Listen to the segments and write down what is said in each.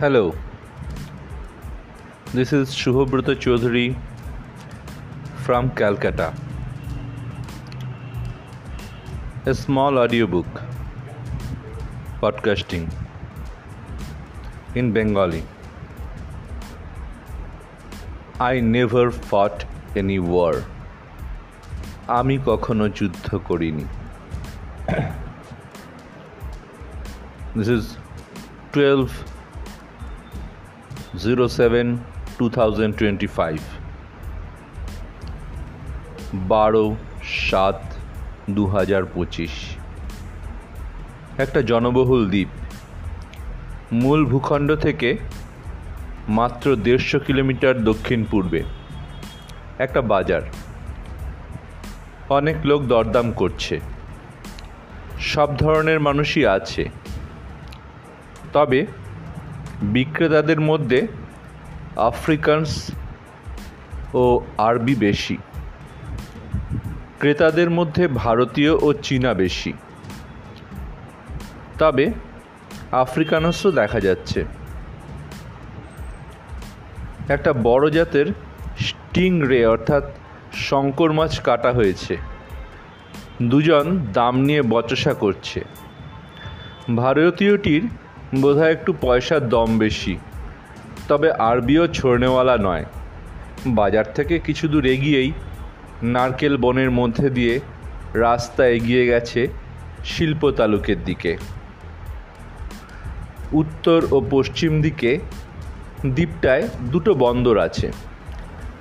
Hello, this is Shubhabrata Chaudhary from Calcutta. A small audiobook, podcasting in Bengali. I never fought any war. আমি কখনো যুদ্ধ করিনি this is twelve zero seven two thousand twenty five বারো সাত দু হাজার পঁচিশ। একটা জনবহুল দ্বীপ। মূল ভূখণ্ড থেকে মাত্র দেড়শো কিলোমিটার দক্ষিণ পূর্বে। একটা বাজার। অনেক লোক দরদাম করছে। সব ধরনের মানুষই আছে। তবে বিক্রেতাদের মধ্যে আফ্রিকানস ও আরবি বেশি। ক্রেতাদের মধ্যে ভারতীয় ও চীনা বেশি। তবে আফ্রিকানসও দেখা যাচ্ছে। একটা বড় জাতের স্টিং রে অর্থাৎ শঙ্কর মাছ কাটা হয়েছে। দুজন দাম নিয়ে বচসা করছে। ভারতীয়টির বোধহয় একটু পয়সার দম বেশি। তবে আরবিও ছড়নেওয়ালা নয়। বাজার থেকে কিছু দূর এগিয়েই নারকেল বনের মধ্যে দিয়ে রাস্তা এগিয়ে গেছে শিল্প তালুকের দিকে। উত্তর ও পশ্চিম দিকে দ্বীপটায় দুটো বন্দর আছে।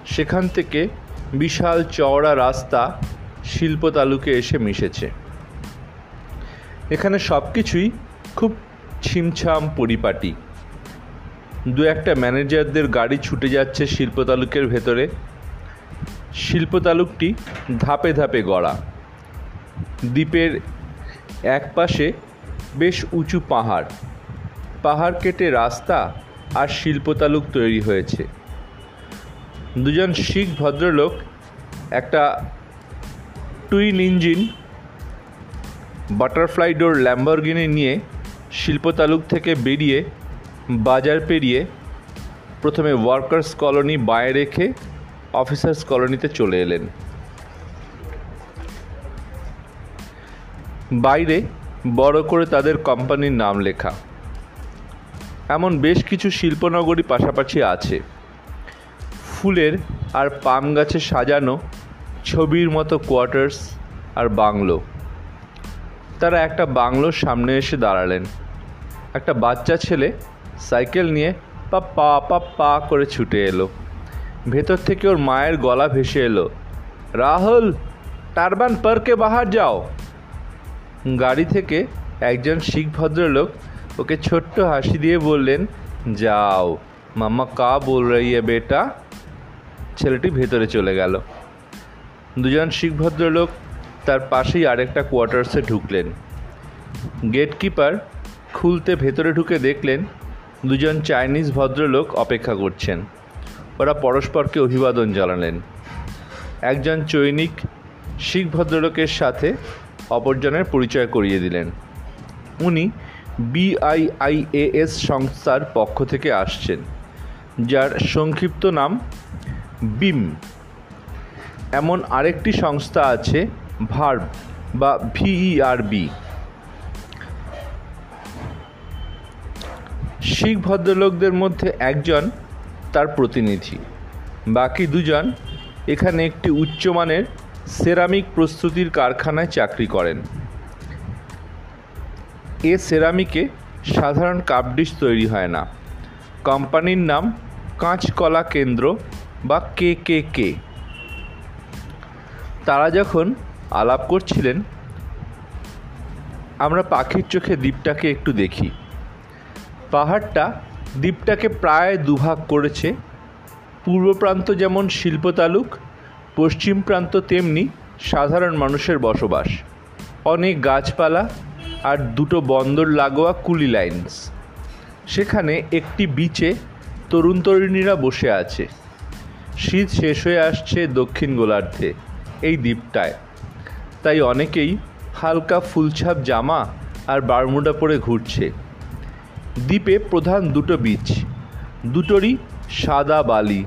সেখান থেকে বিশাল চওড়া রাস্তা শিল্প তালুকে এসে মিশেছে। এখানে সব কিছুই খুব ছিমছাম পরিপাটি। দু একটা ম্যানেজারদের গাড়ি ছুটে যাচ্ছে শিল্প তালুকের ভেতরে। শিল্প তালুকটি ধাপে ধাপে গড়া। দ্বীপের এক পাশে বেশ উঁচু পাহাড়। পাহাড় কেটে রাস্তা আর শিল্প তালুক তৈরি হয়েছে। দুজন শিখ ভদ্রলোক একটা twin engine, butterfly door Lamborghini নিয়ে শিল্প তালুক থেকে বেরিয়ে বাজার পেরিয়ে প্রথমে ওয়ার্কার্স কলোনি বাঁয়ে রেখে অফিসার্স কলোনিতে চলে এলেন। বাইরে বড় করে তাদের কোম্পানির নাম লেখা। এমন বেশ কিছু শিল্পনগরী পাশাপাশি আছে। ফুলের আর পাম গাছে সাজানো ছবির মতো কোয়ার্টার্স আর বাংলো। তারা একটা বাংলোর সামনে এসে দাঁড়ালেন। একটা বাচ্চা ছেলে সাইকেল নিয়ে পা পা পা পা করে ছুটে এলো। ভেতর থেকে ওর মায়ের গলা ভেসে এলো। রাহুল, টারবান পার্কে বাহার যাও। গাড়ি থেকে একজন শিখ ভদ্রলোক ওকে ছোট্ট হাসি দিয়ে বললেন, যাও, মাম্মা কা বল है বেটা? ছেলেটি ভেতরে চলে গেল। দুজন শিখ ভদ্রলোক তার পাশেই আরেকটা কোয়ার্টার্সে ঢুকলেন। গেটকিপার খুলতে ভেতরে ঢুকে দেখলেন দুজন চাইনিজ ভদ্রলোক অপেক্ষা করছেন। ওরা পরস্পরকে অভিবাদন জানালেন। একজন চৈনিক শিখ ভদ্রলোকের সাথে অপরজনের পরিচয় করিয়ে দিলেন। উনি বিআইআইএএস সংস্থার পক্ষ থেকে আসছেন, যার সংক্ষিপ্ত নাম বিম। এমন আরেকটি সংস্থা আছে ভার্ব বা ভিইআরবি শিখ ভদ্রলোকদের মধ্যে একজন, তার প্রতিনিধি। বাকি দুজন এখানে একটি উচ্চমানের সেরামিক প্রস্তুতির কারখানায় চাকরি করেন। এ সেরামিকে সাধারণ কাপডিশ তৈরি হয় না। কোম্পানির নাম কাঁচকলা কেন্দ্র বা কে কে কে। তারা যখন আলাপ করছিলেন, আমরা পাখির চোখে দ্বীপটাকে একটু দেখি। পাহাড়টা দ্বীপটাকে প্রায় দুভাগ করেছে। পূর্ব প্রান্ত যেমন শিল্প তালুক, পশ্চিম প্রান্ত তেমনি সাধারণ মানুষের বসবাস। অনেক গাছপালা আর দুটো বন্দর লাগোয়া কুলি লাইন্স। সেখানে একটি বিচে তরুণ তরুণীরা বসে আছে। শীত শেষ হয়ে আসছে দক্ষিণ গোলার্ধে, এই দ্বীপটায়। তাই অনেকেই হালকা ফুলছাপ জামা আর বারমুডা পরে ঘুরছে। দ্বীপে প্রধান দুটো বীচ দুটোরই সাদা বালি,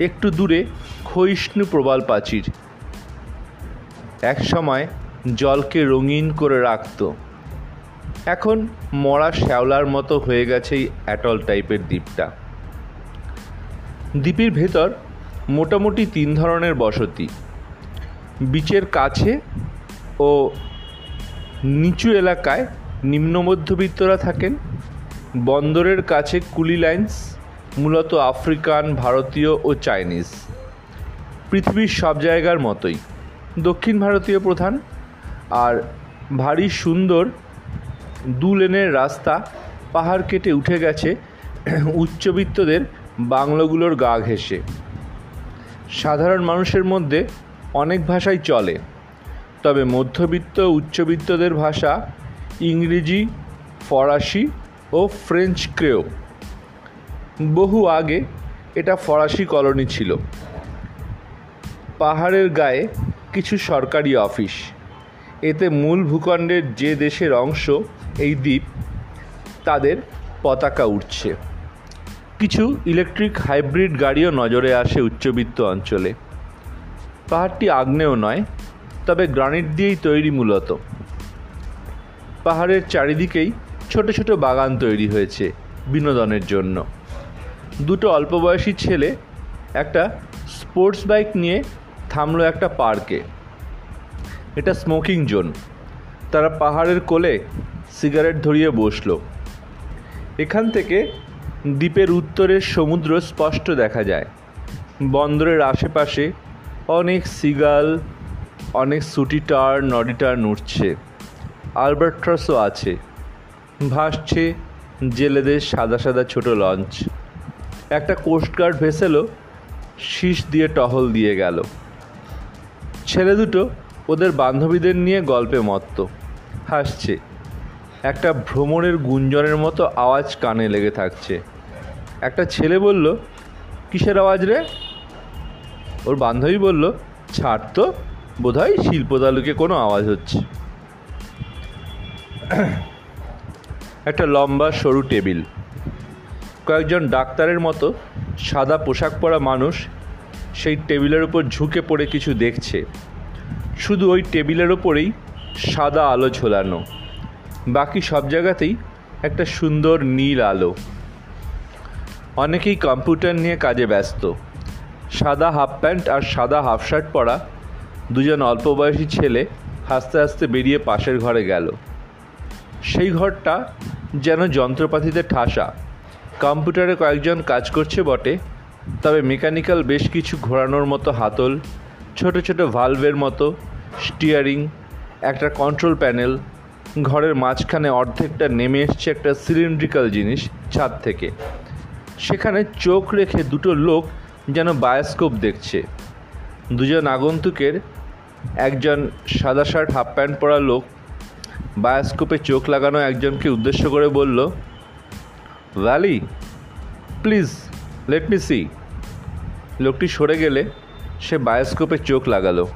একটু দূরে ক্ষয়িষ্ণু প্রবাল প্রাচীর একসময় জলকে রঙিন করে রাখত। এখন মরা শ্যাওলার মতো হয়ে গেছে এই অ্যাটল টাইপের দ্বীপটা। দ্বীপের ভেতর মোটামুটি তিন ধরনের বসতি। বিচের কাছে ও নিচু এলাকায় নিম্ন মধ্যবিত্তরা থাকেন। বন্দরের কাছে কুলি লাইন্স, মূলত আফ্রিকান, ভারতীয় ও চাইনিজ। পৃথিবীর সব জায়গার মতোই। দক্ষিণ ভারতীয় প্রধান আর ভারী সুন্দর দু লেনের রাস্তা পাহাড় কেটে উঠে গেছে। উচ্চবিত্তদের বাংলোগুলোর গা ঘেঁষে। সাধারণ মানুষের মধ্যে অনেক ভাষাই চলে। তবে মধ্যবিত্ত উচ্চবিত্তদের ভাষা ইংরেজি, ফরাসি ও ফ্রেঞ্চ ক্রেও। বহু আগে এটা ফরাসি কলোনি ছিল। পাহাড়ের গায়ে কিছু সরকারি অফিস। এতে মূল ভূখণ্ডের যে দেশের অংশ এই দ্বীপ, তাদের পতাকা উঠছে কিছু ইলেকট্রিক হাইব্রিড গাড়িও নজরে আসে উচ্চবিত্ত অঞ্চলে। পাহাড়টি আগ্নেয় নয়, তবে গ্রানিট দিয়েই তৈরি মূলত। পাহাড়ের চারিদিকেই ছোট ছোট বাগান তৈরি হয়েছে বিনোদনের জন্য। দুটো অল্প বয়সী ছেলে একটা স্পোর্টস বাইক নিয়ে থামলো একটা পার্কে। এটা স্মোকিং জোন। তারা পাহাড়ের কোলে সিগারেট ধরিয়ে বসল। এখান থেকে দ্বীপের উত্তরের সমুদ্র স্পষ্ট দেখা যায়। বন্দরের আশেপাশে অনেক সিগাল, অনেক সুটিটার নডিটার উঠছে আলবার্ট্রাসও আছে। ভাসছে জেলেদের সাদা সাদা ছোট লঞ্চ। একটা কোস্টগার্ড ভেসেলও শীষ দিয়ে টহল দিয়ে গেল। ছেলে দুটো ওদের বান্ধবীদের নিয়ে গল্পে মত্ত। হাসছে। একটা ভ্রমণের গুঞ্জনের মতো আওয়াজ কানে লেগে থাকছে। একটা ছেলে বলল, কিসের আওয়াজ রে? ওর বান্ধবী বলল, ছাড় তো, বোধহয় শিল্প তালুকে কোনো আওয়াজ হচ্ছে। একটা লম্বা, সরু টেবিল। কয়েকজন ডাক্তারের মতো সাদা পোশাক পরা মানুষ সেই টেবিলের উপর ঝুঁকে পড়ে কিছু দেখছে। শুধু ওই টেবিলের ওপরেই সাদা আলো ঝোলানো। বাকি সব জায়গাতেই একটা সুন্দর নীল আলো। অনেকেই কম্পিউটার নিয়ে কাজে ব্যস্ত। সাদা হাফ প্যান্ট আর সাদা হাফ শার্ট পরা দুজন অল্প বয়সী ছেলে হাসতে হাসতে বেরিয়ে পাশের ঘরে গেল। সেই ঘরটা যেন যন্ত্রপাতিতে ঠাসা। কম্পিউটারে কয়েকজন কাজ করছে বটে, তবে মেকানিক্যাল বেশ কিছু ঘোরানোর মতো হাতল, ছোট ছোট ভালভের মতো স্টিয়ারিং একটা কন্ট্রোল প্যানেল ঘরের মাঝখানে অর্ধেকটা নেমে এসছে একটা সিলিন্ড্রিক্যাল জিনিস ছাদ থেকে। সেখানে চোখ রেখে দুটো লোক যেন বায়োস্কোপ দেখছে। দুজন আগন্তুকের একজন সাদা শার্ট, হাফ প্যান্ট পরা লোক বায়োস্কোপে চোখ লাগানো একজনকে উদ্দেশ্য করে বলল valley please let me see লোকটি সরে গেলে সে বায়োস্কোপে চোখ লাগালো।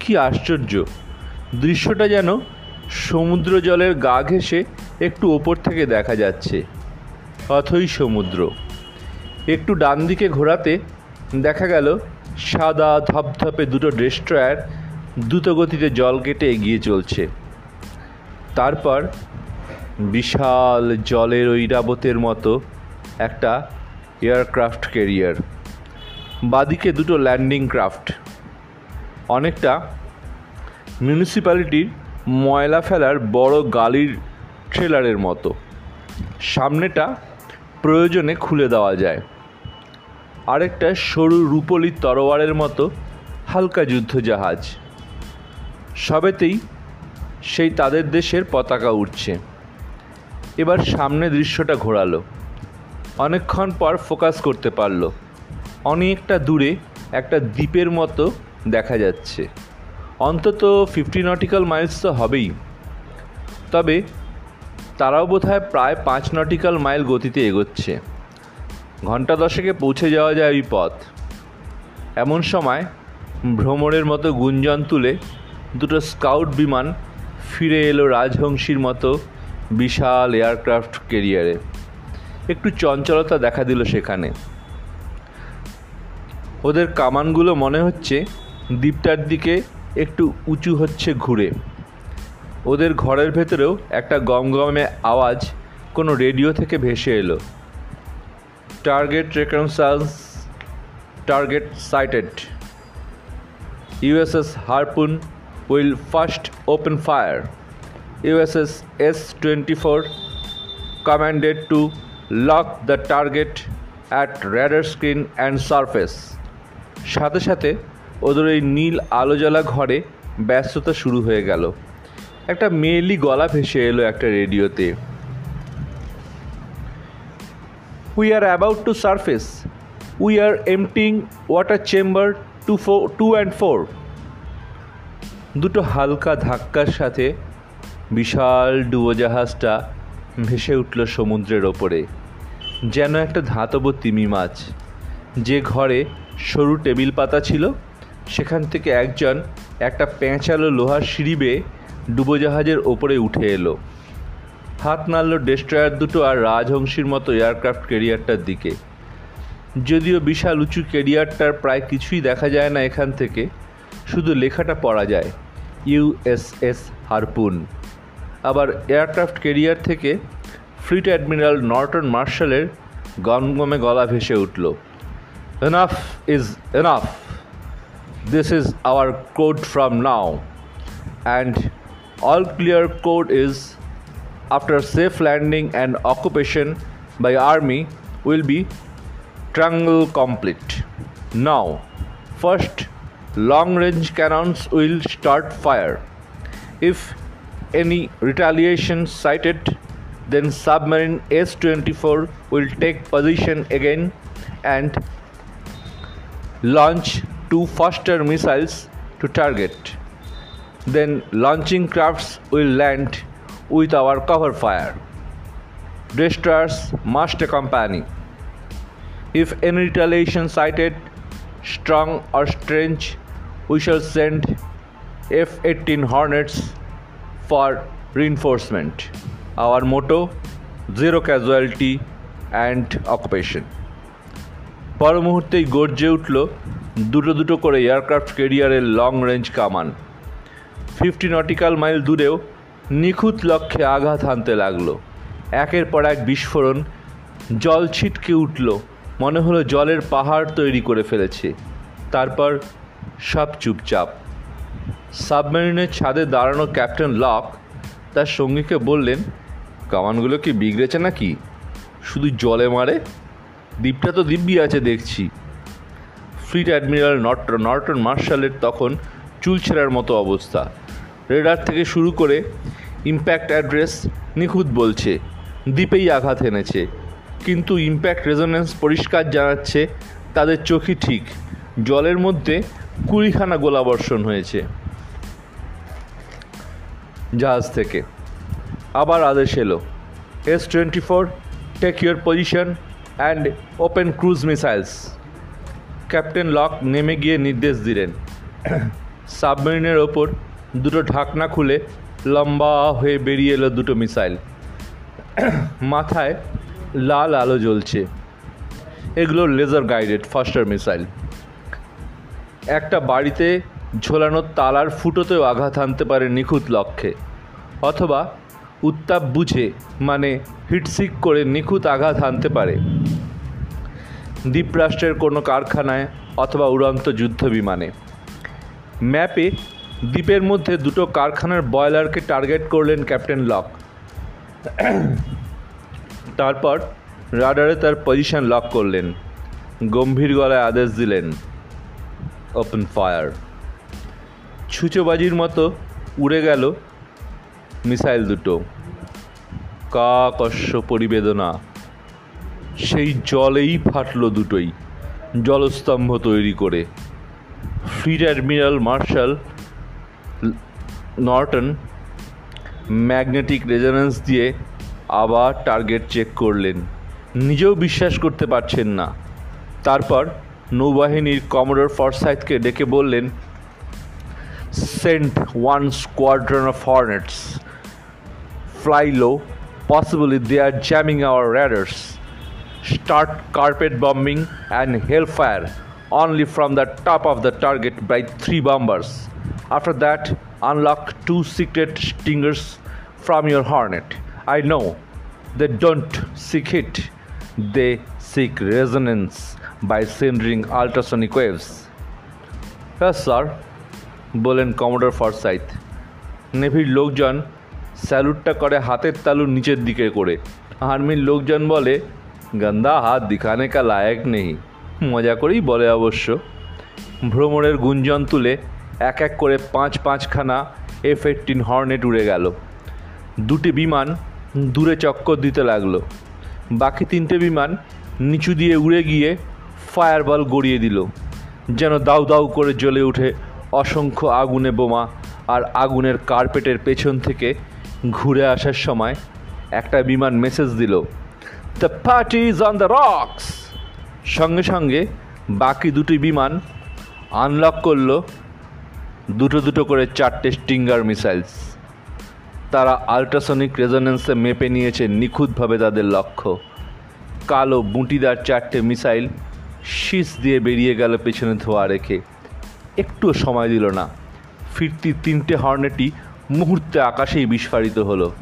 কি আশ্চর্য! দৃশ্যটা যেন সমুদ্র জলের গা ঘেঁষে একটু ওপর থেকে দেখা যাচ্ছে। অথই সমুদ্র। একটু ডান দিকে ঘোরাতে দেখা গেল, সাদা ধপধপে দুটো ডেস্ট্রয়ার দ্রুত গতিতে জল কেটে এগিয়ে চলছে। তারপর বিশাল জলের ঐরাবতের মতো একটা এয়ারক্রাফট ক্যারিয়ার। বাদিকে দুটো ল্যান্ডিং ক্রাফট অনেকটা মিউনিসিপ্যালিটির ময়লা ফেলার বড় গালির ট্রেলারের মতো। সামনেটা প্রয়োজনে খুলে দেওয়া যায়। আরেকটা সরু রূপলি তরোয়ারের মতো হালকা যুদ্ধজাহাজ। সবেতেই সেই তাদের দেশের পতাকা উঠছে এবার সামনে দৃশ্যটা ঘোরালো। অনেকক্ষণ পর ফোকাস করতে পারল। অনেকটা দূরে একটা দ্বীপের মতো দেখা যাচ্ছে। অন্তত ফিফটি নটিক্যাল মাইলস তো হবেই। তবে তারাও বোধহয় প্রায় পাঁচ নটিক্যাল মাইল গতিতে এগোচ্ছে। ঘণ্টা দশেকে পৌঁছে যাওয়া যায় ওই পথ। এমন সময় ভ্রমণের মতো গুঞ্জন তুলে দুটো স্কাউট বিমান ফিরে এলো রাজহংসীর মতো বিশাল এয়ারক্রাফট কেরিয়ারে। একটু চঞ্চলতা দেখা দিল সেখানে। ওদের কামানগুলো মনে হচ্ছে দ্বীপটার দিকে একটু উঁচু হচ্ছে ঘুরে। ওদের ঘরের ভেতরেও একটা গমগমে আওয়াজ কোনো রেডিও থেকে ভেসে এলো। Target sighted USS Harpoon will first open fire USS S twenty four commanded to lock the target at radar screen and surface. সাথে সাথে ওদের ওই নীল আলো জ্বালা ঘরে ব্যস্ততা শুরু হয়ে গেল। একটা মেয়েলি গলা ভেসে এলো একটা রেডিওতে। We are about to surface we are emptying water chamber two four two and four দুটো হালকা ধাক্কার সাথে বিশাল ডুবোজাহাজটা ভেসে উঠল সমুদ্রের ওপরে। যেন একটা ধাতব তিমি মাছ। যে ঘরে সরু টেবিল পাতা ছিল, সেখান থেকে একজন একটা প্যাঁচালো লোহার সিঁড়ি বেয়ে ডুবোজাহাজের ওপরে উঠে এলো। হাত নাড়ল ডেস্ট্রয়ার দুটো আর রাজহংসীর মতো এয়ারক্রাফট ক্যারিয়ারটার দিকে। যদিও বিশাল উঁচু ক্যারিয়ারটার প্রায় কিছুই দেখা যায় না এখান থেকে, শুধু লেখাটা পড়া যায় ইউএসএস হারপুন। আবার এয়ারক্রাফট ক্যারিয়ার থেকে ফ্লিট অ্যাডমিরাল নর্টন মার্শালের গমগমে গলা ভেসে উঠল। Enough is enough this is our code from now and all clear code is after safe landing and occupation by army will be triangle complete. Now, first long range cannons will start fire. If any retaliation sighted, then submarine S-24 will take position again and launch two faster missiles to target. Then launching crafts will land with our cover fire. Destroyers must accompany. If any retaliation sighted, strong or strange, we shall send F 18 Hornets for reinforcement. Our motto zero casualty and occupation. পর মুহূর্তেই গর্জে উঠল দুটো দুটো করে aircraft ক্যারিয়ারের long range কামান fifty nautical mile দূরেও নিখুঁত লক্ষ্যে আঘাত হানতে লাগল। একের পর এক বিস্ফোরণ, জল ছিটকে উঠল, মনে হলো জলের পাহাড় তৈরি করে ফেলেছে। তারপর সব চুপচাপ। সাবমেরিনের ছাদে দাঁড়ানো ক্যাপ্টেন লক তার সঙ্গীকে বললেন, কামানগুলো কি বিগড়েছে নাকি? শুধু জলে মারে? দ্বীপটা তো দিব্যি আছে দেখছি। ফ্লিট অ্যাডমিরাল নট নর্টন মার্শালের তখন চুল চুলছেড়ার মতো অবস্থা। রেডার থেকে শুরু করে ইম্প্যাক্ট অ্যাড্রেস নিখুঁত বলছে, দ্বীপেই আঘাত এনেছে। কিন্তু ইম্প্যাক্ট রেজোনেন্স পরিষ্কার জানাচ্ছে তাদের চোখই ঠিক, জলের মধ্যে কুড়িখানা গোলাবর্ষণ হয়েছে। জাহাজ থেকে। আবার আদেশ এলো S twenty four take your position and open cruise missiles captain Lock নেমে গিয়ে নির্দেশ দিলেন। সাবমেরিনের ওপর দুটো ঢাকনা খুলে লম্বা হয়ে বেরিয়ে এলো দুটো মিসাইল। মাথায় লাল আলো জ্বলছে। এগুলো লেজার গাইডেড ফাস্টার মিসাইল। একটা বাড়িতে ঝোলানো তালার ফুটোতেও আঘাত আনতে পারে নিখুঁত লক্ষ্যে। অথবা উত্তাপ বুঝে মানে হিটসিক করে নিখুঁত আঘাত আনতে পারে। দ্বীপরাষ্ট্রের কোনো কারখানায় অথবা উড়ন্ত যুদ্ধ বিমানে ম্যাপে দ্বীপের মধ্যে দুটো কারখানার বয়লারকে টার্গেট করলেন ক্যাপ্টেন লক। তারপর রাডারে তার পজিশন লক করলেন। গম্ভীর গলায় আদেশ দিলেন ওপেন ফায়ার ছুঁচোবাজির মতো উড়ে গেল মিসাইল দুটো। কাকস্য পরিবেদনা। সেই জলেই ফাটলো দুটোই, জলস্তম্ভ তৈরি করে। Fleet admiral Marshall Norton magnetic resonance দিয়ে আবার টার্গেট চেক করলেন নিজেও বিশ্বাস করতে পারছেন না তারপর নৌবাহিনীর কমোডর ফরসাইথকে ডেকে বললেন sent one squadron of hornets fly low possibly they are jamming our radars start carpet bombing and hellfire only from the top of the target by three bombers. After that, unlock two secret stingers from your Hornet. I know they don't seek hit, they seek resonance by sending ultrasonic waves. Yes, sir, বলেন commodore ফরসাইথ নেভির লোকজন স্যালুটটা করে হাতের তালু নিচের দিকে করে আর্মির লোকজন বলে গন্দা হাত দিখানে কা লায়ক নেই মজা করেই বলে অবশ্য ভ্রমণের গুঞ্জন তুলে এক এক করে পাঁচ পাঁচখানা এফ এইটিন হর্নেট উড়ে গেল। দুটি বিমান দূরে চক্কর দিতে লাগল। বাকি তিনটে বিমান নিচু দিয়ে উড়ে গিয়ে ফায়ারবল গড়িয়ে দিল, যেন দাউ দাউ করে জ্বলে উঠে অসংখ্য আগুনে বোমা আর আগুনের কার্পেটের পেছন থেকে ঘুরে আসার সময় একটা বিমান মেসেজ দিল the party is on the rocks সঙ্গে সঙ্গে বাকি দুটি বিমান আনলক করল দুটো দুটো করে চারটে স্টিঙ্গার মিসাইলস। তারা আল্ট্রাসনিক রেজোনেন্সে মেপে নিয়েছে নিখুঁতভাবে তাদের লক্ষ্য। কালো বুঁটিদার চারটে মিসাইল শীষ দিয়ে বেরিয়ে গেল পেছনে ধোয়া রেখে। একটুও সময় দিল না। ফিরতি তিনটে হর্নেটি মুহূর্তে আকাশেই বিস্ফারিত হলো।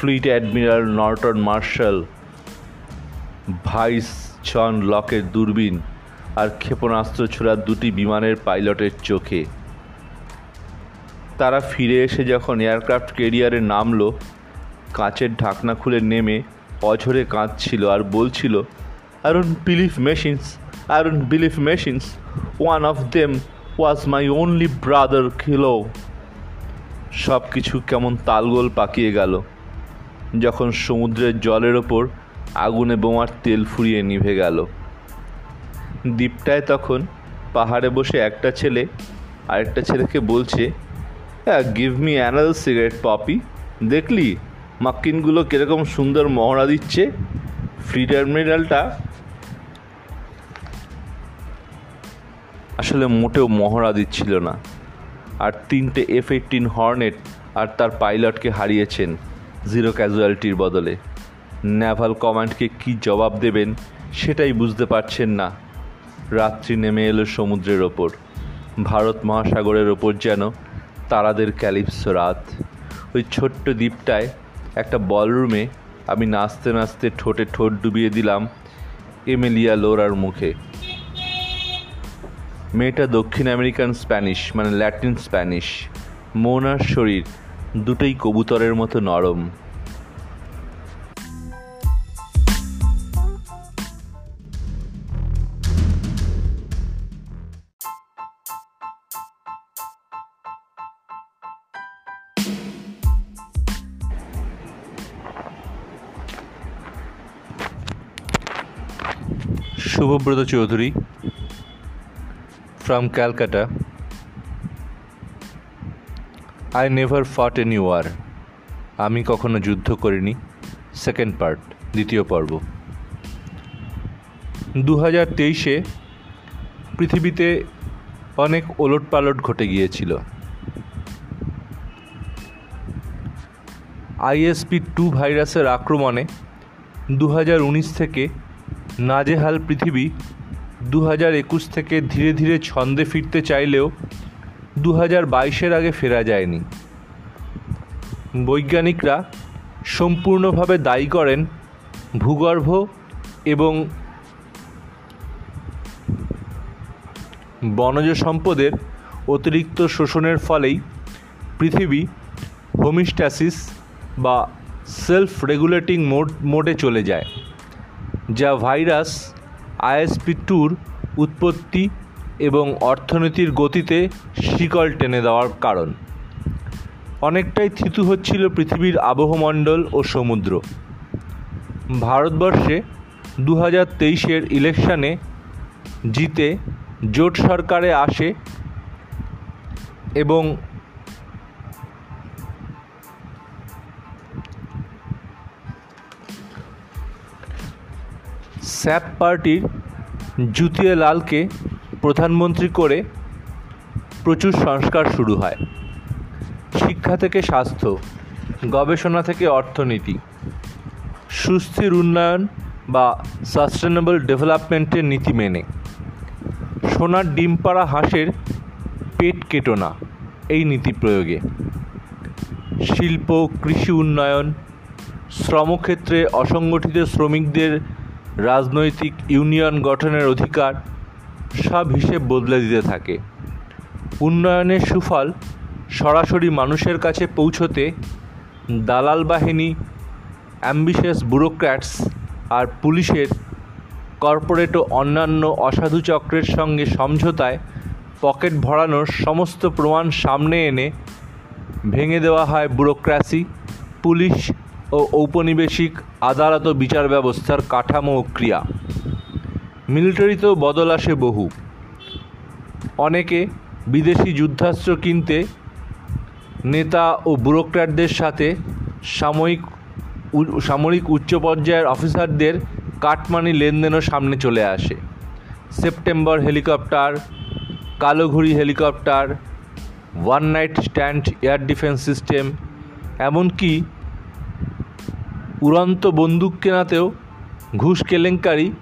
Fleet admiral Norton Marshall, vice John লকের দূরবীন আর ক্ষেপণাস্ত্র ছোড়ার দুটি বিমানের পাইলটের চোখে। তারা ফিরে এসে যখন এয়ারক্রাফট কেরিয়ারে নামলো, কাঁচের ঢাকনা খুলে নেমে অঝরে কাঁদছিল আর বলছিল I don't believe machines I don't believe machines one of them was my only brother খিলো সব কিছু কেমন তালগোল পাকিয়ে গেল, যখন সমুদ্রের জলের ওপর আগুনে বোমার তেল ফুরিয়ে নিভে গেল। দ্বীপটায় তখন পাহাড়ে বসে একটা ছেলে আরেকটা ছেলেকে বলছে give me another cigarette Poppy. দেখলি, মাক্কিনগুলো কীরকম সুন্দর মহড়া দিচ্ছে। ফ্রি টার্মিনালটা আসলে মোটেও মহড়া দিচ্ছিল না। আর তিনটে এফ এইটিন হর্নেট আর তার পাইলটকে হারিয়েছেন জিরো ক্যাজুয়ালিটির বদলে। নেভাল কমান্ডকে কি জবাব দেবেন সেটাই বুঝতে পারছেন না। রাত্রি নেমে এলো সমুদ্রের ওপর। ভারত মহাসাগরের ওপর যেন তারাদের ক্যালিপসো রাত। ওই ছোট্ট দ্বীপটায় একটা বলরুমে আমি নাচতে নাচতে ঠোঁটে ঠোঁট ডুবিয়ে দিলাম এমেলিয়া লোরার মুখে। মেয়েটা দক্ষিণ আমেরিকান স্প্যানিশ মানে ল্যাটিন স্প্যানিশ। মন আর শরীর দুটোই কবুতরের মতো নরম। Shubhabrata Chowdhury from Calcutta I never fought any war আমি কখনো যুদ্ধ করিনি। সেকেন্ড পার্ট দ্বিতীয় পর্ব। দু হাজার তেইশে পৃথিবীতে অনেক ওলট পালট ঘটে গিয়েছিল। আইএসপি টু ভাইরাসের আক্রমণে দু হাজার উনিশ থেকে নাজেহাল পৃথিবী দু হাজার একুশ থেকে ধীরে ধীরে ছন্দে ফিরতে চাইলেও দু হাজার বাইশের আগে ফেরা যায়নি। বৈজ্ঞানিকরা সম্পূর্ণভাবে দায়ী করেন ভূগর্ভ এবং বনজ সম্পদের অতিরিক্ত শোষণের ফলেই পৃথিবী হোমিস্ট্যাসিস বা সেলফ রেগুলেটিং মোড, মোডে চলে যায়। যা ভাইরাস, আইএসপি টুর উৎপত্তি এবং অর্থনীতির গতিতে শিকল টেনে দেওয়ার কারণ। অনেকটাই থিতু হচ্ছিল পৃথিবীর আবহমণ্ডল ও সমুদ্র। ভারতবর্ষে দু হাজার তেইশের ইলেকশানে জিতে জোট সরকারে আসে এবং স্যাপ পার্টির জুতিয়ে লালকে প্রধানমন্ত্রী করে প্রচুর সংস্কার শুরু হয়। শিক্ষা থেকে স্বাস্থ্য, গবেষণা থেকে অর্থনীতি, সুস্থির উন্নয়ন বা সাস্টেনেবল ডেভেলপমেন্টের নীতি মেনে। সোনার ডিম পাড়া হাঁসের পেট কেটো না এই নীতি প্রয়োগে। শিল্প, কৃষি উন্নয়ন, শ্রমক্ষেত্রে অসংগঠিত শ্রমিকদের রাজনৈতিক ইউনিয়ন গঠনের অধিকার সব হিসেব বদলে দিতে থাকে। উন্নয়নের সুফল সরাসরি মানুষের কাছে পৌঁছতে দালাল বাহিনী অ্যাম্বিশিয়াস ব্যুরোক্র্যাটস আর পুলিশের কর্পোরেট ও অন্যান্য অসাধু চক্রের সঙ্গে সমঝোতায় পকেট ভরানোর সমস্ত প্রমাণ সামনে এনে ভেঙে দেওয়া হয় ব্যুরোক্র্যাসি, পুলিশ ও ঔপনিবেশিক আদালত ও বিচার ব্যবস্থার কাঠামো ও ক্রিয়া। মিলিটারিতেও বদল আসে বহু। অনেকে বিদেশি যুদ্ধাস্ত্র কিনতে নেতা ও ব্যুরোক্র্যাটদের সাথে সাময়িক সামরিক উচ্চ পর্যায়ের অফিসারদের কাটমানি লেনদেনও সামনে চলে আসে। September helicopter, কালোঘুড়ি helicopter, one night stand, air defence system, এমনকি উড়ন্ত বন্দুক কেনাতেও ঘুষ কেলেঙ্কারি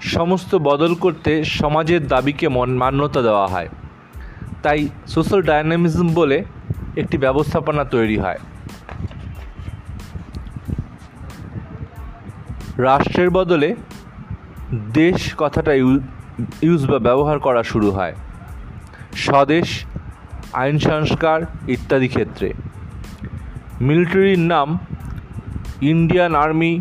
সমস্ত বদল করতে সমাজের দাবিকে মন মান্যতা দেওয়া হয়। তাই সোশ্যাল ডায়নামিজম বলে একটি ব্যবস্থাপনা তৈরি হয়। রাষ্ট্রের বদলে দেশ কথাটা ইউজ বা ব্যবহার করা শুরু হয়। স্বদেশ, আইন সংস্কার ইত্যাদি ক্ষেত্রে। মিলিটারির নাম Indian army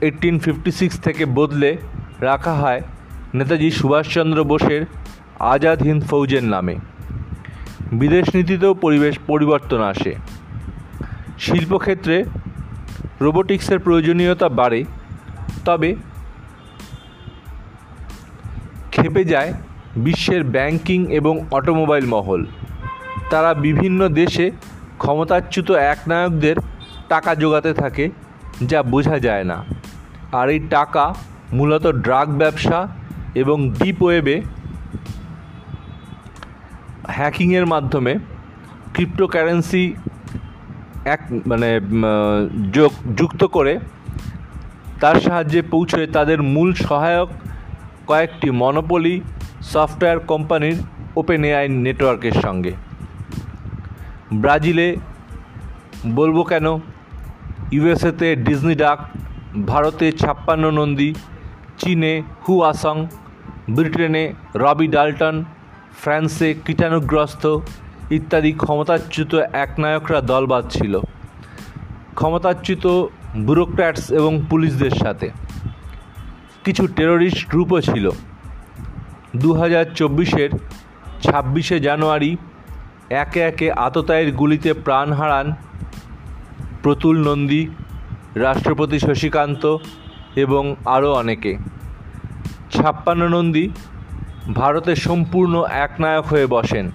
eighteen fifty six থেকে বদলে রাখা হয় নেতাজি সুভাষচন্দ্র বোসের আজাদ হিন্দ ফৌজের নামে। বিদেশ নীতিতেও পরিবেশ পরিবর্তন আসে। শিল্পক্ষেত্রে রোবোটিক্সের প্রয়োজনীয়তা বাড়ে, তবে খেপে যায় বিশ্বের ব্যাংকিং এবং অটোমোবাইল মহল। তারা বিভিন্ন দেশে ক্ষমতাচ্যুত একনায়কদের টাকা জোগাতে থাকে, যা বোঝা যায় না। আর এই টাকা মূলত ড্রাগ ব্যবসা এবং ডিপ ওয়েবে হ্যাকিংয়ের মাধ্যমে ক্রিপ্টোকারেন্সি এক মানে যোগ, যুক্ত করে তার সাহায্যে পৌঁছয় তাদের মূল সহায়ক কয়েকটি মনোপলি সফটওয়্যার কোম্পানির ওপেন এআই নেটওয়ার্কের সঙ্গে। ব্রাজিলে বলব কেন? ইউএসএতে ডিজনি ডাক, ভারতে ছাপ্পান্ন নন্দী, চীনে হু আসং, ব্রিটেনে রবি ডাল্টন, ফ্রান্সে কীটাণুগ্রস্ত ইত্যাদি ক্ষমতাচ্যুত একনায়করা দল বাঁধছিল ক্ষমতাচ্যুত ব্যুরোক্র্যাটস এবং পুলিশদের সাথে। কিছু টেরোরিস্ট গ্রুপও ছিল। দু হাজার চব্বিশের ছাব্বিশে জানুয়ারি একে একে আততায়ের গুলিতে প্রাণ হারান প্রতুল নন্দী, রাষ্ট্রপতি শশীকান্ত এবং আরও অনেকে। ছাপ্পান্ন নন্দী ভারতে সম্পূর্ণ একনায়ক হয়ে বসেন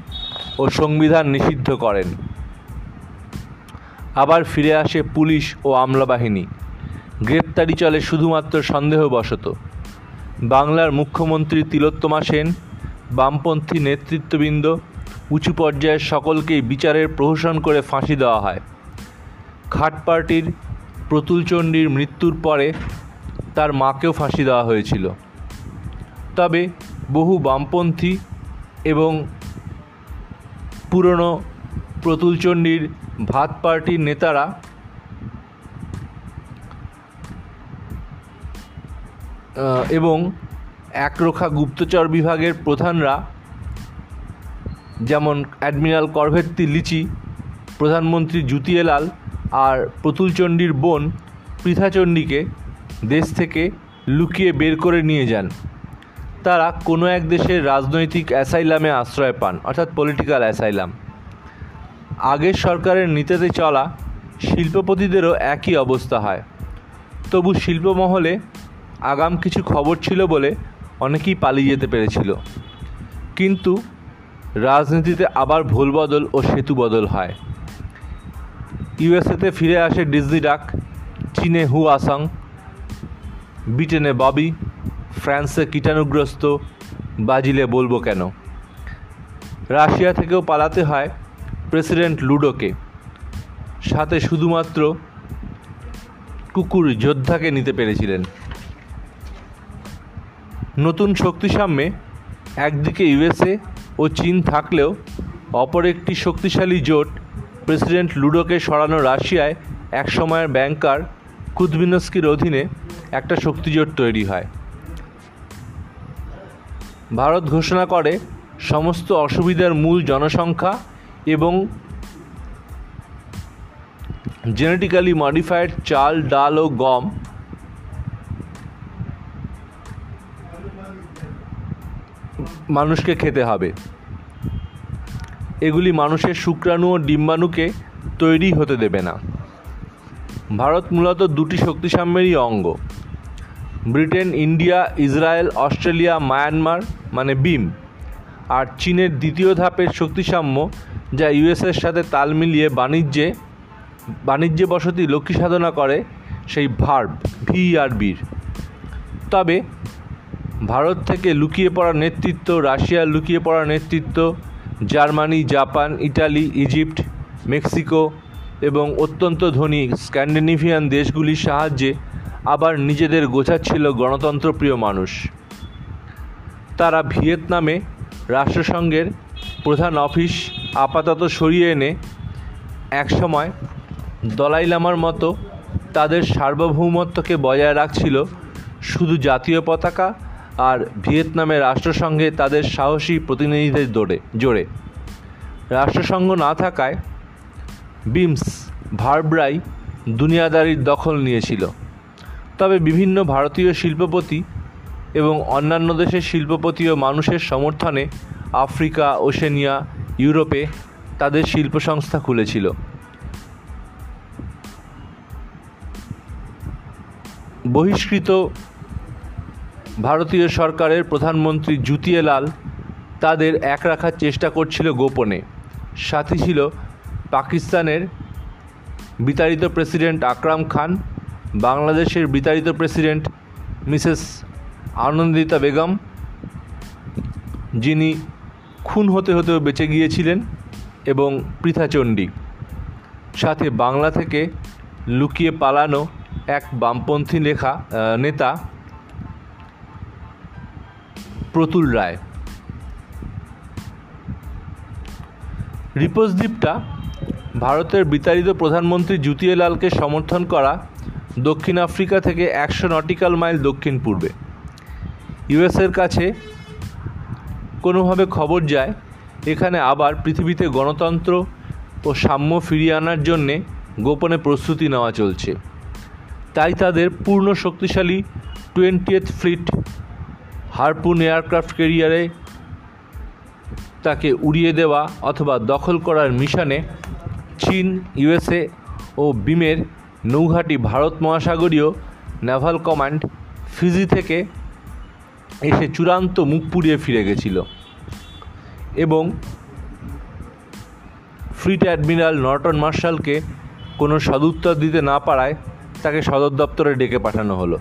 ও সংবিধান নিষিদ্ধ করেন। আবার ফিরে আসে পুলিশ ও আমলাবাহিনী। গ্রেপ্তারি চলে শুধুমাত্র সন্দেহবশত। বাংলার মুখ্যমন্ত্রী তিলোত্তমা সেন, বামপন্থী নেতৃত্ববৃন্দ উঁচু পর্যায়ের সকলকেই বিচারের প্রহসন করে ফাঁসি দেওয়া হয়। খাট পার্টির প্রতুলচণ্ডীর মৃত্যুর পরে তার মাকেও ফাঁসি দেওয়া হয়েছিল। তবে বহু বামপন্থী এবং পুরনো প্রতুলচণ্ডীর ভাত পার্টির নেতারা এবং একরোখা গুপ্তচর বিভাগের প্রধানরা যেমন অ্যাডমিরাল করভেত্তি লিচি, প্রধানমন্ত্রী জুতিয়েলাল আর প্রতুলচণ্ডীর বোন পৃথাচণ্ডীকে দেশ থেকে লুকিয়ে বের করে নিয়ে যান। তারা কোনো এক দেশের রাজনৈতিক অ্যাসাইলামে আশ্রয় পান, অর্থাৎ পলিটিক্যাল অ্যাসাইলাম আগের সরকারের নীতিতে চলা শিল্পপতিদেরও একই অবস্থা হয়। তবু শিল্পমহলে আগাম কিছু খবর ছিল বলে অনেকেই পালিয়ে যেতে পেরেছিল। কিন্তু রাজনীতিতে আবার ভুল বদল ও সেতু বদল হয়। ইউএসএতে ফিরে আসে ডিজনি ডাক, চীনে হু আসং, ব্রিটেনে ববি, ফ্রান্সে কীটাণুগ্রস্ত বাজিলে বলব কেন? রাশিয়া থেকেও পালাতে হয় প্রেসিডেন্ট লুডোকে। সাথে শুধুমাত্র কুকুর যোদ্ধাকে নিতে পেরেছিলেন। নতুন শক্তি সাম্যে একদিকে ইউএসএ ও চীন থাকলেও অপর একটি শক্তিশালী জোট প্রেসিডেন্ট লুডোকে সরানো রাশিয়ায় এক সময়ের ব্যাংকার কুদবিনস্কির অধীনে একটা শক্তিজোট তৈরি হয়। ভারত ঘোষণা করে, সমস্ত অসুবিধার মূল জনসংখ্যা এবং জেনেটিক্যালি মডিফাইড চাল, ডাল ও গম মানুষকে খেতে হবে। এগুলি মানুষের শুক্রাণু ও ডিম্বাণুকে তৈরি হতে দেবে না। ভারত মূলত দুটি শক্তিসাম্যেরই অঙ্গ। Britain, India, Israel, Australia, Myanmar মানে বিম, আর চীনের দ্বিতীয় ধাপের শক্তিসাম্য, যা ইউএসের সাথে তাল মিলিয়ে বাণিজ্যে বাণিজ্যে বসতি লক্ষ্মী সাধনা করে সেই ভার্ব ভিআরবির তবে ভারত থেকে লুকিয়ে পড়া নেতৃত্ব, রাশিয়ার লুকিয়ে পড়া নেতৃত্ব Germany, Japan, Italy, Egypt, Mexico এবং অত্যন্ত ধনী স্ক্যান্ডিনেভিয়ান দেশগুলির সাহায্যে আবার নিজেদের গোছাচ্ছিল গণতন্ত্রপ্রিয় মানুষ। তারা ভিয়েতনামে রাষ্ট্রসংঘের প্রধান অফিস আপাতত সরিয়ে এনে একসময় দলাই লামার মতো তাদের সার্বভৌমত্বকে বজায় রাখছিল শুধু জাতীয় পতাকা আর ভিয়েতনামের রাষ্ট্রসংঘে তাদের সাহসী প্রতিনিধিদের দৌড়ে জোরে রাষ্ট্রসংঘ না থাকায় বিমস ভার্ব্রাই দুনিয়াদারির দখল নিয়েছিল। তবে বিভিন্ন ভারতীয় শিল্পপতি এবং অন্যান্য দেশের শিল্পপতি ও মানুষের সমর্থনে আফ্রিকা, ওশেনিয়া, ইউরোপে তাদের শিল্প সংস্থা খুলেছিল। বহিষ্কৃত ভারতীয় সরকারের প্রধানমন্ত্রী জুতিয়েলাল তাদের এক রাখার চেষ্টা করছিল গোপনে। সাথী ছিল পাকিস্তানের বিতাড়িত প্রেসিডেন্ট আকরাম খান, বাংলাদেশের বিতাড়িত প্রেসিডেন্ট মিসেস আনন্দিতা বেগম, যিনি খুন হতে হতেও বেঁচে গিয়েছিলেন, এবং পৃথাচণ্ডী সাথে বাংলা থেকে লুকিয়ে পালানো এক বামপন্থী লেখা নেতা প্রতুল রায়। রিপোজ দ্বীপটা ভারতের বিতাড়িত প্রধানমন্ত্রী জুতিয়েলালকে সমর্থন করা দক্ষিণ আফ্রিকা থেকে একশো নটিক্যাল মাইল দক্ষিণ পূর্বে। ইউএসের কাছে কোনোভাবে খবর যায়, এখানে আবার পৃথিবীতে গণতন্ত্র ও সাম্য ফিরিয়ে আনার জন্যে গোপনে প্রস্তুতি নেওয়া চলছে। তাই তাদের পূর্ণ শক্তিশালী টোয়েন্টিয়েথ ফ্লিট হারপুন এয়ারক্রাফট ক্যারিয়ারে তাকে উড়িয়ে দেওয়া অথবা দখল করার মিশনে চীন, ইউএসএ ও বিমের নৌঘাটি ভারত মহাসাগরীয় নেভাল কমান্ড ফিজি থেকে এসে চূড়ান্ত মুখ পুড়িয়ে ফিরে গেছিল এবং ফ্লিট অ্যাডমিরাল নর্টন মার্শালকে কোনো সদুত্তর দিতে না পারায় তাকে সদর দপ্তরে ডেকে পাঠানো হলো।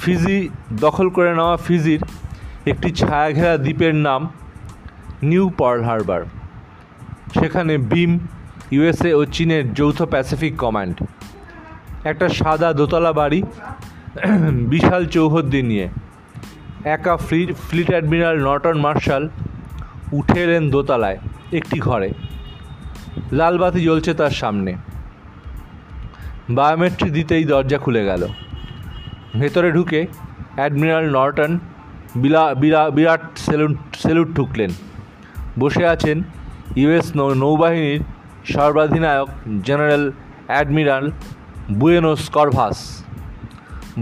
ফিজি দখল করে নেওয়া ফিজির একটি ছায়াঘেরা দ্বীপের নাম নিউ পার্ল হারবার। সেখানে বিম, ইউএসএ ও চীনের যৌথ প্যাসিফিক কমান্ড। একটা সাদা দোতলা বাড়ি, বিশাল চৌহদ্দি নিয়ে। একা fleet fleet admiral Norton Marshall উঠে এলেন দোতলায়, একটি ঘরে। লাল বাতি জ্বলছে তার সামনে। বায়োমেট্রি দিতেই দরজা খুলে গেল। ভেতরে ঢুকে অ্যাডমিরাল নর্টন বিলা, বিরা, বিরাট সেলুট সেলুট ঠুকলেন। বসে আছেন ইউএস নৌ, নৌবাহিনীর সর্বাধিনায়ক জেনারেল অ্যাডমিরাল বুয়েনোস করভাস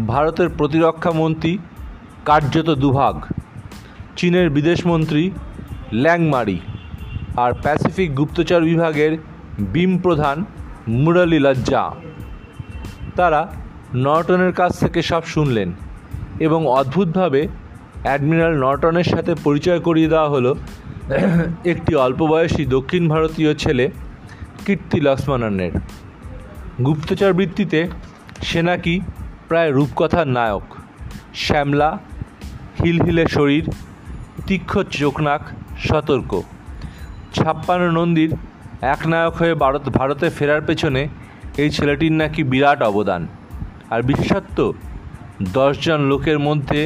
ভারতের প্রতিরক্ষা মন্ত্রী কার্যত দুভাগ। চীনের বিদেশমন্ত্রী ল্যাংমারি আর প্যাসিফিক গুপ্তচর বিভাগের বিম প্রধান মুরালি লজ্জা। তারা নর্টনের কাছ থেকে সব শুনলেন এবং অদ্ভুতভাবে অ্যাডমিরাল নর্টনের সাথে পরিচয় করিয়ে দেওয়া হলো একটি অল্প বয়সী দক্ষিণ ভারতীয় ছেলে কীর্তি লক্ষ্মণনের গুপ্তচর বৃত্তিতে সে নাকি প্রায় রূপকথার নায়ক। শ্যামলা হিলহিলে শরীর, তীক্ষ্ণ চোখনাক, সতর্ক। ছাপ্পান্ন নন্দীর এক নায়ক হয়ে ভারত, ভারতে ফেরার পেছনে এই ছেলেটির নাকি বিরাট অবদান। আর বিশেষত্ব দশজন লোকের মধ্যে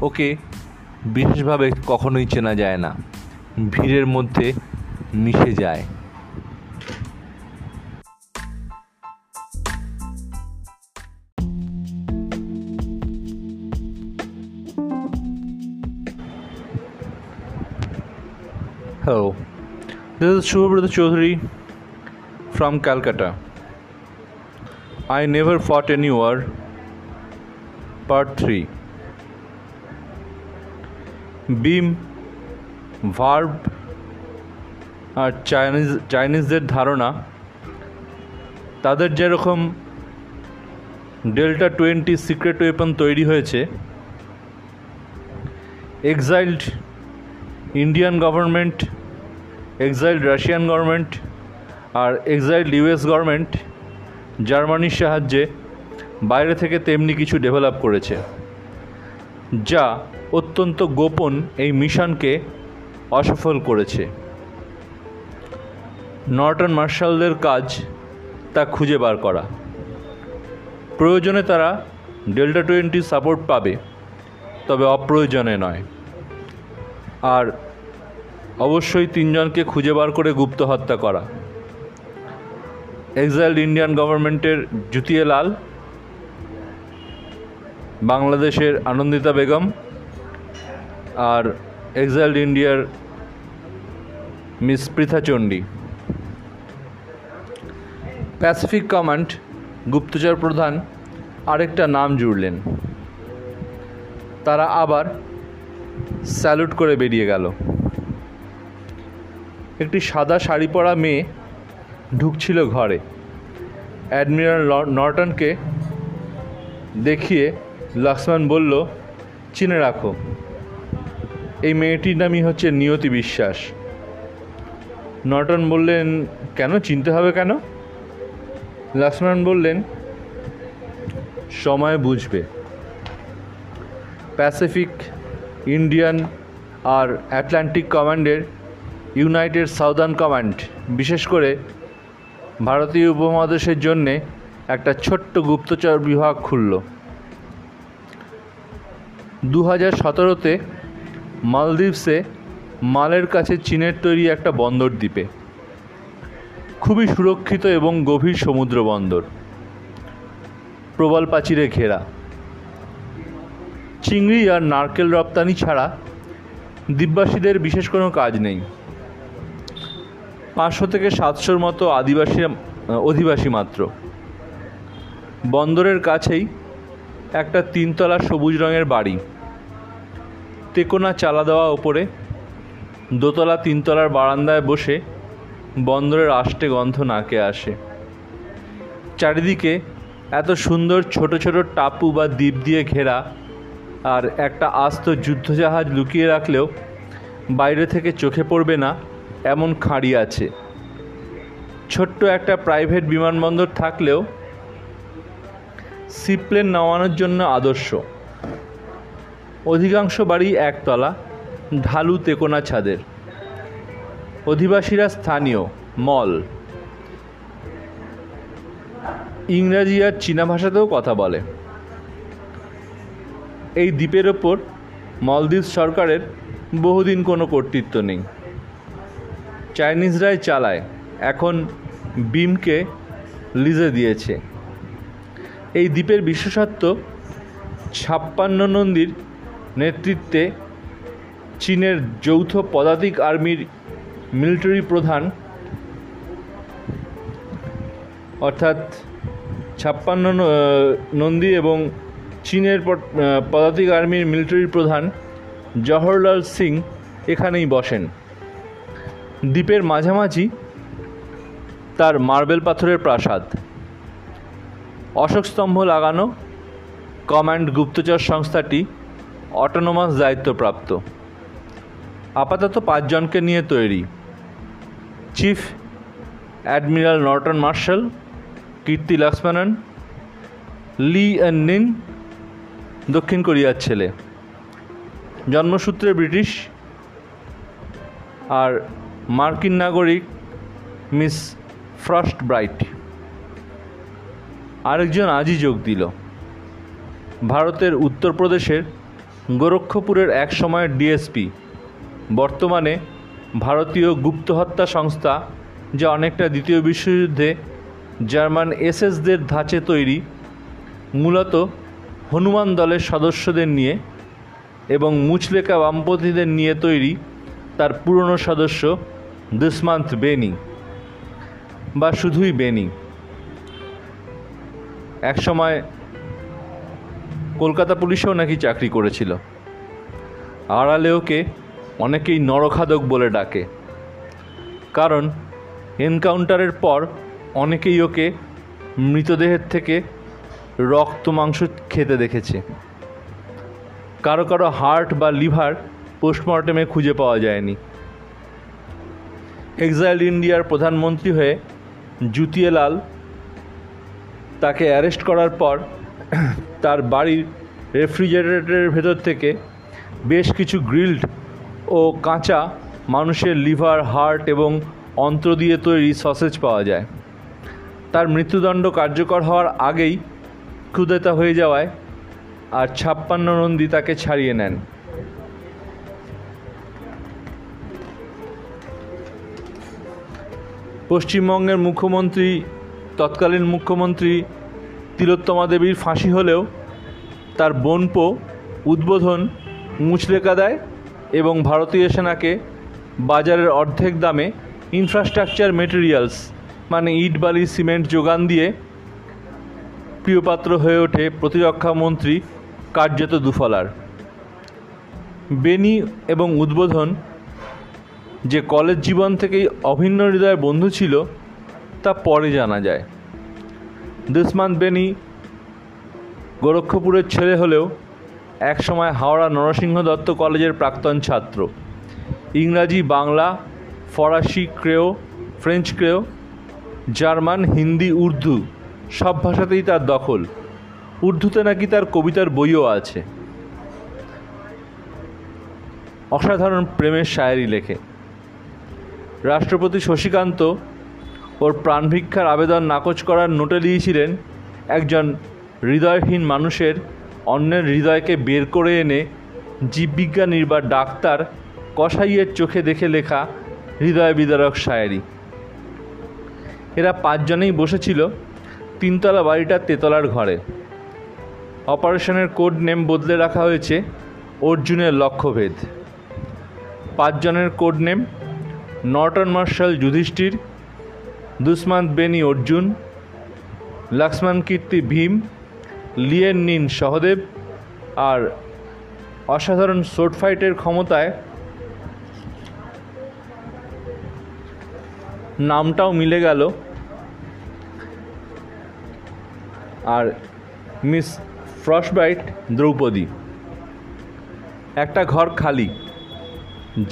ওকে বিশেষভাবে কখনোই চেনা যায় না ভিড়ের মধ্যে মিশে যায় Hello, this is Shubhabrata Chaudhary from. I never fought any war. Part 3 Beam ভার্ব আর চাইনিজ চাইনিজদের ধারণা, তাদের যেরকম ডেল্টা টোয়েন্টি সিক্রেট ওয়েপন তৈরি হয়েছে exiled Indian government exiled Russian government আর এক্সাইল্ড ইউএস গভর্নমেন্ট জার্মানির সাহায্যে বাইরে থেকে তেমনি কিছু ডেভেলপ করেছে, যা অত্যন্ত গোপন এই মিশনকে অসফল করেছে। নর্টন মার্শালদের কাজ তা খুঁজে বার করা। প্রয়োজনে তারা ডেল্টা টোয়েন্টি সাপোর্ট পাবে, তবে অপ্রয়োজনে নয়। আর অবশ্যই তিনজনকে খুঁজে বার করে গুপ্ত হত্যা করা। এক্সাইল্ড ইন্ডিয়ান গভর্নমেন্টের জুতিয়ে লাল, বাংলাদেশের আনন্দিতা বেগম আর এক্সাইল্ড ইন্ডিয়ার Miss Pritha Chandi. Pacific command গুপ্তচর প্রধান আরেকটা নাম জুড়লেন। তারা আবার স্যালুট করে বেরিয়ে গেল। একটি সাদা শাড়ি পরা মেয়ে ঢুকছিল ঘরে। অ্যাডমিরাল নর্টনকে দেখিয়ে লক্ষ্মণ বলল, চিনে রাখো, এই মেয়েটির নামই হচ্ছে নিয়তি বিশ্বাস। নর্টন বললেন, কেন, চিনতে হবে কেন? লক্ষ্মণ বললেন, সময় বুঝবে। প্যাসিফিক, ইন্ডিয়ান আর অ্যাটলান্টিক কমান্ডের ইউনাইটেড সাউদার্ন কমান্ড, বিশেষ করে ভারতীয় উপমহাদেশের জন্যে একটা ছোট্ট গুপ্তচর বিভাগ খুলল। দু হাজার সতেরোতে মালদ্বীপসে মালের কাছে চীনের তৈরি একটা বন্দর দ্বীপে। খুবই সুরক্ষিত এবং গভীর সমুদ্র বন্দর। প্রবল প্রাচীরে ঘেরা। চিংড়ি আর নারকেল রপ্তানি ছাড়া দ্বীপবাসীদের বিশেষ কোনো কাজ নেই। পাঁচশো থেকে সাতশোর মতো আদিবাসী অধিবাসী মাত্র। বন্দরের কাছেই একটা তিনতলা সবুজ রঙের বাড়ি। তেকোনা চালা দেওয়া ওপরে দোতলা তিনতলার বারান্দায় বসে বন্দরের আষ্টে গন্ধ নাকে আসে। চারিদিকে এত সুন্দর ছোট ছোট টাপু বা দ্বীপ দিয়ে ঘেরা আর একটা আস্ত যুদ্ধজাহাজ লুকিয়ে রাখলেও বাইরে থেকে চোখে পড়বে না এমন খাঁড়ি আছে। ছোট্ট একটা প্রাইভেট বিমানবন্দর থাকলেও সিপ্লেন নামানোর জন্য আদর্শ। অধিকাংশ বাড়ি একতলা, ঢালু তেকোনা ছাদের। অধিবাসীরা স্থানীয়, মল। ইংরাজি আর চীনা ভাষাতেও কথা বলে। এই দ্বীপের ওপর মলদ্বীপ সরকারের বহুদিন কোনো কর্তৃত্ব নেই। চাইনিজরাই চালায়, এখন বিমকে লিজে দিয়েছে। এই দ্বীপের বিশেষত্ব, ছাপ্পান্ন নন্দীর নেতৃত্বে চীনের যৌথ পদাতিক আর্মির মিলিটারি প্রধান, অর্থাৎ ছাপ্পান্ন নন্দী এবং চীনের পদাতিক আর্মির মিলিটারি প্রধান জওহরলাল সিং এখানেই বসেন। দ্বীপের মাঝামাঝি তার মার্বেল পাথরের প্রাসাদ। অশোক স্তম্ভ লাগানো কমান্ড গুপ্তচর সংস্থাটি অটোনোমাস দায়িত্বপ্রাপ্ত। আপাতত পাঁচজনকে নিয়ে তৈরি। Chief admiral Norton Marshall, Kirti Lakshmanan, Lee Nin, দক্ষিণ কোরিয়ার ছেলে। জন্মসূত্রে ব্রিটিশ। আর মার্কিন নাগরিক মিস ফ্রস্ট ব্রাইট আরেকজন আজই যোগ দিল। ভারতের উত্তরপ্রদেশের গোরক্ষপুরের এক সময়ের ডিএসপি। বর্তমানে ভারতীয় গুপ্তহত্যা সংস্থা, যা অনেকটা দ্বিতীয় বিশ্বযুদ্ধে জার্মান এসএসদের ধাঁচে তৈরি, মূলত হনুমান দলের সদস্যদের নিয়ে এবং মুচলেকা বামপন্থীদের নিয়ে তৈরি তার পুরনো সদস্য দুষ্মান্ত বেনি বা শুধুই বেনি একসময় কলকাতা পুলিশেও নাকি চাকরি করেছিল। আড়ালে ওকে অনেকেই নরখাদক বলে ডাকে। কারণ এনকাউন্টারের পর অনেকেই ওকে মৃতদেহের থেকে রক্ত মাংস খেতে দেখেছে। কারও কারও হার্ট বা লিভার পোস্টমর্টেমে খুঁজে পাওয়া যায়নি। এক্সাইল ইন্ডিয়ার প্রধানমন্ত্রী হয়ে জুতিয়েলাল তাকে অ্যারেস্ট করার পর তার বাড়ির রেফ্রিজারেটরের ভেতর থেকে বেশ কিছু গ্রিল্ড ও কাঁচা মানুষের লিভার, হার্ট এবং অন্ত্র দিয়ে তৈরি সসেজ পাওয়া যায়। তার মৃত্যুদণ্ড কার্যকর হওয়ার আগেই ক্ষুদেতা হয়ে যাওয়ায় আর ছাপ্পান্ন নন্দী তাকে ছাড়িয়ে নেন। পশ্চিমবঙ্গের মুখ্যমন্ত্রী, তৎকালীন মুখ্যমন্ত্রী তিলোত্তমা দেবীর ফাঁসি হলেও তার বোনপো, উদ্বোধন মুচলেকা দেয় এবং ভারতীয় সেনাকে বাজারের অর্ধেক দামে ইনফ্রাস্ট্রাকচার মেটেরিয়ালস মানে ইট, বালি, সিমেন্ট যোগান দিয়ে প্রিয়পাত্র হয়ে ওঠে প্রতিরক্ষা মন্ত্রী কার্যত দুফলার। বেনি এবং উদ্বোধন যে কলেজ জীবন থেকেই অভিন্ন হৃদয়ের বন্ধু ছিল, তা পরে জানা যায়। দুসমান বেনি গোরক্ষপুরের ছেলে হলেও একসময় হাওড়া নরসিংহ দত্ত কলেজের প্রাক্তন ছাত্র। ইংরাজি, বাংলা, ফরাসি Creole, French Creole, German, Hindi, Urdu সব ভাষাতেই তার দখল। উর্দুতে নাকি তার কবিতার বইও আছে। অসাধারণ প্রেমের শায়েরি লেখে। রাষ্ট্রপতি শশীকান্ত ওর প্রাণভিক্ষার আবেদন নাকচ করার নোটে দিয়েছিলেন একজন হৃদয়হীন মানুষের অন্যের হৃদয়কে বের করে এনে জীববিজ্ঞানীর বা ডাক্তার কসাইয়ের চোখে দেখে লেখা হৃদয় বিদারক শায়েরি। এরা পাঁচজনেই বসেছিল তিনতলা বাড়িটার তেতলার ঘরে। অপারেশনের কোড নেম বদলে রাখা হয়েছে অর্জুনের লক্ষ্যভেদ। পাঁচজনের code name Norton Marshall Yudhishthir Dushmanta Benny Arjun, Lakshman Kirti Bhim, Lien Nin Sahadev আর অসাধারণ শোট ফাইটের ক্ষমতায় নামটাও মিলে গেল। আর মিস ফ্রস্ট ফ্রস্টবাইট দ্রৌপদী। একটা ঘর খালি।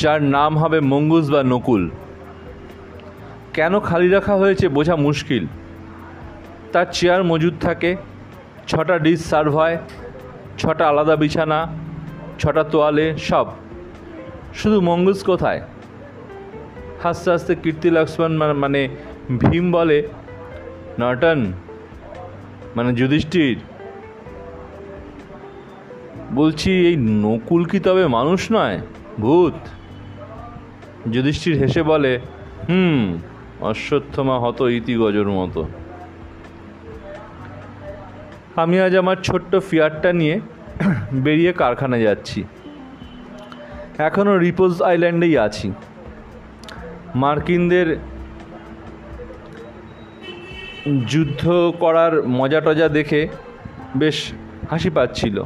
যার নাম হবে মঙ্গুস বা নকুল। কেন খালি রাখা হয়েছে বোঝা মুশকিল। তার চেয়ার মজুদ থাকে, ছটা ডিশ সার্ভ হয়, ছটা আলাদা বিছানা, ছটা তোয়ালে, সব। শুধু মঙ্গুস কোথায়? হাসতে হাসতে কীর্তি লক্ষ্মণ মানে ভীম বলে নটন মানে যুধিষ্ঠির, বলছি এই নকুল কি তবে মানুষ নয়? ভূত। যুধিষ্ঠির হেসে বলে, হুম, অশ্বত্থমা হত ইতি গজর মতো। আমি আজ আমার ছোট্ট ফিয়ারটা নিয়ে বেরিয়ে কারখানা যাচ্ছি। এখনও রিপোজ আইল্যান্ডেই আছি। মার্কিনদের যুদ্ধ করার মজা টজা দেখে বেশ হাসি পাচ্ছিল।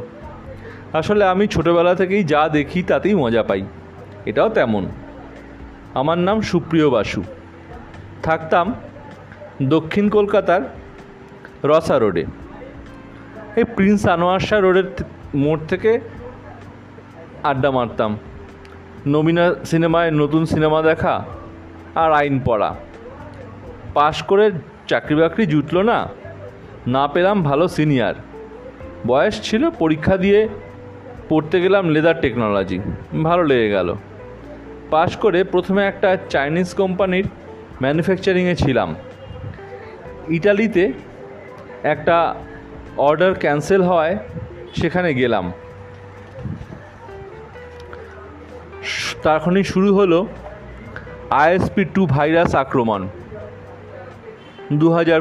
আসলে আমি ছোটোবেলা থেকেই যা দেখি তাতেই মজা পাই। এটাও তেমন। আমার নাম সুপ্রিয় বাসু। থাকতাম দক্ষিণ কলকাতার রসা রোডে। এই প্রিন্স আনোয়ার শাহ রোডের মোড় থেকে আড্ডা মারতাম। নবীনা সিনেমায় নতুন সিনেমা দেখা আর আইন পড়া। পাশ করে চাকরি বাকরি জুটলো না না পেলাম ভালো সিনিয়র। বয়স ছিল পরীক্ষা দিয়ে পড়তে গেলাম লেদার টেকনোলজি। ভালো লেগে গেল। পাশ করে প্রথমে একটা চাইনিজ কোম্পানির ম্যানুফ্যাকচারিংয়ে ছিলাম। ইটালিতে একটা অর্ডার ক্যান্সেল হওয়ায় সেখানে গেলাম। তখনই শুরু হলো আইএসপি টু ভাইরাস আক্রমণ দু হাজার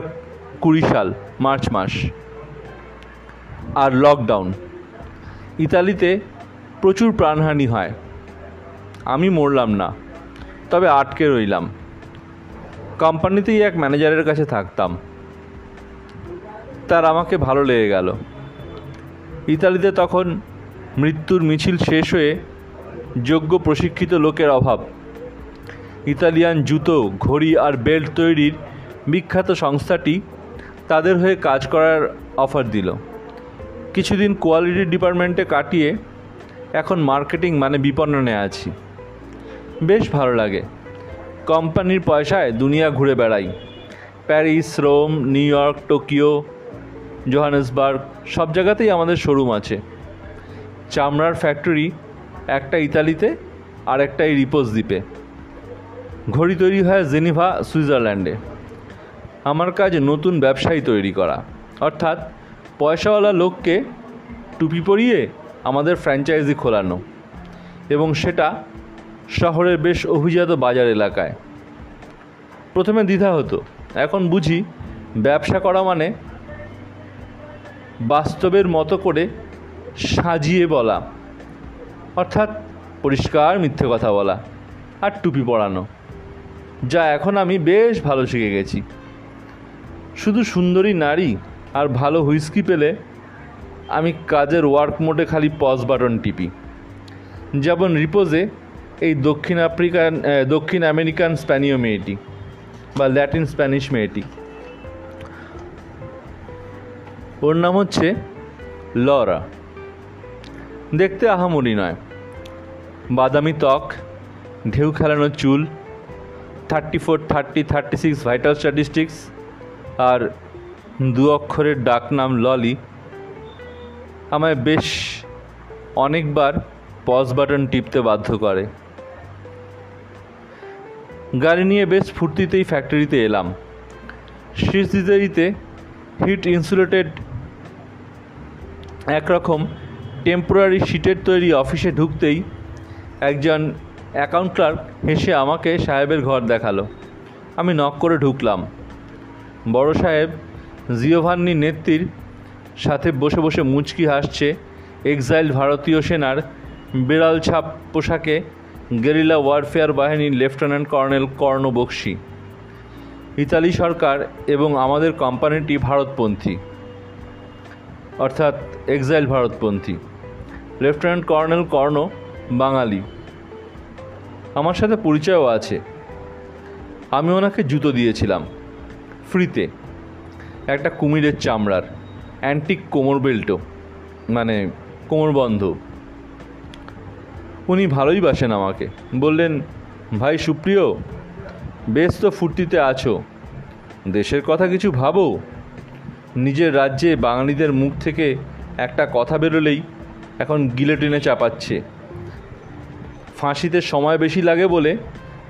কুড়ি সাল, মার্চ মাস, আর লকডাউন। ইতালিতে প্রচুর প্রাণহানি হয়। আমি মরলাম না, তবে আটকে রইলাম। কোম্পানিতেই এক ম্যানেজারের কাছে থাকতাম। তার আমাকে ভালো লেগে গেল। ইতালিতে তখন মৃত্যুর মিছিল শেষ হয়ে যোগ্য প্রশিক্ষিত লোকের অভাব। ইতালিয়ান জুতো, ঘড়ি আর বেল্ট তৈরির বিখ্যাত সংস্থাটি তাদের হয়ে কাজ করার অফার দিল। কিছুদিন কোয়ালিটি ডিপার্টমেন্টে কাটিয়ে এখন মার্কেটিং মানে বিপণনে আছি। বেশ ভালো লাগে। কোম্পানির পয়সায় দুনিয়া ঘুরে বেড়াই। Paris, Rome, new York, Tokyo, Johannesburg, সব জায়গাতেই আমাদের শোরুম আছে। চামড়ার ফ্যাক্টরি একটা ইতালিতে আর একটা রিপোজ দ্বীপে। ঘড়ি তৈরি হয় জেনিভা, সুইজারল্যান্ডে। আমার কাজ নতুন ব্যবসায়ী তৈরি করা। অর্থাৎ পয়সাওয়ালা লোককে টুপি পরিয়ে আমাদের ফ্র্যাঞ্চাইজি খোলানো এবং সেটা শহরের বেশ অভিজাত বাজার এলাকায়। প্রথমে দ্বিধা হতো। এখন বুঝি ব্যবসা করা মানে বাস্তবের মতো করে সাজিয়ে বলা, অর্থাৎ পরিষ্কার মিথ্যে কথা বলা আর টুপি পরানো, যা এখন আমি বেশ ভালো শিখে গেছি। শুধু সুন্দরী নারী আর ভালো হুইস্কি পেলে আমি কাজের ওয়ার্ক মোডে খালি পজ বাটন টিপি। যেমন রিপোজে এই দক্ষিণ আফ্রিকান দক্ষিণ আমেরিকান স্প্যানীয় মেয়েটি বা ল্যাটিন স্প্যানিশ মেয়েটি। ওর নাম হচ্ছে লরা। দেখতে আহামরি নয়। বাদামি ত্বক, ঢেউ খেলানো চুল thirty four thirty thirty six vital statistics আর দু অক্ষরের ডাক নাম ললি। আমায় বেশ অনেকবার পজ বাটন টিপতে বাধ্য করে। গাড়ি নিয়ে বেশ ফুর্তিতেই ফ্যাক্টরিতে এলাম। সিজদারিতে হিট ইনসুলেটেড একরকম টেম্পোরারি শিটের তৈরি অফিসে ঢুকতেই একজন অ্যাকাউন্ট ক্লার্ক হেসে আমাকে সাহেবের ঘর দেখাল। আমি নক করে ঢুকলাম। বড় সাহেব জিওভান্নি নেত্রীর সাথে বসে বসে মুচকি হাসছে এক্সাইল ভারতীয় সেনার বিড়াল ছাপ পোশাকে গেরিলা ওয়ারফেয়ার বাহিনীর lieutenant colonel Karna Bakshi Italy সরকার এবং আমাদের কোম্পানিটি ভারতপন্থী। অর্থাৎ exile ভারতপন্থী। Lieutenant colonel Karna Bangali. আমার সাথে পরিচয়ও আছে। আমি ওনাকে জুতো দিয়েছিলাম। ফ্রিতে। একটা কুমিরের চামড়ার অ্যান্টিক কোমর বেল্টও মানে কোমরবন্ধ উনি ভালোই বাসেন আমাকে। বললেন, ভাই সুপ্রিয়, বেশ তো ফুর্তিতে আছো। দেশের কথা কিছু ভাবো? নিজের রাজ্যে বাঙালিদের মুখ থেকে একটা কথা বেরোলেই এখন গিলেটিনে চাপাচ্ছে। ফাঁসিতে সময় বেশি লাগে বলে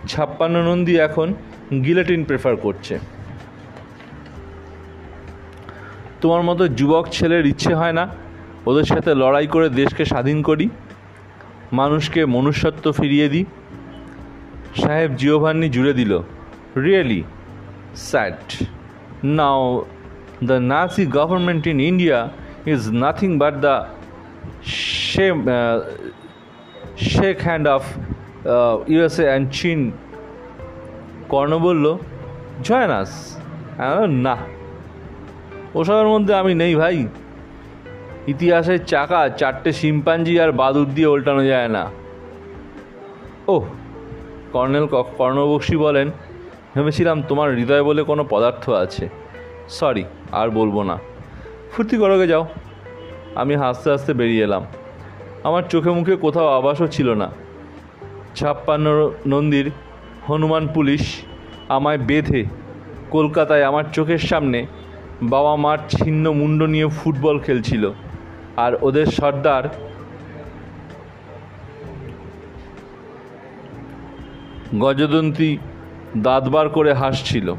ছাপ্পান্ন নন্দী এখন গিলেটিন প্রেফার করছে। তোমার মতো যুবক ছেলের ইচ্ছে হয় না ওদের সাথে লড়াই করে দেশকে স্বাধীন করি মানুষকে মনুষ্যত্ব ফিরিয়ে দিই। সাহেব জিওভান্নি জুড়ে দিল really sad now the Nazi government in India is nothing but the hand of uh, USA and Chin. Karna বলল জয়েন আস না ওসবের মধ্যে আমি নেই ভাই। ইতিহাসের চাকা, চারটে শিম্পাঞ্জি আর বাদুর দিয়ে উল্টানো যায় না। ও কর্নেল কর্ণবক্সী বলেন, ভেবেছিলাম তোমার হৃদয় বলে কোনো পদার্থ আছে। সরি, আর বলব না। ফুর্তি করোগে যাও। আমি হাসতে হাসতে বেরিয়ে এলাম। আমার চোখে মুখে কোথাও আবাসও ছিল না। ছাপ্পান্ন নন্দীর হনুমান পুলিশ আমায় বেঁধে কলকাতায় আমার চোখের সামনে বাবা মার ছিন্ন মুন্ড নিয়ে ফুটবল খেলছিল। আর ওদের সর্দার গজদন্তী দাঁত বার করে হাসছিল।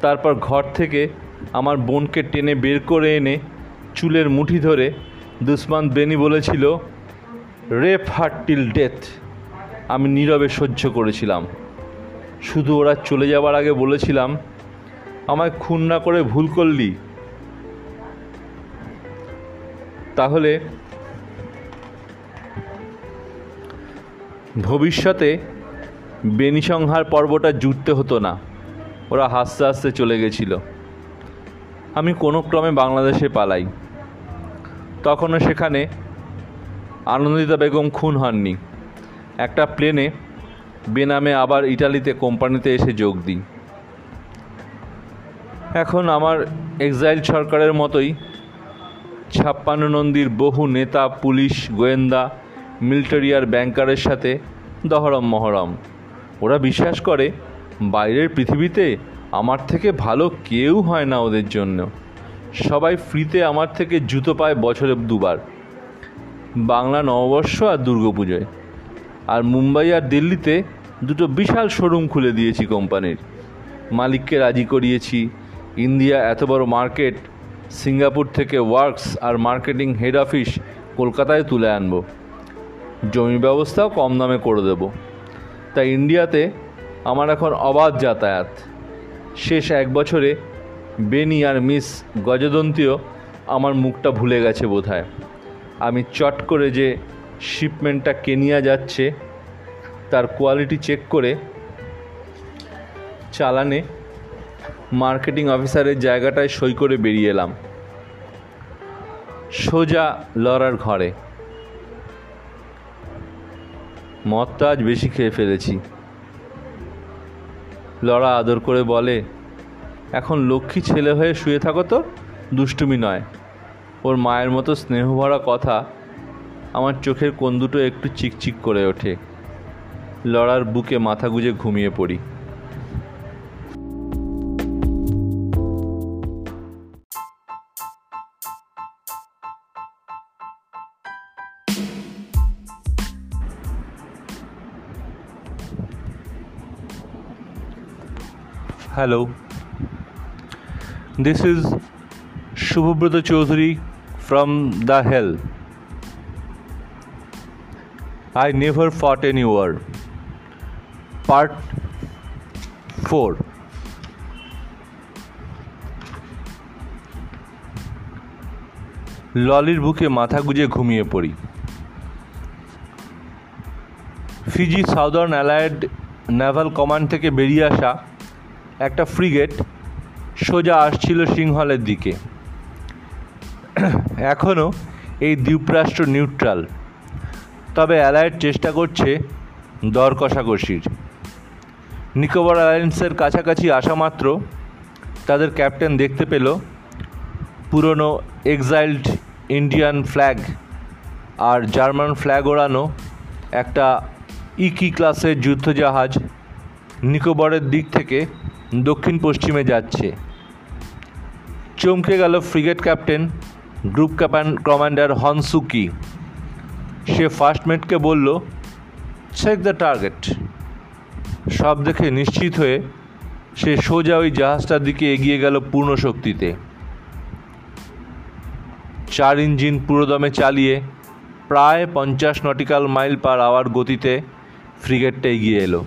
তারপর ঘর থেকে আমার বোনকে টেনে বের করে এনে চুলের মুঠি ধরে দুষ্মান বেনি বলেছিল রেপ হার্ট টিল ডেথ। আমি নীরবে সহ্য করেছিলাম। শুধু ওরা চলে যাবার আগে বলেছিলাম আমায় খুন না করে ভুল করলি। তাহলে ভবিষ্যতে বেনিসংহার পর্বটা জুটতে হতো না। ওরা হাসতে হাসতে চলে গেছিল। আমি কোনো ক্রমে বাংলাদেশে পালাই। তখনও সেখানে আনন্দিতা বেগম খুন হননি। একটা প্লেনে বেনামে আবার ইটালিতে কোম্পানিতে এসে যোগ দিই। এখন আমার এক্সাইল সরকারের মতোই ছাপ্পান্ন নন্দীর বহু নেতা, পুলিশ, গোয়েন্দা, মিলিটারি আর ব্যাংকারের সাথে দহরম মহরম। ওরা বিশ্বাস করে, বাইরের পৃথিবীতে আমার থেকে ভালো কেউ হয় না ওদের জন্য। সবাই ফ্রিতে আমার থেকে জুতো পায় বছরে দুবার। বাংলা নববর্ষ আর দুর্গাপুজোয়। আর মুম্বাই আর দিল্লিতে দুটো বিশাল শোরুম খুলে দিয়েছি কোম্পানির। মালিককে রাজি করিয়েছি ইন্ডিয়া এত বড় মার্কেট, সিঙ্গাপুর থেকে ওয়ার্কস আর মার্কেটিং হেড অফিস কলকাতায় তুলে আনব। জমি ব্যবস্থাও কম দামে করে দেব। তাই ইন্ডিয়াতে আমার এখন অবাধ যাতায়াত। শেষ এক বছরে বেনি আর মিস গজদন্তীও আমার মুখটা ভুলে গেছে বোধহয়। আমি চট করে যে শিপমেন্টটা কেনিয়া যাচ্ছে, তার কোয়ালিটি চেক করে চালানে মার্কেটিং অফিসারের জায়গাটায় সই করে বেরিয়ে এলাম। সোজা লড়ার ঘরে। মদটা আজ বেশি খেয়ে ফেলেছি। লড়া আদর করে বলে, এখন লক্ষ্মী ছেলে হয়ে শুয়ে থাকো তো, দুষ্টুমি নয়। ওর মায়ের মতো স্নেহভরা কথা আমার চোখের কোন দুটো একটু চিকচিক করে ওঠে। লড়ার বুকে মাথা গুজে ঘুমিয়ে পড়ি। Hello. This is Shubhabrata Chaudhary from The Hell. I never fought any war. Part 4. ললির বুকে মাথা গুজে ঘুমিয়ে পড়ি Fiji Southern Allied Naval Command থেকে বেরিয়ে আসা একটা ফ্রিগেট সোজা আসছিল সিংহলের দিকে। এখনও এই দ্বীপরাষ্ট্র নিউট্রাল তবে অ্যালায়েড চেষ্টা করছে দর কষাকষির। নিকোবর অ্যালায়েন্সের কাছাকাছি আসা মাত্র তাদের ক্যাপ্টেন দেখতে পেল পুরনো এক্সাইল্ড ইন্ডিয়ান ফ্ল্যাগ আর জার্মান ফ্ল্যাগ ওড়ানো একটা ইকি ক্লাসের যুদ্ধজাহাজ নিকোবরের দিক থেকে দক্ষিণ পশ্চিমে যাচ্ছে। চমকে গেল frigate captain group commander Honsuki সে ফার্স্ট মেটকে বলল চেক দ্য টার্গেট সব দেখে নিশ্চিত হয়ে সে সোজা ওই জাহাজটার দিকে এগিয়ে গেল পূর্ণ শক্তিতে। চার ইঞ্জিন পুরোদমে চালিয়ে প্রায় পঞ্চাশ নটিক্যাল মাইল পার আওয়ার গতিতে ফ্রিগেটটা এগিয়ে এলো।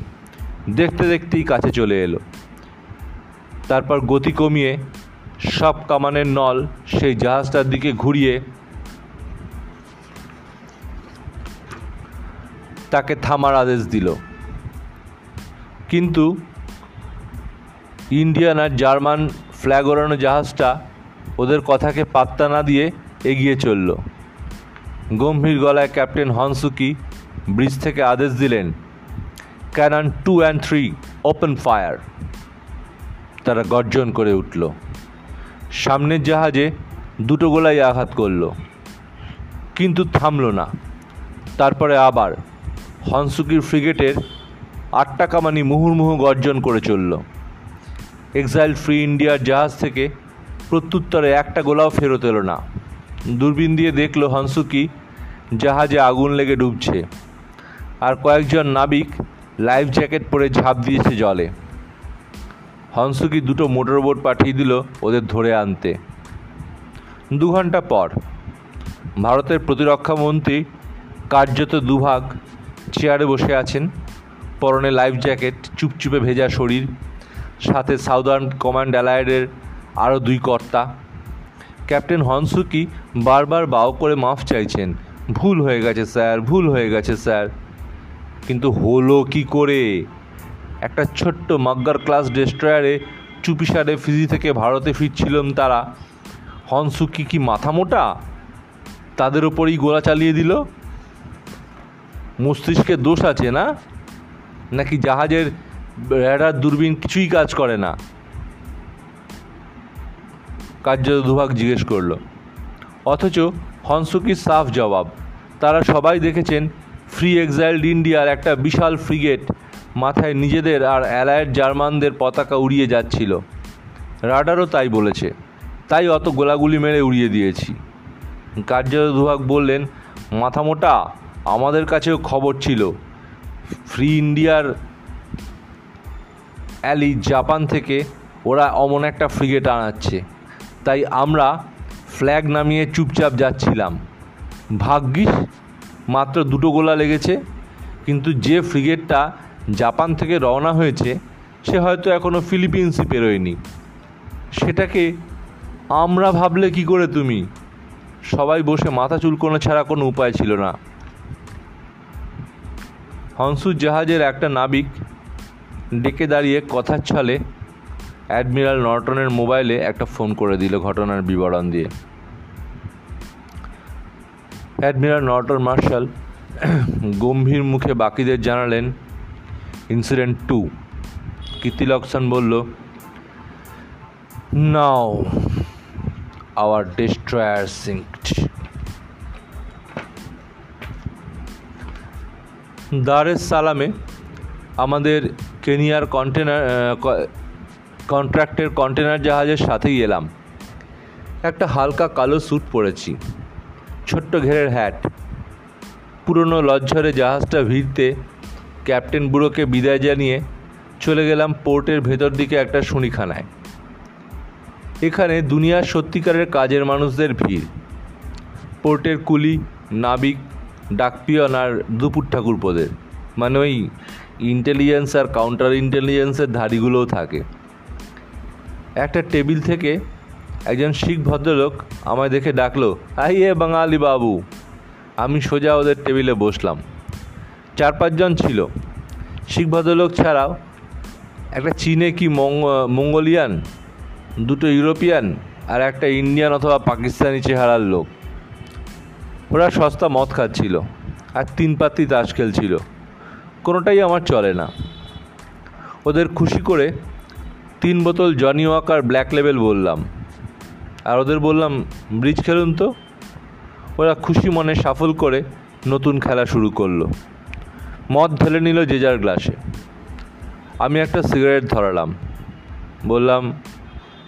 দেখতে দেখতেই কাছে চলে এলো। তারপর গতি কমিয়ে সব কামানের নল সেই জাহাজটার দিকে ঘুরিয়ে তাকে থামার আদেশ দিল। কিন্তু ইন্ডিয়ান আর জার্মান ফ্ল্যাগ ওড়ানো জাহাজটা ওদের কথাকে পাত্তা না দিয়ে এগিয়ে চলল। গম্ভীর গলায় ক্যাপ্টেন হনসুকি ব্রিজ থেকে আদেশ দিলেন cannon two and three open fire তারা গর্জন করে উঠল। সামনের জাহাজে দুটো গোলাই আঘাত করল। কিন্তু থামল না। তারপরে আবার হনসুকির ফ্রিগেটের আটটা কামানি মুহুর্মুহু গর্জন করে চলল। এক্সাইল ফ্রি ইন্ডিয়ার জাহাজ থেকে প্রত্যুত্তরে একটা গোলাও ফেরত এলো না। দূরবীন দিয়ে দেখল হনসুকি জাহাজে আগুন লেগে ডুবছে। আর কয়েকজন নাবিক লাইফ জ্যাকেট পরে ঝাঁপ দিয়েছে জলে। হংসুকি দুটো মোটর বোট পাঠিয়ে দিল ওদের ধরে আনতে। দু ঘণ্টা পর ভারতের প্রতিরক্ষা মন্ত্রী কার্যত দুভাগ চেয়ারে বসে আছেন। পরনে লাইফ জ্যাকেট, চুপচুপে ভেজা শরীর, সাথে সাউদার্ন কমান্ড অ্যালায়েডের আরও দুই কর্তা। ক্যাপ্টেন হনসুকি বারবার বাও করে মাফ চাইছেন। ভুল হয়ে গেছে, স্যার, ভুল হয়ে গেছে, স্যার। কিন্তু হলো কি করে? একটা ছোট্ট মাগ্গার ক্লাস ডেস্ট্রয়ারে চুপিসারে ফিজি থেকে ভারতে ফিরছিলাম তারা। হনসুকি কি মাথা মোটা? তাদের ওপরই গোলা চালিয়ে দিল। মস্তিষ্কে দোষ আছে না? নাকি জাহাজের র্যাডার দূরবীন কিছুই কাজ করে না? কার্য দুভাগ জিজ্ঞেস করল। অথচ হনসুকির সাফ জবাব? তারা সবাই দেখেছেন ফ্রি এক্সাইল্ড ইন্ডিয়ার একটা বিশাল ফ্রিগেট মাথায় নিজেদের আর অ্যালায়েড জার্মানদের পতাকা উড়িয়ে যাচ্ছিল। রাডারও তাই বলেছে। তাই অত গোলাগুলি মেরে উড়িয়ে দিয়েছি। কার্য দুভাগ বললেন মাথা মোটা আমাদের কাছেও খবর ছিল। ফ্রি ইন্ডিয়ার অ্যালি জাপান থেকে ওরা অমন একটা ফ্রিগেট আনাচ্ছে। তাই আমরা ফ্ল্যাগ নামিয়ে চুপচাপ যাচ্ছিলাম। ভাগ্যিস, মাত্র দুটো গোলা লেগেছে। কিন্তু যে ফ্রিগেটটা জাপান থেকে রওনা হয়েছে, সে হয়তো এখনও ফিলিপিন্সই পেরোয়নি সেটাকে আমরা ভাবলে কি করে তুমি? সবাই বসে মাথা চুলকোনো ছাড়া কোনো উপায় ছিল না। হংসুর জাহাজের একটা নাবিক ডেকে দাঁড়িয়ে কথার ছলে অ্যাডমিরাল নর্টনের মোবাইলে একটা ফোন করে দিল ঘটনার বিবরণ দিয়ে। অ্যাডমিরাল নর্টন মার্শাল গম্ভীর মুখে বাকিদের জানালেন ইনসিডেন্ট টু কীর্তিলক্ষণ বলল, নাও আওয়ার ডিস্ট্রয়ার সিঙ্কড দারেস সালামে আমাদের কেনিয়ার কন্টেনার কন্ট্রাক্টের কন্টেনার জাহাজের সাথেই এলাম। একটা হালকা কালো স্যুট পরেছি, ছোট্ট ঘেরের হ্যাট পুরনো লজ্জরে জাহাজটা ভিড়তে ক্যাপ্টেন বুড়োকে বিদায় জানিয়ে চলে গেলাম পোর্টের ভেতর দিকে একটা শুনিখানায়। এখানে দুনিয়ার সত্যিকারের কাজের মানুষদের ভিড়। পোর্টের কুলি, নাবিক, ডাকপিয়ন আর দুপুর ঠাকুরপোদের মানে ওই ইন্টেলিজেন্স আর কাউন্টার ইন্টেলিজেন্সের ধাড়িগুলোও থাকে। একটা টেবিল থেকে একজন শিখ ভদ্রলোক আমায় দেখে ডাকলো, আইয়ে বাঙালি বাবু। আমি সোজা ওদের টেবিলে বসলাম। চার পাঁচজন ছিল। শিখ ভদ্রলোক ছাড়াও একটা চীনে কি মঙ্গোলিয়ান, দুটো ইউরোপিয়ান আর একটা ইন্ডিয়ান অথবা পাকিস্তানি চেহারার লোক। ওরা সস্তা মদ খাচ্ছিল আর তিন পাত্তি তাস খেলছিল। কোনোটাই আমার চলে না। ওদের খুশি করে তিন বোতল জনি ওয়াকার ব্ল্যাক লেভেল বললাম। আর ওদের বললাম, ব্রিজ খেলুন তো? ওরা খুশি মনে সাফল করে নতুন খেলা শুরু করল। মদ ঢেলে নিল যে যার গ্লাসে। আমি একটা সিগারেট ধরালাম। বললাম,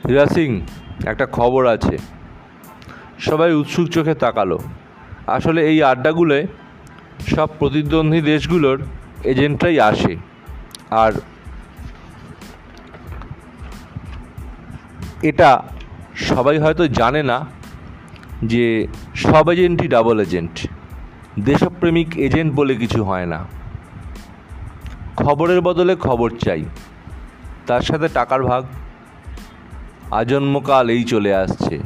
হীরা সিং, একটা খবর আছে। সবাই উৎসুক চোখে তাকালো। আসলে এই আড্ডাগুলোয় সব প্রতিদ্বন্দ্বী দেশগুলোর এজেন্টরাই আসে। আর এটা সবাই হয়তো জানে না যে সব এজেন্টই ডাবল এজেন্ট। দেশপ্রেমিক এজেন্ট বলে কিছু হয় না। খবরের বদলে খবর চাই। তার সাথে টাকার ভাগ। আজন্মকাল এই চলে আসছে।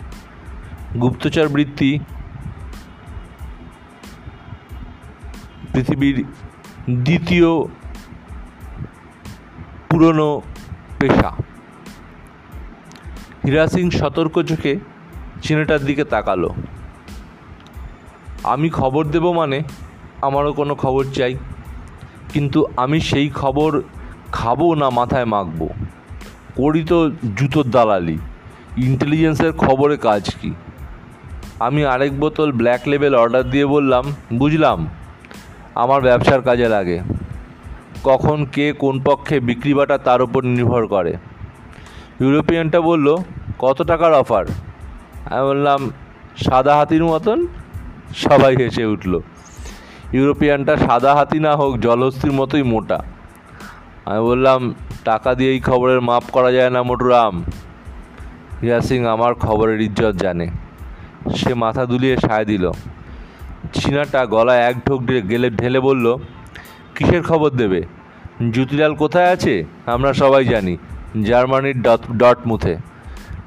গুপ্তচর বৃত্তি। পৃথিবীর দ্বিতীয় পুরনো পেশা। হীরা সিং সতর্ক চোখে চিনেটার দিকে তাকালো। আমি খবর দেব মানে আমারও কোনো খবর চাই। কিন্তু আমি সেই খবর খাব না মাথায় মাখব। করি তো জুতোর দালালি। ইন্টেলিজেন্সের খবরে কাজ কি? আমি আরেক বোতল ব্ল্যাক লেবেল অর্ডার দিয়ে বললাম, বুঝলাম, আমার ব্যবসার কাজে লাগে। কখন কে কোন পক্ষে বিক্রি বাটা তার উপর নির্ভর করে? ইউরোপিয়ানটা বলল, কত টাকার অফার? আমি বললাম, সাদা হাতির মতন? সবাই হেসে উঠল। ইউরোপিয়ানটা সাদা হাতি না হোক, জলহস্তির মতোই মোটা। আমি বললাম, টাকা দিয়ে এই খবরের মাপ করা যায় না মোটুরাম রিয়া সিং আমার খবরের ইজ্জত জানে। সে মাথা দুলিয়ে সায় দিল। চীনাটা গলায় এক ঢোক গেলে ঢেলে বলল, কিসের খবর দেবে? জ্যোতিলাল কোথায় আছে? আমরা সবাই জানি। জার্মানির ডট ডট ডটমুথে।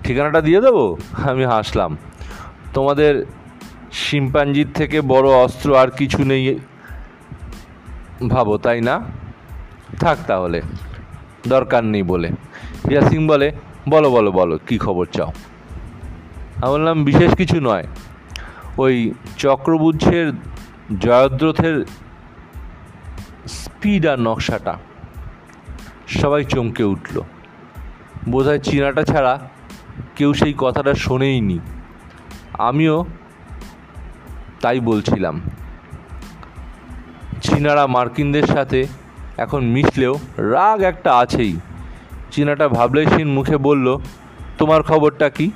ঠিকানাটা দিয়ে দেবো? আমি হাসলাম। তোমাদের শিম্পাঞ্জির থেকে বড় অস্ত্র আর কিছু নেই। ভাবো, তাই না? থাক তাহলে, দরকার নেই বলে। রিয়া সিং বলে, বলো বলো বলো, কী খবর চাও? আমি বললাম, বিশেষ কিছু নয়। ওই চক্রবুদ্ধের জয়দ্রথের স্পিড আর নকশাটা। সবাই চমকে উঠল। বোধহয় চীনাটা ছাড়া কেউ সেই কথাটা শোনেইনি। আমিও তাই বলছিলাম। চীনারা মার্কিনদের সাথে এখন মিশলেও রাগ একটা আছেই। চীনাটা ভাবলেশীন মুখে বলল, তোমার খবরটা কি?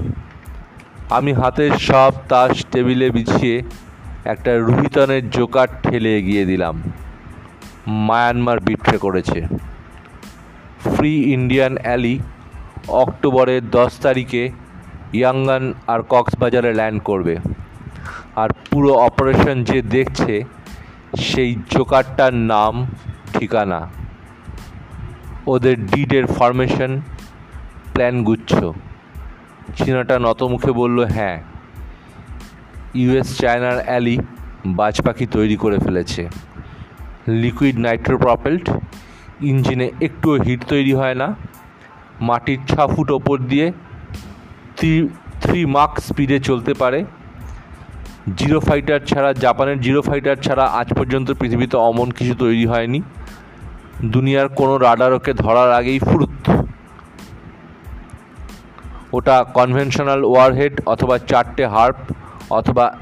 আমি হাতের সব তাস টেবিলে বিছিয়ে একটা রুহিতনের জোকার ঠেলে এগিয়ে দিলাম। মায়ানমার বিট্রে করেছে। ফ্রি ইন্ডিয়ান অ্যালি অক্টোবরের দশ তারিখে ইয়াঙ্গান আর কক্সবাজারে ল্যান্ড করবে। আর পুরো অপারেশন যে দেখছে, সেই জোকারটার নাম, ঠিকানা। ওদের ডিডের ফরমেশন প্ল্যান গুচ্ছ। চীনাটা নতমুখে বলল হ্যাঁ ইউএস চায়নার অ্যালি বাজ পাখি তৈরি করে ফেলেছে। লিকুইড নাইট্রোপ্রপেল্ট ইঞ্জিনে একটুও হিট তৈরি হয় না। মাটির ছ ফুট ওপর দিয়ে থ্রি থ্রি মার্ক স্পিডে চলতে পারে। জিরো ফাইটার ছাড়া, জাপানের জিরো ফাইটার ছাড়া আজ পর্যন্ত পৃথিবীতে অমন কিছু তৈরি হয়নি। দুনিয়ার কোনো রাডারকে ধরার আগেই ফুরুত। ওটা কনভেনশনাল ওয়ারহেড অথবা চারটে হার্প অথবা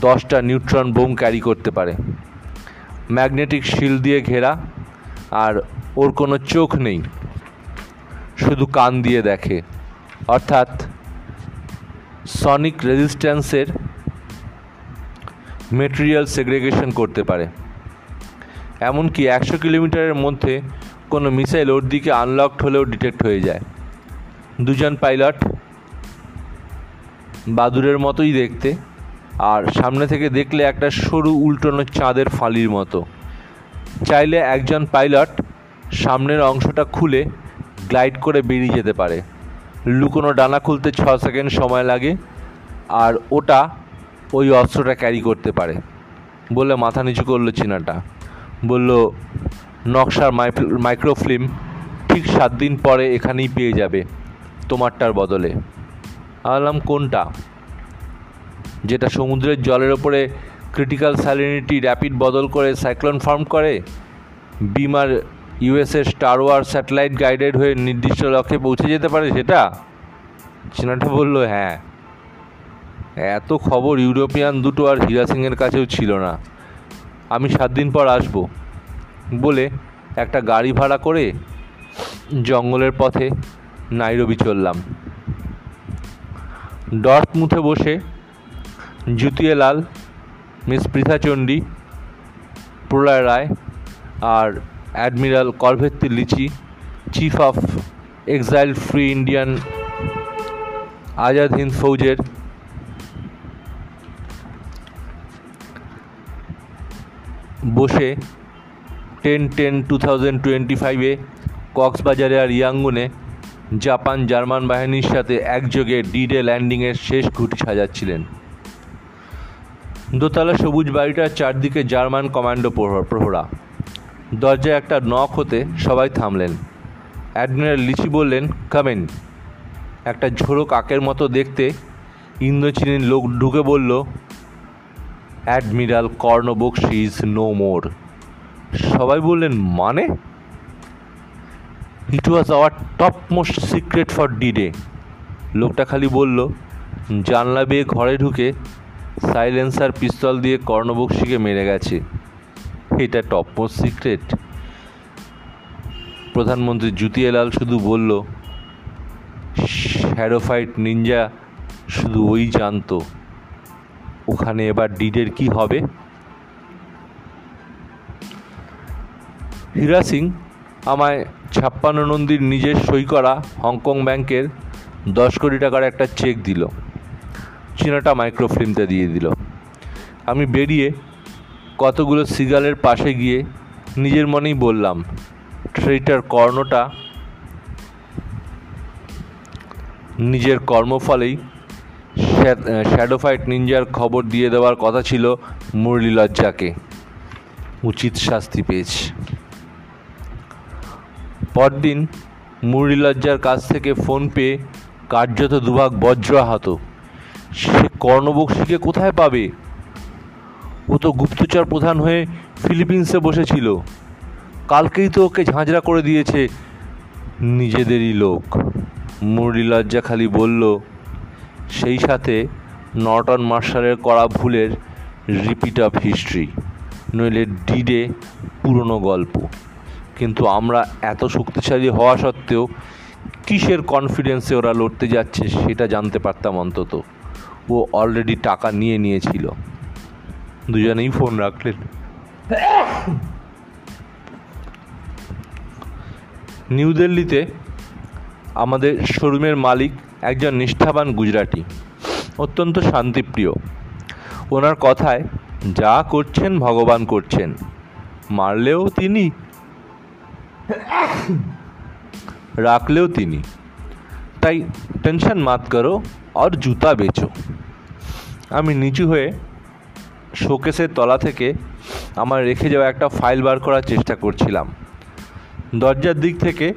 দশটা নিউট্রন বোম ক্যারি করতে পারে। ম্যাগনেটিক শিল দিয়ে ঘেরা, আর ওর কোনো চোখ নেই। শুধু কান দিয়ে দেখে। অর্থাৎ সনিক রেজিস্ট্যান্সের মেটেরিয়াল সেগ্রেগেশন করতে পারে। এমনকি একশো কিলোমিটারের মধ্যে কোনো মিসাইল ওর দিকে আনলকড হলেও ডিটেক্ট হয়ে যায়। দুজন পাইলট বাদুরের মতোই দেখতে, আর সামনে থেকে দেখলে একটা সরু উল্টোনো চাঁদের ফালির মতো। চাইলে একজন পাইলট সামনের অংশটা খুলে গ্লাইড করে বেরিয়ে যেতে পারে। লুকোনো ডানা খুলতে ছ সেকেন্ড সময় লাগে, আর ওটা ওই অস্ত্রটা ক্যারি করতে পারে। বলে মাথা নিচু করল চীনাটা। বলল, নকশার মাইক্রোফিল্ম ঠিক সাত দিন পরে এখানেই পেয়ে যাবে, তোমারটার বদলে। আলাম কোনটা? যেটা সমুদ্রের জলের ওপরে ক্রিটিক্যাল স্যালিনিটি র্যাপিড বদল করে সাইক্লোন ফর্ম করে? বিমার ইউএসের স্টার ওয়ার স্যাটেলাইট গাইডেড হয়ে নির্দিষ্ট লক্ষ্যে পৌঁছে যেতে পারে সেটা? চীনাটা বলল হ্যাঁ। এত খবর ইউরোপিয়ান দুটো আর হীরা সিংয়ের কাছেও ছিল না। আমি সাত দিন পর আসব, বলে একটা গাড়ি ভাড়া করে জঙ্গলের পথে নাইরবি চললাম। ডর্থ মুথে বসে জুতিয়ে লাল মিস পৃথাচণ্ডী প্রলয় রায় আর admiral Corvetti Lichi, chief of exile free Indian Azad Hind ফৌজের বসে ten ten two thousand twenty ফাইভে কক্সবাজারে আর ইয়াঙ্গুনে জাপান জার্মান বাহিনীর সাথে একযোগে ডি ডে ল্যান্ডিংয়ের শেষ ঘুটি সাজাচ্ছিলেন। দোতলা সবুজ বাড়িটার চারদিকে জার্মান কমান্ডো প্রহরা। দরজায় একটা নখ হতে সবাই থামলেন। অ্যাডমিরাল লিচি বললেন কামেন একটা ঝোড়ো কাকের মতো দেখতে ইন্দোচীনের লোক ঢুকে বলল admiral Karna Bakshi is no more. সবাই বললেন মানে? It was our top most secret for D day লোকটা খালি বলল, জানলা বেয়ে ঘরে ঢুকে সাইলেন্সার পিস্তল দিয়ে কর্ণবক্সিকে মেরে গেছে। এটা টপ মোস্ট সিক্রেট প্রধানমন্ত্রী জুতিয়েলাল শুধু বলল শ্যাডোফাইট নিনজা শুধু ওই জানতো। ওখানে এবার ডিডের কি হবে? হীরা সিং, আমায় ছাপ্পান্ন নন্দীর নিজের সই করা হংকং ব্যাংকের দশ কোটি টাকার একটা চেক দিল। চীনাটা মাইক্রোফিল্মতে দিয়ে দিল। আমি বেরিয়ে কতগুলো সিগালের পাশে গিয়ে নিজের মনেই বললাম ট্রেটার কর্ণটা নিজের কর্মফলেই শ্যাডো ফাইট নিনজার খবর দিয়ে দেওয়ার কথা ছিল মুরলী লজ্জাকে। উচিত শাস্তি পেয়েছে। পরদিন মুরলী লজ্জার কাছ থেকে ফোন পেয়ে কার্যত দুভাগ বজ্র আহত। সে কর্ণবক্সিকে কোথায় পাবে? ও তো গুপ্তচর প্রধান হয়ে ফিলিপিন্সে বসেছিল। কালকেই তো ওকে ঝাঁঝরা করে দিয়েছে নিজেদেরই লোক। মুরলী লজ্জা খালি বলল সেই সাথে নর্টন মার্শালের করা ভুলের রিপিট অফ হিস্ট্রি নইলে ডিডে পুরনো গল্প। কিন্তু আমরা এত শক্তিশালী হওয়া সত্ত্বেও কিসের কনফিডেন্সে ওরা লড়তে যাচ্ছে সেটা জানতে পারতাম অন্তত। ও অলরেডি টাকা নিয়ে নিয়েছিল। দুজনেই ফোন রাখলেন। নিউ দিল্লিতে আমাদের শোরুমের মালিক একজন নিষ্ঠাবান গুজরাটি, অত্যন্ত শান্তিপ্রিয়। ওনার কথায়, যা করছেন ভগবান করছেন, মারলেও তিনি, রাখলেও তিনি। তাই টেনশন মাত করো আর জুতা বেচো। আমি নিচু হয়ে শোকেসের তলা থেকে আমার রেখে যাওয়া একটা ফাইল বার করার চেষ্টা করছিলাম। দরজার দিক থেকে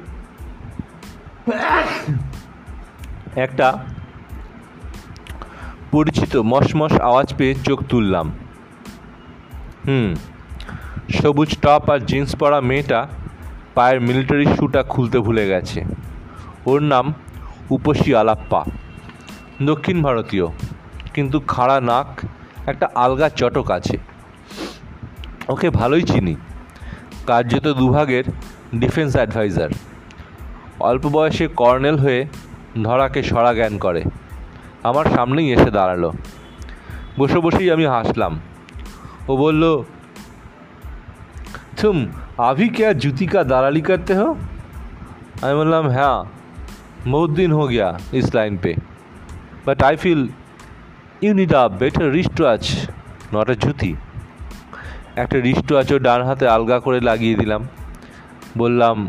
একটা পরিচিত মশমশ আওয়াজ পেয়ে চোখ তুললাম। হুম, সবুজ টপ আর জিন্স পরা মেয়েটা পায়ের মিলিটারি শ্যুটা খুলতে ভুলে গেছে। ওর নাম উপসী আলাপ্পা, দক্ষিণ ভারতীয়, কিন্তু খাড়া নাক, একটা আলগা চটক আছে। ওকে ভালোই চিনি, কার্যত দুভাগের ডিফেন্স অ্যাডভাইজার। অল্প বয়সে কর্নেল হয়ে ধরাকে সরা জ্ঞান করে। আমার সামনেই এসে দাঁড়াল। বসে বসেই আমি হাসলাম। ও বলল থুম আভি কে আর জুতিকা দালালি করতে হো? আমি বললাম হ্যাঁ বহুত দিন হো গিয়া ইস line pay. But I feel you need a better wrist watch not a জুতি। একটা রিস্ট ওয়াচও ডান হাতে আলগা করে লাগিয়ে দিলাম। বললাম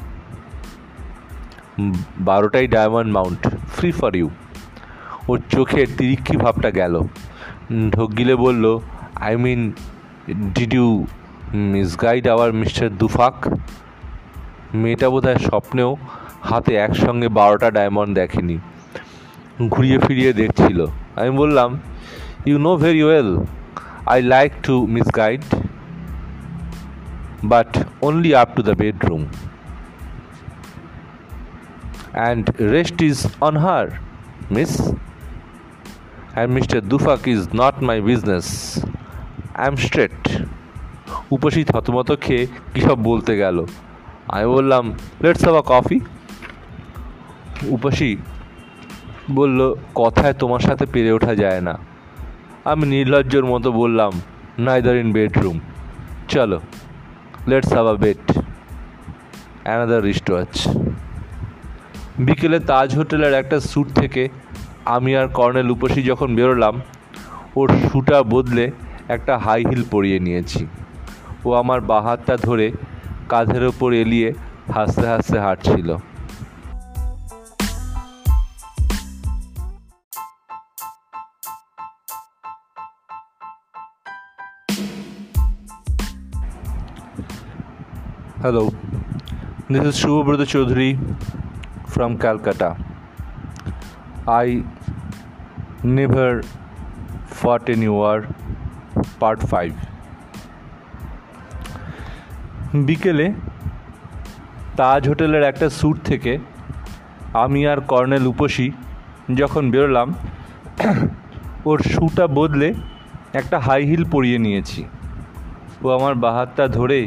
বারোটাই diamond mount, free for you. ওর চোখের তিরিক্ষি ভাবটা গেল। ঢোক গিলে বলল, I mean, did you misguide our mister Dufak? মেয়েটা বোধহয় স্বপ্নেও হাতে একসঙ্গে বারোটা ডায়মন্ড দেখেনি। ঘুরিয়ে ফিরিয়ে দেখছিল। আমি বললাম you know very well I like to misguide but only up to the bedroom and rest is on her miss and mister Dufak is not my business I am straight Upasi থতমত খেয়ে কী সব বলতে গেল, আমি বললাম let's have a coffee Upasi বলল, কথায় তোমার সাথে পেরে ওঠা যায় না। আমি নির্লজ্জর মতো বললাম নাইদার ইন বেডরুম চলো let's have a bed another wrist watch বিকেলে তাজ হোটেলের একটা স্যুট থেকে আমি আর কর্নেল উপসী যখন বেরোলাম ওর শ্যুটা বদলে একটা হাই হিল পরিয়ে নিয়েছি। ও আমার বাহাতটা ধরে কাঁধের ওপর এলিয়ে হাসতে হাসতে হাঁটছিল। Hello, this is Shubhabrata Chaudhary from Calcutta. I never fought any war, part 5. বিকেলে তাজ হোটেলের একটা স্যুট থেকে আমি আর কর্নেল উপসী যখন বেরোলাম ওর শ্যুটা বদলে একটা হাই হিল পরিয়ে নিয়েছি ও আমার বাহাতটা ধরে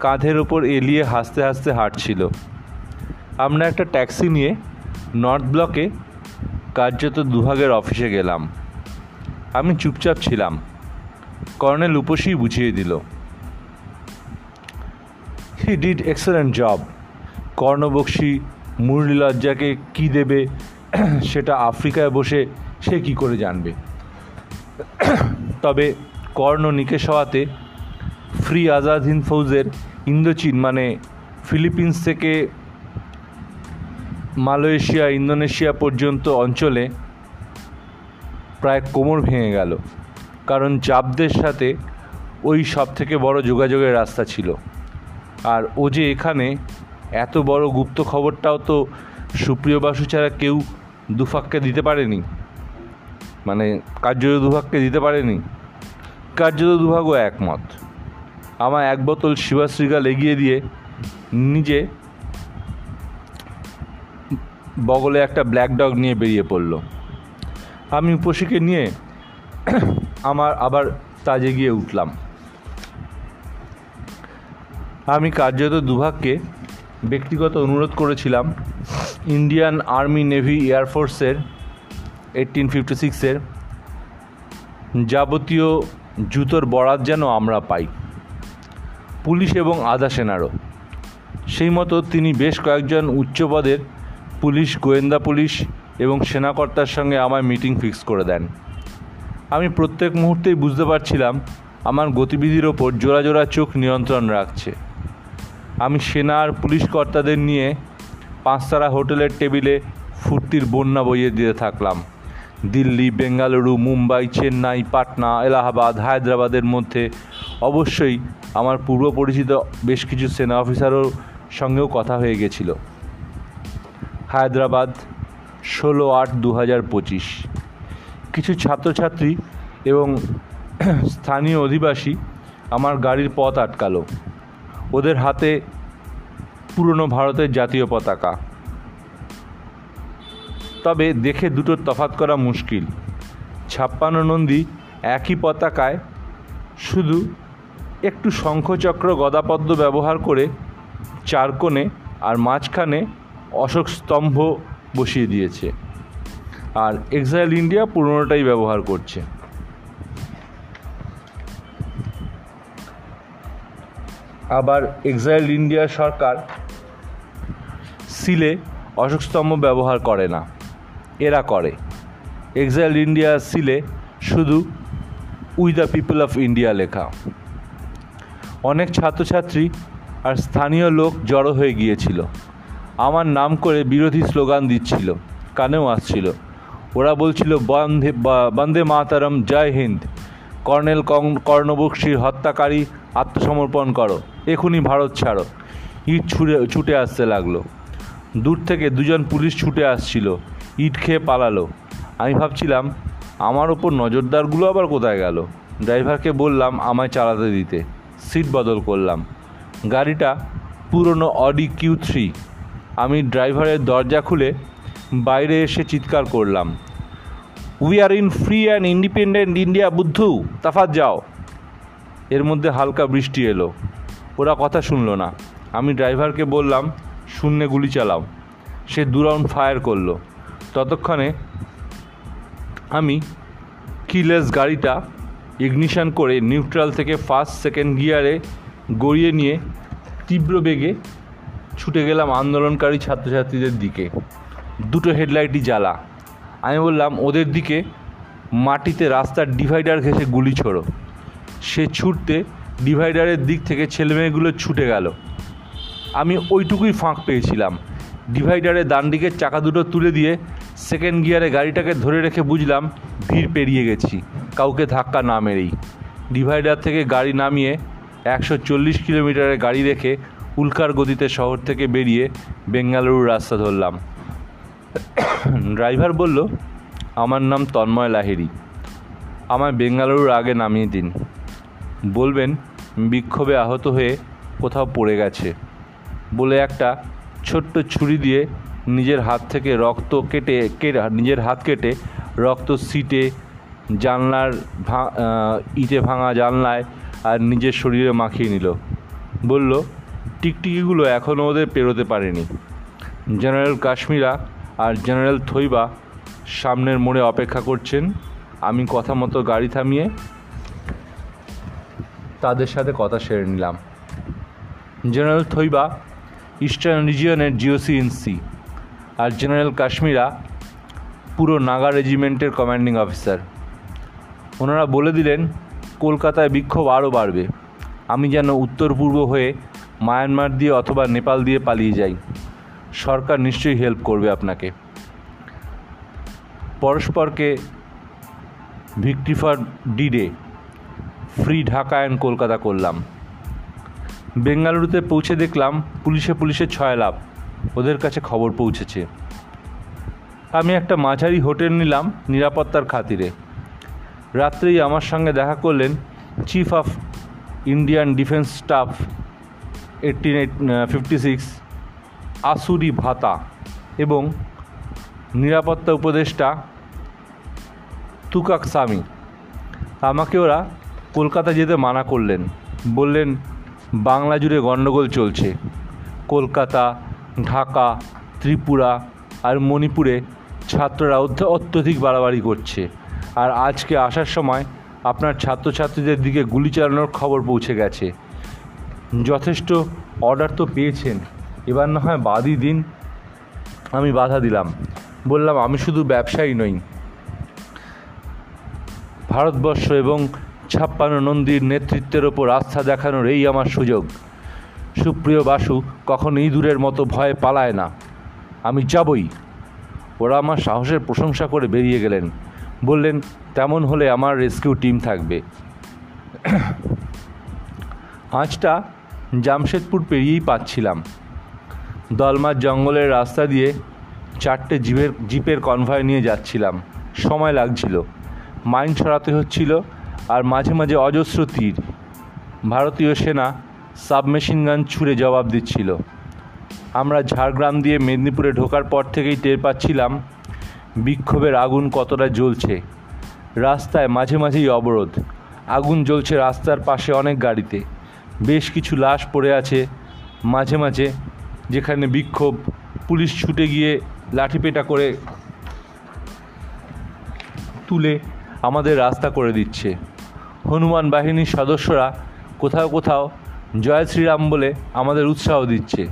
কাঁধের ওপর এলিয়ে হাসতে হাসতে হাঁটছিল আমরা একটা ট্যাক্সি নিয়ে নর্থ ব্লকে কার্যত দুভাগের অফিসে গেলাম। আমি চুপচাপ ছিলাম। কর্নেল উপসী বুঝিয়ে দিল he did excellent job Karna Bakshi Murali লজ্জাকে কী দেবে? সেটা আফ্রিকায় বসে সে কি করে জানবে? তবে কর্ণ নিকেশ হওয়াতে ফ্রি আজাদ হিন্দ ফৌজের ইন্দোচীন মানে ফিলিপিন্স থেকে মালয়েশিয়া, ইন্দোনেশিয়া পর্যন্ত অঞ্চলে প্রায় কোমর ভেঙে গেল। কারণ চাপদের সাথে ওই সব থেকে বড় যোগাযোগের রাস্তা ছিল। আর ও যে এখানে এত বড় গুপ্ত খবরটাও তো সুপ্রিয় বাসু ছাড়া কেউ দুফাককে দিতে পারেনি। মানে কার্যত দুভাগকে দিতে পারেনি। কার্যত দুভাগও একমত। আমার এক বোতল শিবাশ্রীগাল এগিয়ে দিয়ে নিজে বগলে একটা ব্ল্যাক ডগ নিয়ে বেরিয়ে পড়ল। আমি উপসীকে নিয়ে আমার আবার তাজে গিয়ে উঠলাম। আমি কার্যত দুভাগকে ব্যক্তিগত অনুরোধ করেছিলাম। ইন্ডিয়ান আর্মি নেভি এয়ারফোর্সের এইটিন ফিফটি সিক্সের যাবতীয় জুতোর বরাত যেন আমরা পাই। পুলিশ এবং আধা সেনারও। সেই মতো তিনি বেশ কয়েকজন উচ্চপদের পুলিশ, গোয়েন্দা পুলিশ এবং সেনাকর্তার সঙ্গে আমার মিটিং ফিক্স করে দেন। আমি প্রত্যেক মুহূর্তেই বুঝতে পারছিলাম আমার গতিবিধির ওপর জোড়া জোড়া চোখ নিয়ন্ত্রণ রাখছে। আমি সেনা আর পুলিশ কর্তাদের নিয়ে পাঁচতারা হোটেলের টেবিলে ফুর্তির বন্যা বইয়ে দিয়ে থাকলাম। দিল্লি, বেঙ্গালুরু, মুম্বাই, চেন্নাই, পাটনা, এলাহাবাদ, হায়দ্রাবাদের মধ্যে অবশ্যই আমার পূর্ব পরিচিত বেশ কিছু সেনা অফিসারও সঙ্গেও কথা হয়ে গেছিল। হায়দ্রাবাদ, ষোলো আট দু হাজার পঁচিশ। কিছু ছাত্রছাত্রী এবং স্থানীয় অধিবাসী আমার গাড়ির পথ আটকালো। ওদের হাতে পুরনো ভারতের জাতীয় পতাকা। তবে দেখে দুটোর তফাত করা মুশকিল। ছাপ্পান্ন নন্দী একই পতাকায় শুধু একটু শঙ্খচক্র গদাপদ্ম ব্যবহার করে চারকোণে আর মাঝখানে অশোক স্তম্ভ বসিয়ে দিয়েছে। আর এক্সাইল ইন্ডিয়া পুরনোটাই ব্যবহার করছে। আবার এক্সাইল ইন্ডিয়া সরকার সিলে অশোক স্তম্ভ ব্যবহার করে না। এরা করে। এক্সাইল ইন্ডিয়া সিলে শুধু we the people of India লেখা। অনেক ছাত্রছাত্রী আর স্থানীয় লোক জড়ো হয়ে গিয়েছিল। আমার নাম করে বিরোধী স্লোগান দিচ্ছিল, কানেও আসছিল। ওরা বলছিল, বন্দে বন্দে মাতারম, জয় হিন্দ। কর্নেল কর্ণবক্সীর হত্যাকারী, আত্মসমর্পণ করো। এখনই ভারত ছাড়ো। ইট ছুটে ছুটে আসতে লাগল। দূর থেকে দুজন পুলিশ ছুটে আসছিল। ইট খেয়ে পালালো। আমি ভাবছিলাম, আমার ওপর নজরদারগুলো আবার কোথায় গেল? ড্রাইভারকে বললাম, আমায় চালাতে দিতে। সিট বদল করলাম। গাড়িটা পুরনো অডি কিউ থ্রি আমি ড্রাইভারের দরজা খুলে বাইরে এসে চিৎকার করলাম। We are in free and independent India বুদ্ধু, তাফাত যাও। এর মধ্যে হালকা বৃষ্টি এলো। ওরা কথা শুনলো না। আমি ড্রাইভারকে বললাম, শূন্যে গুলি চালাও। সে দু রাউন্ড ফায়ার করল। ততক্ষণে আমি কিলেস গাড়িটা ইগনিশন করে নিউট্রাল থেকে ফার্স্ট, সেকেন্ড গিয়ারে গড়িয়ে নিয়ে তীব্র বেগে ছুটে গেলাম আন্দোলনকারী ছাত্রছাত্রীদের দিকে। দুটো হেডলাইটই জ্বালা। আমি বললাম, ওদের দিকে মাটিতে রাস্তার ডিভাইডার ঘেঁষে গুলি ছোড়ো। সে ছুটতে ডিভাইডারের দিক থেকে ছেলেমেয়েগুলো ছুটে গেল। আমি ওইটুকুই ফাঁক পেয়েছিলাম। ডিভাইডারের ডান দিকের চাকা দুটো তুলে দিয়ে সেকেন্ড গিয়ারে গাড়িটাকে ধরে রেখে বুঝলাম, ভিড় পেরিয়ে গেছি। কাউকে ধাক্কা না মেরেই। ডিভাইডার থেকে গাড়ি নামিয়ে একশো চল্লিশ কিলোমিটারের গাড়ি রেখে উল্কার গতিতে শহর থেকে বেরিয়ে বেঙ্গালুরুর রাস্তা ধরলাম। ড্রাইভার বলল, আমার নাম তন্ময় লাহিড়ী। আমার বেঙ্গালুরুর আগে নামিয়ে দিন। বলবেন, বিক্ষোভে আহত হয়ে কোথাও পড়ে গেছে। বলে একটা ছোট্ট ছুরি দিয়ে নিজের হাত থেকে রক্ত কেটে কেটে নিজের হাত কেটে রক্ত সিটে জানলার ভা ইটে ভাঙা জানলায় আর নিজের শরীরে মাখিয়ে নিল। বলল টিকটিকিগুলো এখনও ওদের পেরোতে পারেনি। জেনারেল কাশ্মীরা আর জেনারেল থইবা সামনের মোড়ে অপেক্ষা করছেন। আমি কথা মতো গাড়ি থামিয়ে তাদের সাথে কথা সেরে নিলাম। জেনারেল থইবা ইস্টার্ন রিজিয়নের জিওসি ইন সি আর জেনারেল কাশ্মীরা পুরো নাগা রেজিমেন্টের কমান্ডিং অফিসার ওনারা বলে দিলেন, কলকাতায় বিক্ষোভ আরও বাড়বে। আমি যেন উত্তর পূর্ব হয়ে মায়ানমার দিয়ে অথবা নেপাল দিয়ে পালিয়ে যাই। সরকার নিশ্চয়ই হেল্প করবে আপনাকে। পরস্পরকে victory for D Day free Dhaka and Kolkata করলাম। বেঙ্গালুরুতে পৌঁছে দেখলাম পুলিশে পুলিশে ছয় লাভ। ওদের কাছে খবর পৌঁছেছে। আমি একটা মাঝারি হোটেল নিলাম নিরাপত্তার খাতিরে। রাত্রেই আমার সঙ্গে দেখা করলেন chief of Indian defence staff eighteen eight fifty six আসুরি ভাতা এবং নিরাপত্তা উপদেষ্টা তুকাক স্বামী আমাকে ওরা কলকাতা যেতে মানা করলেন। বললেন, বাংলা জুড়ে গণ্ডগোল চলছে। কলকাতা, ঢাকা, ত্রিপুরা আর মণিপুরে ছাত্ররা অত্য- অত্যধিক বাড়াবাড়ি করছে। আর আজকে আসার সময় আপনার ছাত্রছাত্রীদের দিকে গুলি চালানোর খবর পৌঁছে গেছে। যথেষ্ট অর্ডার তো পেয়েছেন। এবার না হয় বাদই দিন। আমি বাধা দিলাম। বললাম, আমি শুধু ব্যবসায়ী নই। ভারতবর্ষ এবং ছাপ্পান্ন নন্দীর নেতৃত্বের ওপর আস্থা দেখানোর এই আমার সুযোগ। সুপ্রিয় বাসু, কখনো ইঁদুরের মতো ভয়ে পালায় না। আমি যাবই। ওরা আমার সাহসের প্রশংসা করে বেরিয়ে গেলেন। বললেন, তেমন হলে আমার রেস্কিউ টিম থাকবে। আঁচটা জামশেদপুর পেরিয়েই পাচ্ছিলাম। দলমার জঙ্গলের রাস্তা দিয়ে চারটে জিপের জিপের কনভয় নিয়ে যাচ্ছিলাম। সময় লাগছিল। মাইন ছড়াতে হচ্ছিল আর মাঝে মাঝে অজস্র তীর। ভারতীয় সেনা সাবমেশিন গান ছুঁড়ে জবাব দিচ্ছিল। আমরা ঝাড়গ্রাম দিয়ে মেদিনীপুরে ঢোকার পর থেকেই টের পাচ্ছিলাম বিক্ষোভের আগুন কতটা জ্বলছে। রাস্তায় মাঝে মাঝেই অবরোধ। আগুন জ্বলছে রাস্তার পাশে অনেক গাড়িতে। বেশ কিছু লাশ পড়ে আছে মাঝে মাঝে, যেখানে বিক্ষোভ, পুলিশ ছুটে গিয়ে লাঠিপেটা করে তুলে আমাদের রাস্তা করে দিচ্ছে। হনুমান বাহিনীর সদস্যরা কোথাও কোথাও জয় শ্রীরাম বলে আমাদের উৎসাহ দিচ্ছে।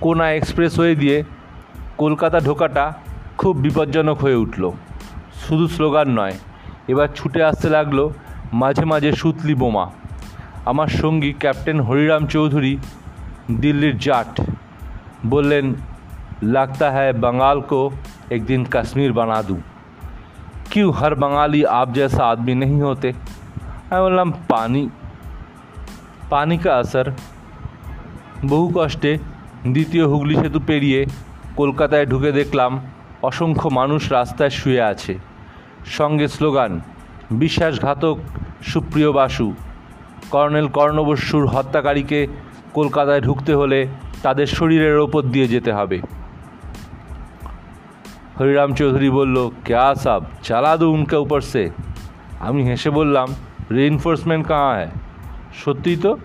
কোনা এক্সপ্রেসওয়ে দিয়ে কলকাতা ঢোকাটা খুব বিপজ্জনক হয়ে উঠল। শুধু স্লোগান নয়, এবার ছুটে আসতে লাগল মাঝে মাঝে সুতলি বোমা। আমার সঙ্গী ক্যাপ্টেন হরিরাম চৌধুরী দিল্লির জাট বললেন লাগতা है बंगाल को एक दिन कश्मीर बना दूं क्यों हर बंगाली आप जैसा आदमी नहीं होते আমি বললাম পানি পানি কা আসর বহু কষ্টে দ্বিতীয় হুগলি সেতু পেরিয়ে কলকাতায় ঢুকে দেখলাম অসংখ্য মানুষ রাস্তায় শুয়ে আছে সঙ্গে স্লোগান বিশ্বাসঘাতক সুপ্রিয় বাসু কর্নেল কর্ণবস্যুর হত্যাকারীকে কলকাতায় ঢুকতে হলে তাদের শরীরের ওপর দিয়ে যেতে হবে। হরিরাম চৌধুরী বলল, ক্যা সাব? চালা দো উনকে উপর সে। আমি হেসে বললাম রেইনফোর্সমেন্ট কাহা হ্যায়? সত্যিই তো?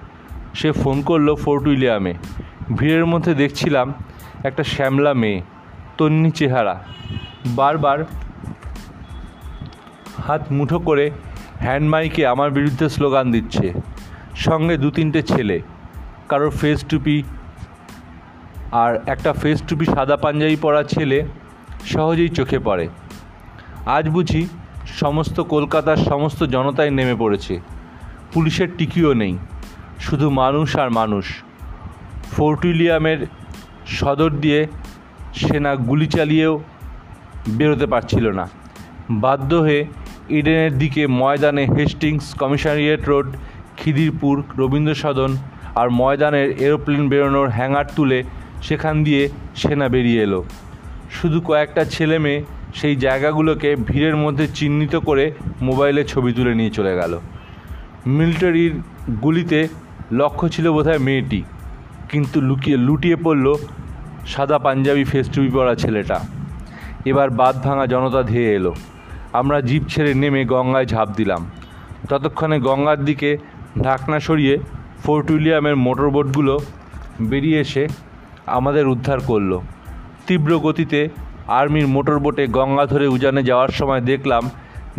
সে ফোন করল ফোর্ট উইলিয়ামে। ভিড়ের মধ্যে দেখছিলাম একটা শ্যামলা মেয়ে, তন্নি চেহারা। বারবার হাত মুঠো করে হ্যান্ড মাইকে আমার বিরুদ্ধে স্লোগান দিচ্ছে। সঙ্গে দু তিনটে ছেলে। কারোর ফেস টুপি আর একটা ফেস টুপি সাদা পাঞ্জাবি পরা ছেলে সহজেই চোখে পড়ে। আজ বুঝি সমস্ত কলকাতার সমস্ত জনতাই নেমে পড়েছে। পুলিশের টিকিও নেই। শুধু মানুষ আর মানুষ। ফোর্ট উইলিয়ামের সদর দিয়ে সেনা গুলি চালিয়েও বেরোতে পারছিল না। বাধ্য হয়ে ইডেনের দিকে ময়দানে Hastings, Commissariat Road, Khidirpur Rabindra Sadan আর ময়দানের এরোপ্লেন বেরোনোর হ্যাঙ্গার তুলে সেখান দিয়ে সেনা বেরিয়ে এলো। শুধু কয়েকটা ছেলে মেয়ে সেই জায়গাগুলোকে ভিড়ের মধ্যে চিহ্নিত করে মোবাইলে ছবি তুলে নিয়ে চলে গেল। মিলিটারির গুলিতে লক্ষ্য ছিল বোধহয় মেয়েটি, কিন্তু লুকিয়ে লুটিয়ে পড়ল সাদা পাঞ্জাবি ফেস্টুবি পরা ছেলেটা। এবার বাদ ভাঙা জনতা ধেয়ে এলো। আমরা জিপ ছেড়ে নেমে গঙ্গায় ঝাঁপ দিলাম। ততক্ষণে গঙ্গার দিকে ঢাকনা সরিয়ে ফোর্ট উইলিয়ামের মোটরবোটগুলো বেরিয়ে এসে আমাদের উদ্ধার করল। তীব্র গতিতে আর্মির মোটরবোটে গঙ্গা ধরে উজানে যাওয়ার সময় দেখলাম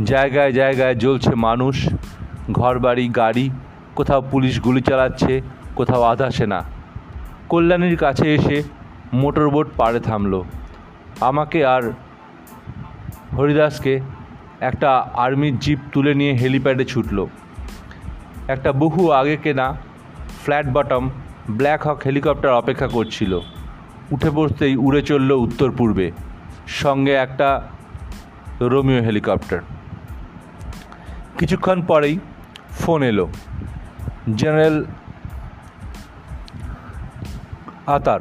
জায়গায় জায়গায় জ্বলছে মানুষ, ঘরবাড়ি, গাড়ি, কোথাও পুলিশ গুলি চালাচ্ছে, কোথাও আধা সেনা। কল্যাণীর কাছে এসে মোটরবোট পাড়ে থামলো। আমাকে আর হরিদাসকে একটা আর্মির জিপ তুলে নিয়ে হেলিপ্যাডে ছুটলো। একটা বহু আগে কেনা flat bottom Black Hawk helicopter অপেক্ষা করছিল। উঠে বসতেই উড়ে চলল উত্তর পূর্বে, সঙ্গে একটা রোমিও হেলিকপ্টার। কিছুক্ষণ পরেই ফোন এলো, জেনারেল আতার,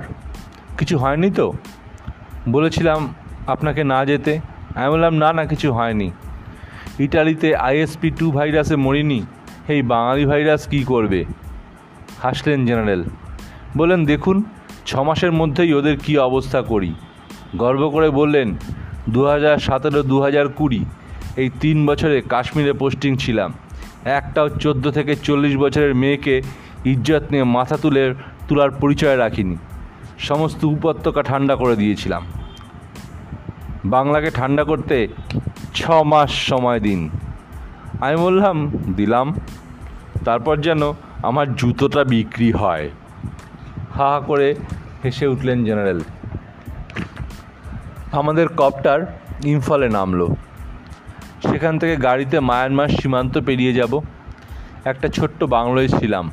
কিছু হয়নি তো? বলেছিলাম আপনাকে না যেতে। আমি বললাম, না না, কিছু হয়নি। ইটালিতে আইএসপি টু ভাইরাসে মরিনি। এই বাঙালি ভাইরাস কী করবে? হাসলেন জেনারেল। বললেন, দেখুন ছ মাসের মধ্যেই ওদের কী অবস্থা করি। গর্ব করে বললেন দু হাজার সতেরো দু হাজার কুড়ি, এই তিন বছরে কাশ্মীরে পোস্টিং ছিলাম। একটাও চোদ্দ থেকে চল্লিশ বছরের মেয়েকে ইজ্জত নিয়ে মাথা তুলে তোলার পরিচয় রাখিনি। সমস্ত উপত্যকা ঠান্ডা করে দিয়েছিলাম। বাংলাকে ঠান্ডা করতে ছ মাস সময় দিন। আমি বললাম, দিলাম। তারপর যেন আমার জুতোটা বিক্রি হয়। হা হা করে হেসে উঠলেন জেনারেল। আমাদের কপ্টার ইম্ফলে নামলো। সেখান থেকে গাড়িতে মায়ানমার সীমান্ত পেরিয়ে যাব। একটা ছোট্ট বাংলোয় ছিলাম।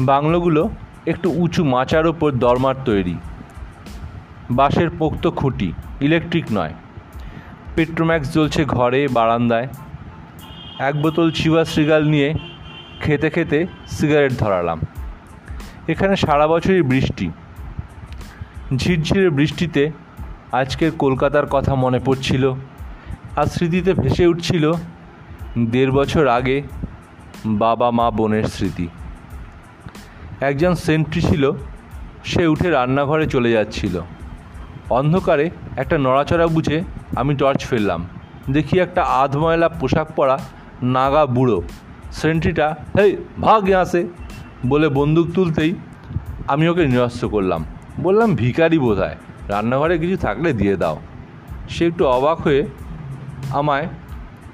বাংলোগুলো একটু উঁচু মাচার ওপর দরমার তৈরি। বাঁশের পোক্ত খুঁটি, ইলেকট্রিক নয়। পেট্রোম্যাক্স জ্বলছে ঘরে, বারান্দায়। এক বোতল চিবা শ্রীগাল নিয়ে খেতে খেতে সিগারেট ধরালাম। এখানে সারা বছরই বৃষ্টি। ঝিরঝিরে বৃষ্টিতে আজকের কলকাতার কথা মনে পড়ছিল, আর স্মৃতিতে ভেসে উঠছিল দেড় বছর আগে বাবা, মা, বোনের স্মৃতি। একজন সেন্ট্রি ছিল, সে উঠে রান্নাঘরে চলে যাচ্ছিল। অন্ধকারে একটা নড়াচড়া বুঝে আমি টর্চ ফেললাম। দেখি একটা আধময়লা পোশাক পরা নাগা বুড়ো। সেন্ট্রিটা, হেই, ভাগ আসে বলে বন্দুক তুলতেই আমি ওকে নিরস্ত করলাম। বললাম, ভিখারি বোধ হয় রান্নাঘরে কিছু থাকলে দিয়ে দাও। সে একটু অবাক হয়ে আমায়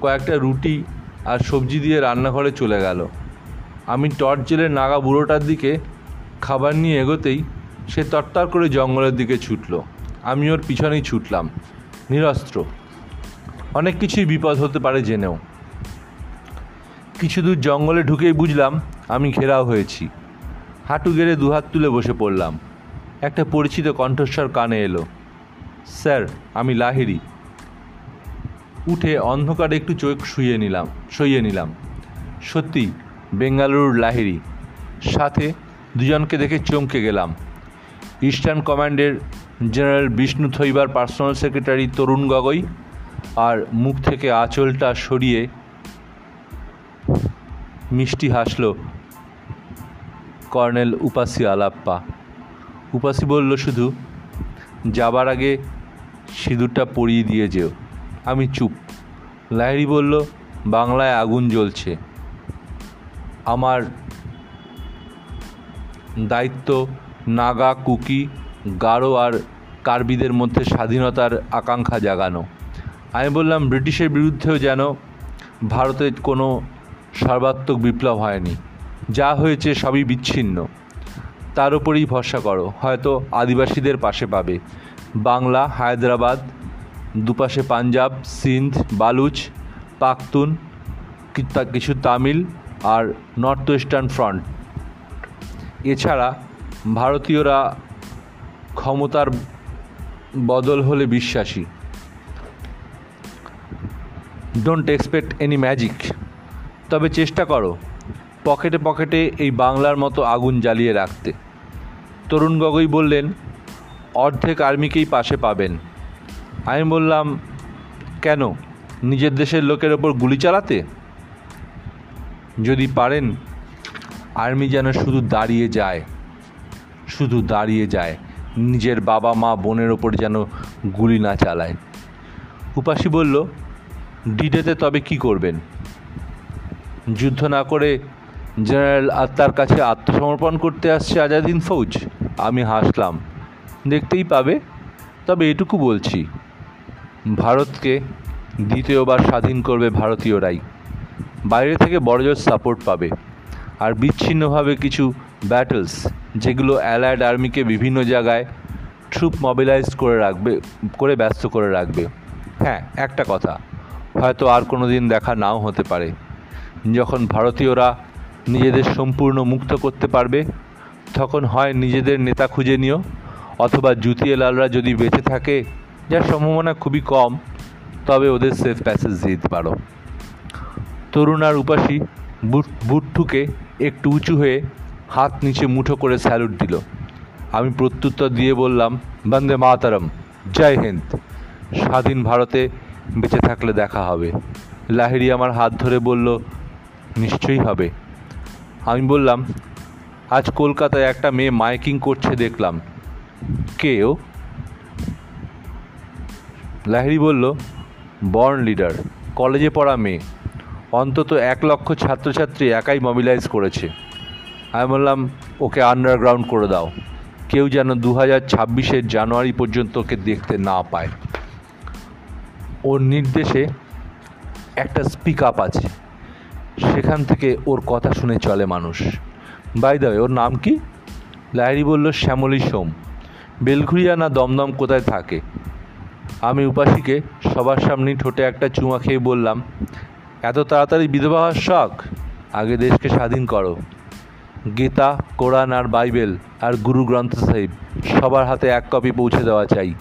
কয়েকটা রুটি আর সবজি দিয়ে রান্নাঘরে চলে গেল। আমি টর্চ জেলে নাগা বুড়োটার দিকে খাবার নিয়ে এগোতেই সে তরতার করে জঙ্গলের দিকে ছুটল। আমি ওর পিছনেই ছুটলাম। নিরস্ত্র। অনেক কিছুই বিপদ হতে পারে জেনেও। কিছু দূর জঙ্গলে ঢুকেই বুঝলাম আমি ঘেরাও হয়েছি। হাঁটু গেড়ে দুহাত তুলে বসে পড়লাম। একটা পরিচিত কণ্ঠস্বর কানে এলো। স্যার, আমি লাহিরি উঠে অন্ধকারে একটু চোখ শুয়ে নিলাম, সইয়ে নিলাম। সত্যি, বেঙ্গালুরুর লাহিরি সাথে দুজনকে দেখে চমকে গেলাম। ইস্টার্ন কমান্ডের জেনারেল বিষ্ণু থৈবার পার্সোনাল সেক্রেটারি তরুণ গগৈ আর মুখ থেকে আঁচলটা সরিয়ে মিষ্টি হাসল কর্নেল উপাসি আলাপ্পা। উপাসি বলল, শুধু যাবার আগে সিঁদুরটা পরিয়ে দিয়ে যেও। আমি চুপ। লাহিরি বলল, বাংলায় আগুন জ্বলছে। আমার দায়িত্ব নাগা কুকি গারো আর কার্বিদের মধ্যে স্বাধীনতার আকাঙ্ক্ষা জাগানো। আমি বললাম, ব্রিটিশের বিরুদ্ধেও যেন ভারতে কোনো সর্বাত্মক বিপ্লব হয়নি। যা হয়েছে সবই বিচ্ছিন্ন। তার উপরেই ভরসা করো, হয়তো আদিবাসীদের পাশে পাবে। বাংলা, হায়দ্রাবাদ, দুপাশে পাঞ্জাব, সিন্ধ, বালুচ তা- কিছু তামিল আর নর্থ ওয়েস্টার্ন ফ্রন্ট। এছাড়া ভারতীয়রা ক্ষমতার বদল হলে বিশ্বাসী। ডোন্ট এক্সপেক্ট এনি ম্যাজিক তবে চেষ্টা করো, পকেটে পকেটে এই বাংলার মতো আগুন জ্বালিয়ে রাখতে। তরুণ গগৈ বললেন, অর্ধেক আর্মিকেই পাশে পাবেন। আমি বললাম, কেন? নিজের দেশের লোকের ওপর গুলি চালাতে? যদি পারেন, আর্মি যেন শুধু দাঁড়িয়ে যায়, শুধু দাঁড়িয়ে যায়। নিজের বাবা মা বোনের ওপর যেন গুলি না চালায়। উপাসী বলল, ডিডেতে তবে কি করবেন? যুদ্ধ না করে জেনারেল আত্মার কাছে আত্মসমর্পণ করতে আসছে আজাদিন ফৌজ। আমি হাসলাম। দেখতেই পাবে, তবে এটুকু বলছি, ভারতকে দ্বিতীয়বার স্বাধীন করবে ভারতীয়রাই। বাইরে থেকে বড়জোর সাপোর্ট পাবে, আর বিচ্ছিন্নভাবে কিছু ব্যাটলস যেগুলো অ্যালায়েড আর্মিকে বিভিন্ন জায়গায় ট্রুপ মোবিলাইজ করে রাখবে, করে ব্যস্ত করে রাখবে। হ্যাঁ একটা কথা, হয়তো আর কোনো দিন দেখা নাও হতে পারে। যখন ভারতীয়রা নিজেদের সম্পূর্ণ মুক্ত করতে পারবে, তখন হয় নিজেদের নেতা খুঁজে নিও, অথবা জুতিয়েলালরা যদি বেঁচে থাকে, যার সম্ভাবনা খুবই কম, তবে ওদের সেফ প্যাসেজ দিতে পারো। তরুণ আর উপাসী বুট বুট ঠুকে একটু উঁচু হয়ে হাত নিচে মুঠো করে স্যালুট দিল। আমি প্রত্যুত্তর দিয়ে বললাম, বন্দে মাতারম, জয় হিন্দ। স্বাধীন ভারতে বেঁচে থাকলে দেখা হবে। লাহিড়ি আমার হাত ধরে বলল, নিশ্চয়ই হবে। আমি বললাম, আজ কলকাতায় একটা মেয়ে মাইকিং করছে দেখলাম। কে ও? লাহিড়ি বলল, বর্ন লিডার, কলেজে পড়া মেয়ে। অন্তত এক লক্ষ ছাত্রছাত্রী একাই মোবিলাইজ করেছে। আমি বললাম, ওকে আন্ডারগ্রাউন্ড করে দাও। কেউ যেন দু হাজার ছাব্বিশের জানুয়ারি পর্যন্ত ওকে দেখতে না পায়। ওর নির্দেশে একটা স্পিক আপ আছে। সেখান থেকে ওর কথা শুনে চলে মানুষ। বাই দাবে ওর নাম কি? লাহিড়ি বলল, শ্যামলী সোম। বেলঘুরিয়া না দমদম কোথায় থাকে? আমি উপাসীকে সবার সামনে ঠোঁটে একটা চুমা খেয়ে বললাম, এত তাড়াতাড়ি বিধবা হওয়ার শখ? আগে দেশকে স্বাধীন করো। গীতা, কোরআন আর বাইবেল আর গুরু গ্রন্থ সাহিব সবার হাতে এক কপি পৌঁছে দেওয়া চাই,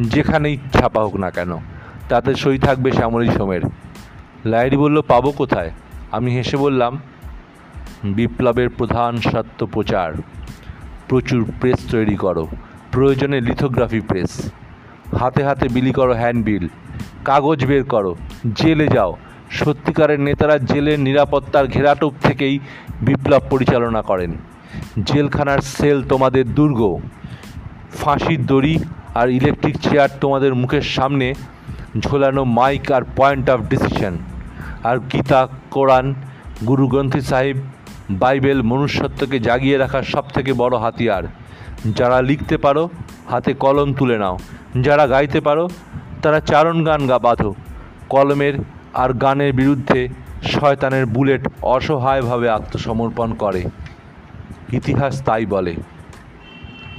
যেখানেই ছাপা হোক না কেন। তাতে সই থাকবে শ্যামলী সোমের। লাইরি বলল, পাবো কোথায়? আমি হেসে বললাম, বিপ্লবের প্রধান সত্য প্রচার। প্রচুর প্রেস তৈরি করো। প্রয়োজনে লিথোগ্রাফি প্রেস। হাতে হাতে বিলি করো হ্যান্ডবিল। কাগজ বের করো। জেলে যাও। সত্যিকারের নেতারা জেলের নিরাপত্তার ঘেরাটোপ থেকেই বিপ্লব পরিচালনা করেন। জেলখানার সেল তোমাদের দুর্গ, ফাঁসির দড়ি আর ইলেকট্রিক চেয়ার তোমাদের মুখের সামনে, ঝোলানো মাইক আর পয়েন্ট অফ ডিসিশন। আর গীতা, কোরআন, গুরু সাহিব, বাইবেল মনুষ্যত্বকে জাগিয়ে রাখার সব থেকে বড় হাতিয়ার। যারা লিখতে পারো, হাতে কলম তুলে নাও। যারা গাইতে পারো, তারা চারণ গান গা বাঁধো। কলমের আর গানের বিরুদ্ধে শয়তানের বুলেট অসহায়ভাবে আত্মসমর্পণ করে। ইতিহাস তাই বলে।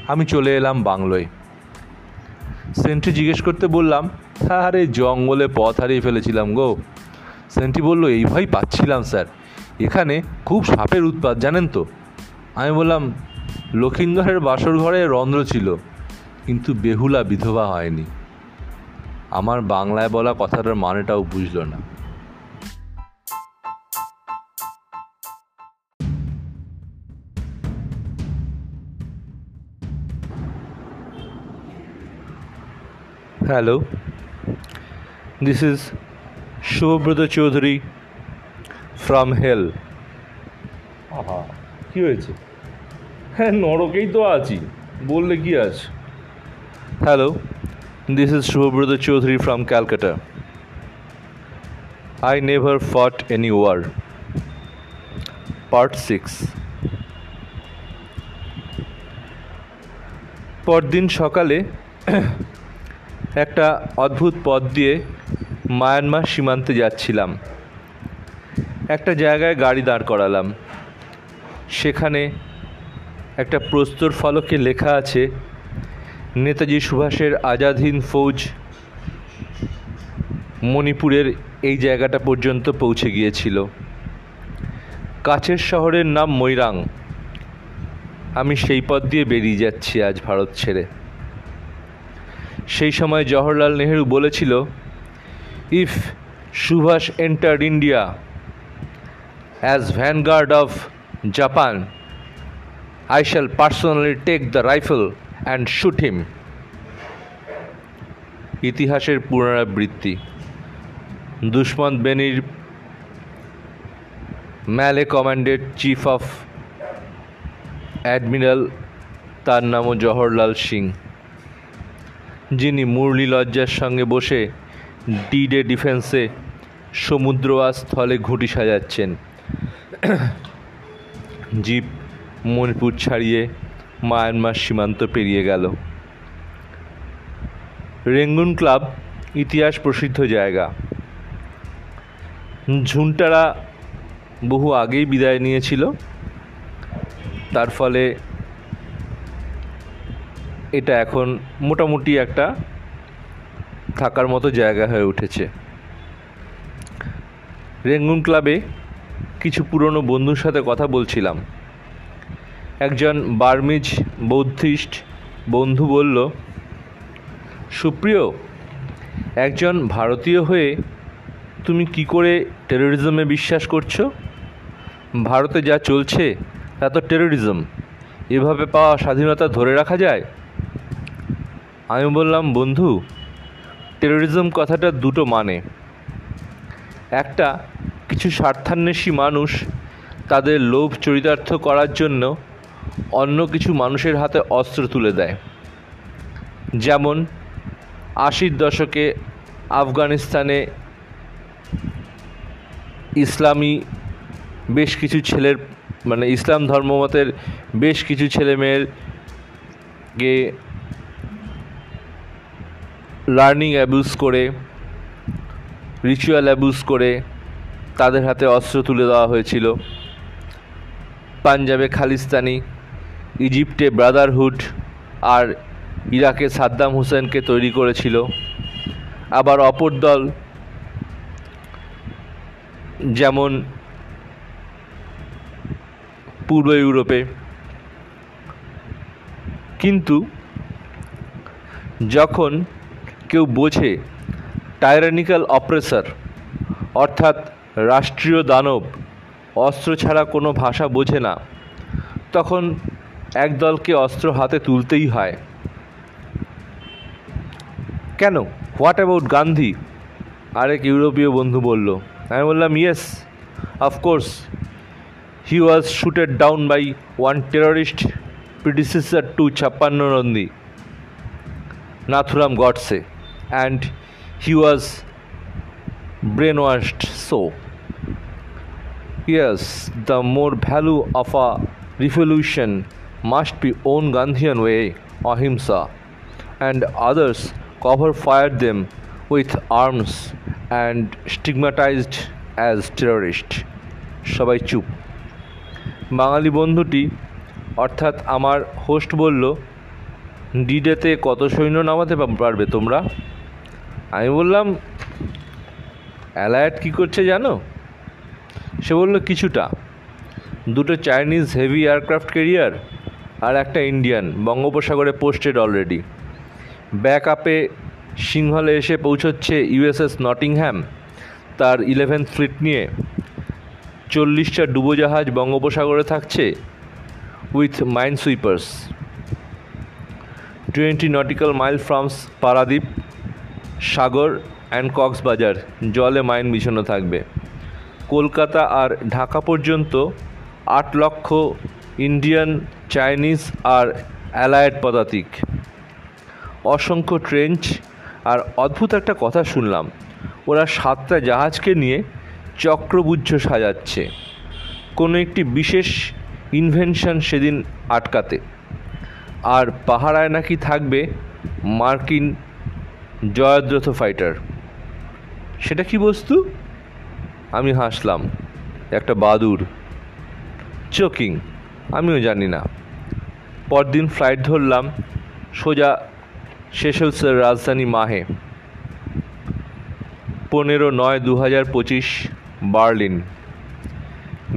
আমি চলে এলাম বাংলোয়। সেন্ট্রি জিজ্ঞেস করতে বললাম হ্যাঁ আরে, জঙ্গলে পথ হারিয়ে ফেলেছিলাম গো। সেন্ট্রি বলল, এই পাচ্ছিলাম, স্যার। এখানে খুব সাপের উৎপাত, জানেন তো? আমি বললাম, লক্ষিন্দরের বাসর ঘরে রন্ধ্র ছিল, কিন্তু বেহুলা বিধবা হয়নি। আমার বাংলায় বলা কথাটার মানেটাও বুঝলো না। Hello this is Shubhabrata Chowdhury from hell আহা কী হয়েছে? হ্যাঁ নরকেই তো আছি বললে কি আছে Hello, this is Shubhabrata Chaudhary from Calcutta. I never fought any war. Part 6 পরদিন সকালে একটা অদ্ভুত পথ দিয়ে মায়ানমার সীমান্তে যাচ্ছিলাম একটা জায়গায় গাড়ি দাঁড় করালাম সেখানে একটা প্রস্তর ফলকে লেখা আছে নেতাজি সুভাষের আজাদ হিন্দ ফৌজ মণিপুরের এই জায়গাটা পর্যন্ত পৌঁছে গিয়েছিল। কাছের শহরের নাম মৈরাং আমি সেই পথ দিয়ে বেরিয়ে যাচ্ছি আজ ভারত ছেড়ে। সেই সময় জওহরলাল নেহেরু বলেছিল, if Subhas entered India as vanguard of Japan, I shall personally take the rifle and shoot him. ইতিহাসের পুনরাবৃত্তি। দুষ্মন্ত বেনির ম্যালে কমান্ডেড চিফ অফ অ্যাডমিরাল, তার নামও জওহরলাল সিং। যিনি মুরলী লজ্জার সঙ্গে বসে ডি ডে ডিফেন্সে সমুদ্র স্থলে ঘুঁটি সাজাচ্ছেন। জিপ মণিপুর ছাড়িয়ে মায়ানমার সীমান্ত পেরিয়ে গেল। রেঙ্গুন ক্লাব ইতিহাস প্রসিদ্ধ জায়গা। ঝুন্টারা বহু আগেই বিদায় নিয়েছিল। তার ফলে এটা এখন মোটামুটি একটা থাকার মতো জায়গা হয়ে উঠেছে। রেঙ্গুন ক্লাবে কিছু পুরনো বন্ধুর সাথে কথা বলছিলাম। একজন বার্মিজ বৌদ্ধিস্ট বন্ধু বলল, সুপ্রিয়, একজন ভারতীয় হয়ে তুমি কি করে টেরোরিজমে বিশ্বাস করছ? ভারতে যা চলছে, তা তো টেরোরিজম এভাবে পাওয়া স্বাধীনতা ধরে রাখা যায়? আমি বললাম, বন্ধু টেরোরিজম কথাটা দুটো মানে। একটা, কিছু স্বার্থান্বেষী মানুষ তাদের লোভ চরিতার্থ করার জন্য অন্য কিছু মানুষের হাতে অস্ত্র তুলে দেয়। যেমন, আশির দশকে আফগানিস্তানে ইসলামী বেশ কিছু ছেলের মানে ইসলাম ধর্মমতের বেশ কিছু ছেলে মেয়েরকে লার্নিং অ্যাবিউজ করে রিচুয়াল অ্যাবিউজ করে তাদের হাতে অস্ত্র তুলে দেওয়া হয়েছিল। পাঞ্জাবে খালিস্তানি ইজিপ্টে ব্রাদারহুড আর ইরাকে সাদ্দাম হুসেনকে তৈরি করেছিল। আবার অপর দল যেমন পূর্ব ইউরোপে। কিন্তু যখন কেউ বোঝে টাইরানিক্যাল অপ্রেসার অর্থাৎ রাষ্ট্রীয় দানব, অস্ত্র ছাড়া কোনো ভাষা বোঝে না, তখন এক দলকে অস্ত্র হাতে তুলতেই হয়। কেন? হোয়াট অ্যাবাউট গান্ধী আরেক ইউরোপীয় বন্ধু বলল আমি বললাম yes of course he was shooted down by one terrorist predecessor to ছাপ্পান্ন Nandi Nathuram Godse and he was brainwashed so. Yes, the more value of a revolution must be own Gandhian way, ahimsa, and others cover fire them with arms and stigmatized as terrorist. সবাই চুপ। বাঙালি বন্ধুটি অর্থাৎ আমার host বলল ডিডেতে কত সৈন্য নামাতে পারবে তোমরা? আমি বললাম অ্যালায়াট কী করছে জানো? সে বলল কিছুটা। দুটো চাইনিজ হেভি এয়ারক্রাফট ক্যারিয়ার আর একটা ইন্ডিয়ান বঙ্গোপসাগরে পোস্টেড অলরেডি ব্যাক আপে সিংহলে এসে পৌঁছচ্ছে ইউএসএস নটিংহ্যাম তার ইলেভেন ফ্লিট নিয়ে। চল্লিশটা ডুবোজাহাজ বঙ্গোপসাগরে থাকছে with minesweepers twenty nautical mile from Paradip Sagar and Cox's Bazar, জলে মাইন বিছানো থাকবে। কলকাতা আর ঢাকা পর্যন্ত আট লক্ষ ইন্ডিয়ান, চাইনিজ আর অ্যালায়েড পদাতিক। অসংখ্য ট্রেঞ্চ। আর অদ্ভুত একটা কথা শুনলাম, ওরা সাতটা জাহাজকে নিয়ে চক্রবুজ্জ সাজাচ্ছে। কোনো একটি বিশেষ ইনভেনশন সেদিন আটকাতে। আর পাহারায় নাকি থাকবে মার্কিন জয়দ্রথ ফাইটার সেটা কি বস্তু? আমি হাসলাম, একটা বাদুর চোকিং। আমিও জানি না। পরদিন ফ্লাইট ধরলাম সোজা সেশেলসের রাজধানী মাহে। পনেরো নয় দু হাজার পঁচিশ বার্লিন।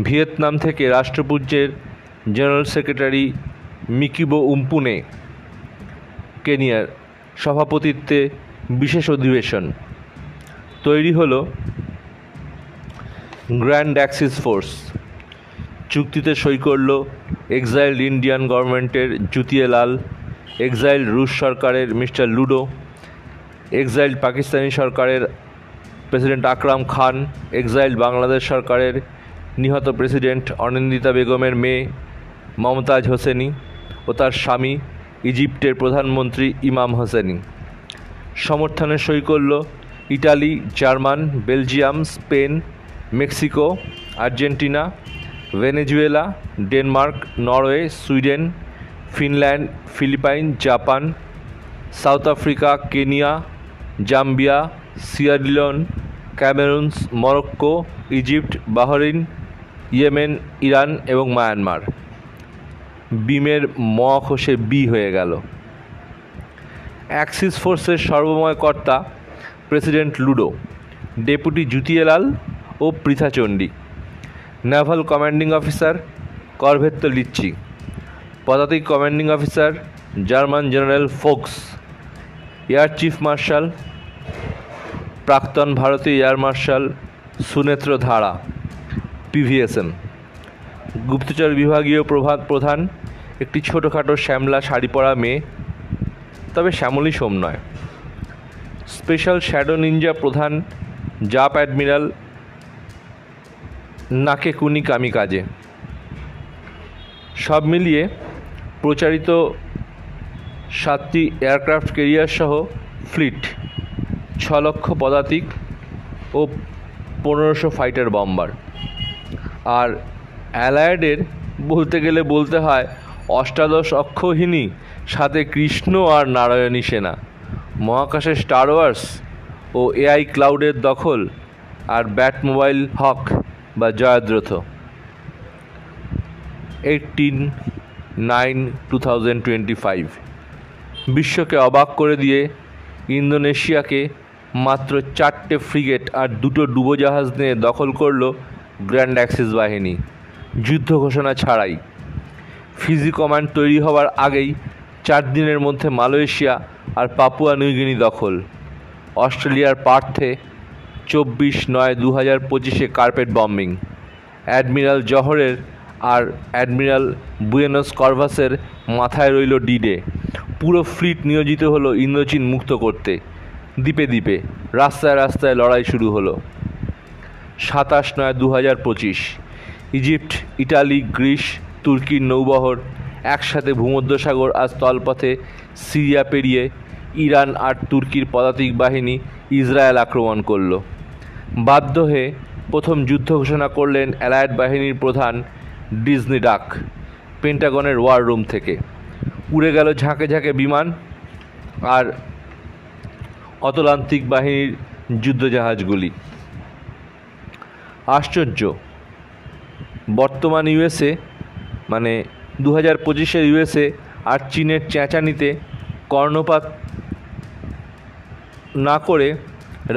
ভিয়েতনাম থেকে রাষ্ট্রপুঞ্জের জেনারেল সেক্রেটারি মিকিবো উম্পুনে কেনিয়ার সভাপতিত্বে বিশেষ অধিবেশন। তৈরি হলো গ্র্যান্ড অ্যাক্সিস ফোর্স চুক্তিতে সই করল এক্সাইল্ড ইন্ডিয়ান গভর্নমেন্টের জুতিয়েলাল এক্সাইল্ড রুশ সরকারের মিস্টার লুডো এক্সাইল্ড পাকিস্তানি সরকারের প্রেসিডেন্ট আকরাম খান এক্সাইল্ড বাংলাদেশ সরকারের নিহত প্রেসিডেন্ট অনিন্দিতা বেগমের মেয়ে মমতাজ হোসেনি ও তার স্বামী ইজিপ্টের প্রধানমন্ত্রী ইমাম হোসেনি। সমর্থনে সই করল Italy, German, Belgium, Spain, Mexico, Argentina Venezuela, Denmark, Norway, Sweden, Finland, Philippine, Japan, South Africa, Kenya, Zambia Sierra Leone Cameroons Morocco, Egypt, Bahrain, Yemen, Iran এবং মায়ানমার। বিমের ম খসে বি হয়ে গেল। অ্যাক্সিস ফোর্সের সর্বময় কর্তা, প্রেসিডেন্ট লুডো, ডেপুটি জুতিয়ালাল ও পৃথাচণ্ডী নেভাল কমান্ডিং অফিসার করভেত্ত লিচ্ছি পদাতিক কমান্ডিং অফিসার জার্মান জেনারেল ফোক্স এয়ার চিফ মার্শাল প্রাক্তন ভারতীয় এয়ার মার্শাল সুনেত্র ধারা পিভিএসএম গুপ্তচর বিভাগীয় প্রভাত প্রধান একটি ছোটোখাটো শ্যামলা শাড়ি পরা মেয়ে, তবে শ্যামলী সোম নয়। স্পেশাল শ্যাডো নিনজা প্রধান জাপ অ্যাডমিরাল নাকে কুনি কামি কাজে। সব মিলিয়ে প্রচারিত সাতটি এয়ারক্রাফট কেরিয়ার সহ ফ্লিট, ছ লক্ষ পদাতিক ও পনেরোশো ফাইটার বম্বার। আর অ্যালায়েডের বলতে গেলে বলতে হয় অষ্টাদশ অক্ষহিনী সাথে কৃষ্ণ আর নারায়ণী সেনা মহাকাশে স্টার ওয়ার্স ও এআই ক্লাউডের দখল আর ব্যাট মোবাইল হক বা Jayadratha. Eighteen nine two thousand twenty five বিশ্বকে অবাক করে দিয়ে ইন্দোনেশিয়াকে মাত্র চারটে ফ্রিগেট আর দুটো ডুবোজাহাজ নিয়ে দখল করল গ্র্যান্ড অ্যাক্সিস বাহিনী। যুদ্ধ ঘোষণা ছাড়াই। ফিজি কমান্ড তৈরি হওয়ার আগেই চার দিনের মধ্যে মালয়েশিয়া আর পাপুয়া নিউগিনি দখল। অস্ট্রেলিয়ার পার্থে চব্বিশ নয় দু হাজার পঁচিশে কার্পেট বম্বিং। অ্যাডমিরাল জহরের আর অ্যাডমিরাল বুয়েনস কর্ভাসের মাথায় রইল ডিডে। পুরো ফ্লিট নিয়োজিত হলো ইন্দোচীন মুক্ত করতে। দ্বীপে দ্বীপে, রাস্তায় রাস্তায় লড়াই শুরু হলো। সাতাশ নয় দু হাজার পঁচিশ, ইজিপ্ট, ইটালি, গ্রিস তুর্কির নৌবহর একসাথে ভূমধ্যসাগর আর স্থলপথে সিরিয়া পেরিয়ে ইরান আর তুর্কির পদাতিক বাহিনী ইসরায়েল আক্রমণ করল। বাধ্য হয়ে প্রথম যুদ্ধ ঘোষণা করলেন অ্যালায়েড বাহিনীর প্রধান ডিজনি ডাক, পেন্টাগনের ওয়ার রুম থেকে। উড়ে গেল ঝাঁকে ঝাঁকে বিমান আর অতলান্তিক বাহিনীর যুদ্ধজাহাজগুলি। আশ্চর্য। বর্তমান ইউএসএ মানে দু হাজার পঁচিশের ইউএসএ আর চীনের চেঁচানিতে কর্ণপাত না করে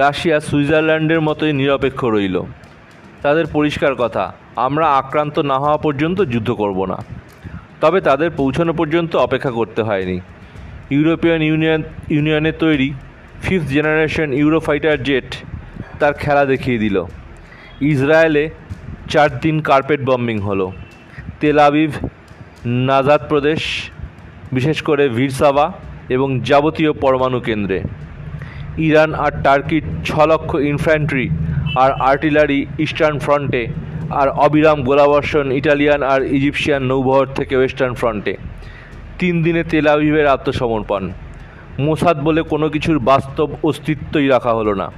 রাশিয়া সুইজারল্যান্ডের মতোই নিরপেক্ষ রইল। তাদের পরিষ্কার কথা, আমরা আক্রান্ত না হওয়া পর্যন্ত যুদ্ধ করব না। তবে তাদের পৌঁছানো পর্যন্ত অপেক্ষা করতে হয়নি। ইউরোপিয়ান ইউনিয়ন ইউনিয়নের তৈরি ফিফথ জেনারেশন ইউরোফাইটার জেট তার খেলা দেখিয়ে দিল। ইসরায়েলে চার দিন কার্পেট বম্বিং হলো। তেল আবিব নাজাদ প্রদেশ, বিশেষ করে ভিরসাভা এবং যাবতীয় পরমাণু কেন্দ্রে। ইরান আর টার্কির ছ লক্ষ ইনফ্যান্ট্রি আর আর্টিলারি ইস্টার্ন ফ্রন্টে আর অবিরাম গোলাবর্ষণ ইটালিয়ান আর ইজিপশিয়ান নৌবহর থেকে ওয়েস্টার্ন ফ্রন্টে। তিন দিনে তেল আবিবের আত্মসমর্পণ। মোসাদ বলে কোনো কিছুর বাস্তব অস্তিত্বই রাখা হলো না।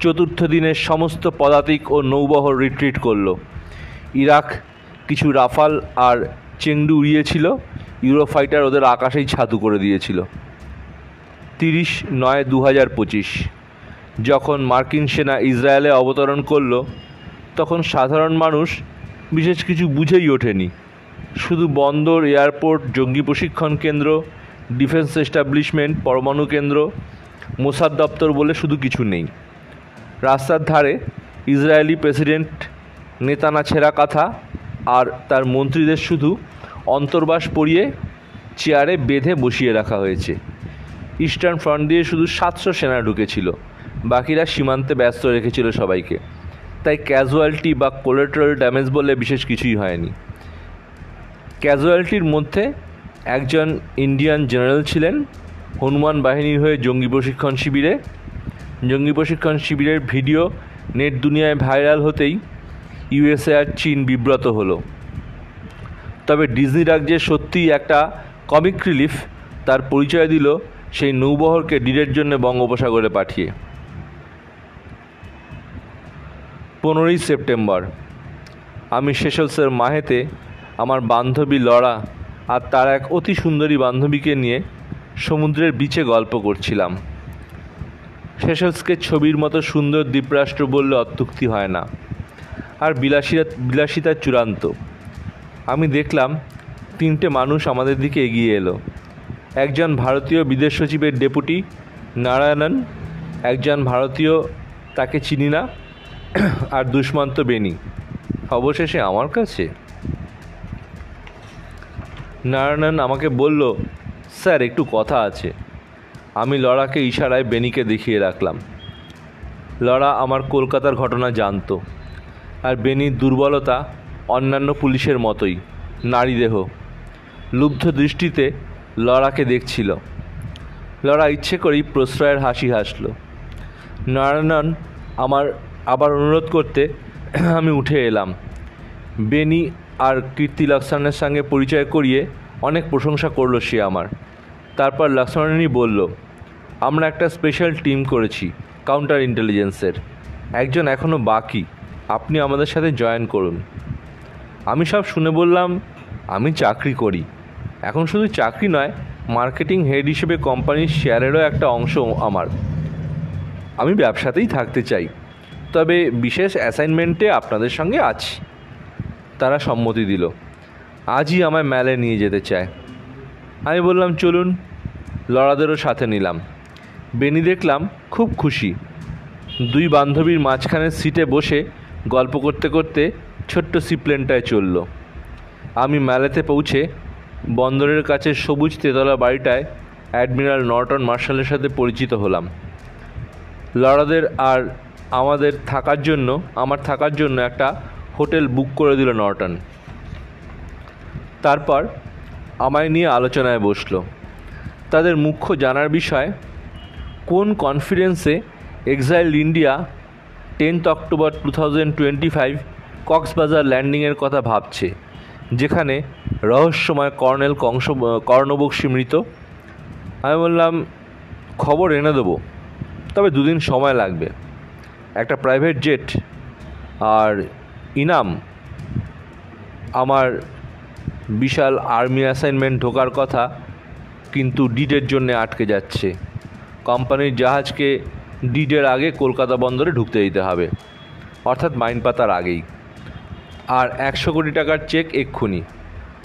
চতুর্থ দিনের সমস্ত পদাতিক ও নৌবহর রিট্রিট করল। ইরাক কিছু রাফাল আর চেংডু উড়িয়েছিল, ইউরোফাইটার ওদের আকাশেই ছাতু করে দিয়েছিল। তিরিশ নয় দু হাজার পঁচিশ। যখন মার্কিন সেনা ইসরায়েলে অবতরণ করল, তখন সাধারণ মানুষ বিশেষ কিছু বুঝেই ওঠেনি। শুধু বন্দর, এয়ারপোর্ট, জঙ্গি প্রশিক্ষণ কেন্দ্র, ডিফেন্স এস্টাবলিশমেন্ট, পরমাণু কেন্দ্র, মোসাদ দপ্তর বলে শুধু কিছু নেই। রাস্তার ধারে ইসরায়েলি প্রেসিডেন্ট নেতানা ছেঁড়া কাঁথা আর তার মন্ত্রীদের শুধু অন্তর্বাস পরিয়ে চেয়ারে বেঁধে বসিয়ে রাখা হয়েছে। ইস্টার্ন ফ্রন্ট দিয়ে শুধু সাতশো সেনা ঢুকেছিল। বাকিরা সীমান্তে ব্যস্ত রেখেছিল সবাইকে। তাই ক্যাজুয়ালিটি বা কোলেটারাল ড্যামেজ বলে বিশেষ কিছুই হয়নি। ক্যাজুয়ালিটির মধ্যে একজন ইন্ডিয়ান জেনারেল ছিলেন, হনুমান বাহিনীর হয়ে জঙ্গি প্রশিক্ষণ শিবিরে। জঙ্গি প্রশিক্ষণ শিবিরের ভিডিও নেট দুনিয়ায় ভাইরাল হতেই ইউএসএ আর চীন বিব্রত হলো। তবে ডিজনি ডাক যে সত্যিই একটা কমিক রিলিফ তার পরিচয় দিল সেই নৌবহরকে ডিরের জন্য বঙ্গোপসাগরে পাঠিয়ে। পনেরোই সেপ্টেম্বর, আমি সেশলসের মাহেতে আমার বান্ধবী লড়া আর তার এক অতি সুন্দরী বান্ধবীকে নিয়ে সমুদ্রের বিচে গল্প করছিলাম। সেশলসকে ছবির মতো সুন্দর দ্বীপরাষ্ট্র বললে অত্যুক্তি হয় না, আর বিলাসিতা বিলাসিতার চূড়ান্ত। আমি দেখলাম তিনটে মানুষ আমাদের দিকে এগিয়ে এলো। একজন ভারতীয় বিদেশ সচিবের ডেপুটি নারায়ণন, একজন ভারতীয় তাকে চিনি না, আর দুষ্মান্ত বেনি অবশেষে আমার কাছে। নারায়ণন আমাকে বলল, স্যার, একটু কথা আছে। আমি লড়াকে ইশারায় বেনিকে দেখিয়ে রাখলাম। লড়া আমার কলকাতার ঘটনা জানতো, আর বেনির দুর্বলতা অন্যান্য পুলিশের মতোই, নারী দেহ। লুব্ধ দৃষ্টিতে লড়াকে দেখছিল। লড়া ইচ্ছে করেই প্রশ্রয়ের হাসি হাসল। নারায়ণন, আমার আবার অনুরোধ করতে আমি উঠে এলাম। বেনি আর কীর্তি লক্ষ্মণের সঙ্গে পরিচয় করিয়ে অনেক প্রশংসা করল সে আমার। তারপর লক্ষ্মণী বলল, আমরা একটা স্পেশাল টিম করেছি কাউন্টার ইন্টেলিজেন্সের একজন এখনও বাকি, আপনি আমাদের সাথে জয়েন করুন। আমি সব শুনে বললাম, আমি চাকরি করি। এখন শুধু চাকরি নয় মার্কেটিং হেড হিসেবে কোম্পানির শেয়ারেরও একটা অংশ আমার। আমি ব্যবসাতেই থাকতে চাই, তবে বিশেষ অ্যাসাইনমেন্টে আপনাদের সঙ্গে আছি। তারা সম্মতি দিল। আজই আমায় মেলে নিয়ে যেতে চায়। আমি বললাম, চলুন, লড়াদেরও সাথে নিলাম। বেনি দেখলাম, খুব খুশি। দুই বান্ধবীর মাঝখানের সিটে বসে গল্প করতে করতে ছোট্ট সিপ্লেনটায় চলল। আমি মেলাতে পৌঁছে বন্দরের কাছে সবুজ তেতলা বাড়িটায় অ্যাডমিরাল নর্টন মার্শালের সাথে পরিচিত হলাম। লড়াদের আর আমাদের থাকার জন্য, আমার থাকার জন্য একটা হোটেল বুক করে দিল নর্টন। তারপর আমায় নিয়ে আলোচনায় বসল। তাদের মুখ্য জানার বিষয়, কোন কনফারেন্সে exile India tenth October two thousand twenty five Cox's Bazar ল্যান্ডিংয়ের কথা ভাবছে? যেখানে রহস্যময় কর্নেল কংস কর্ণবক্সী মৃত। আমি বললাম, খবর এনে দেবো, তবে দুদিন সময় লাগবে। একটা প্রাইভেট জেট আর ইনাম, আমার বিশাল আর্মি অ্যাসাইনমেন্ট ঢোকার কথা কিন্তু ডিডের জন্য আটকে যাচ্ছে। কোম্পানির জাহাজকে ডিডের আগে কলকাতা বন্দরে ঢুকতে দিতে হবে। অর্থাৎ মাইন পাতার আগেই। আর একশো কোটি টাকার চেক এক্ষুনি।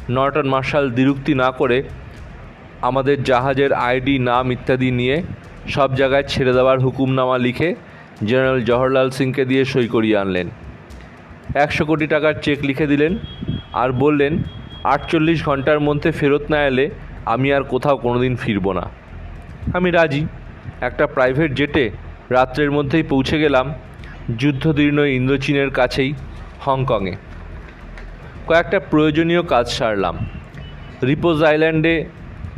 নর্টন মার্শাল দ্বিরুক্তি না করে আমাদের জাহাজের আইডি, নাম ইত্যাদি নিয়ে সব জায়গায় ছেড়ে দেওয়ার হুকুমনামা লিখে জেনারেল জওহরলাল সিংকে দিয়ে সই করিয়ে আনলেন। একশো কোটি টাকার চেক লিখে দিলেন আর বললেন, আটচল্লিশ ঘণ্টার মধ্যে ফেরত না এলে আমি আর কোথাও কোনোদিন ফিরব না। আমি রাজি। একটা প্রাইভেট জেটে রাত্রের মধ্যেই পৌঁছে গেলাম যুদ্ধদীর্ণ ইন্দোচীনের কাছেই হংকংয়ে। কয়েকটা প্রয়োজনীয় কাজ সারলাম। রিপোজ আইল্যান্ডে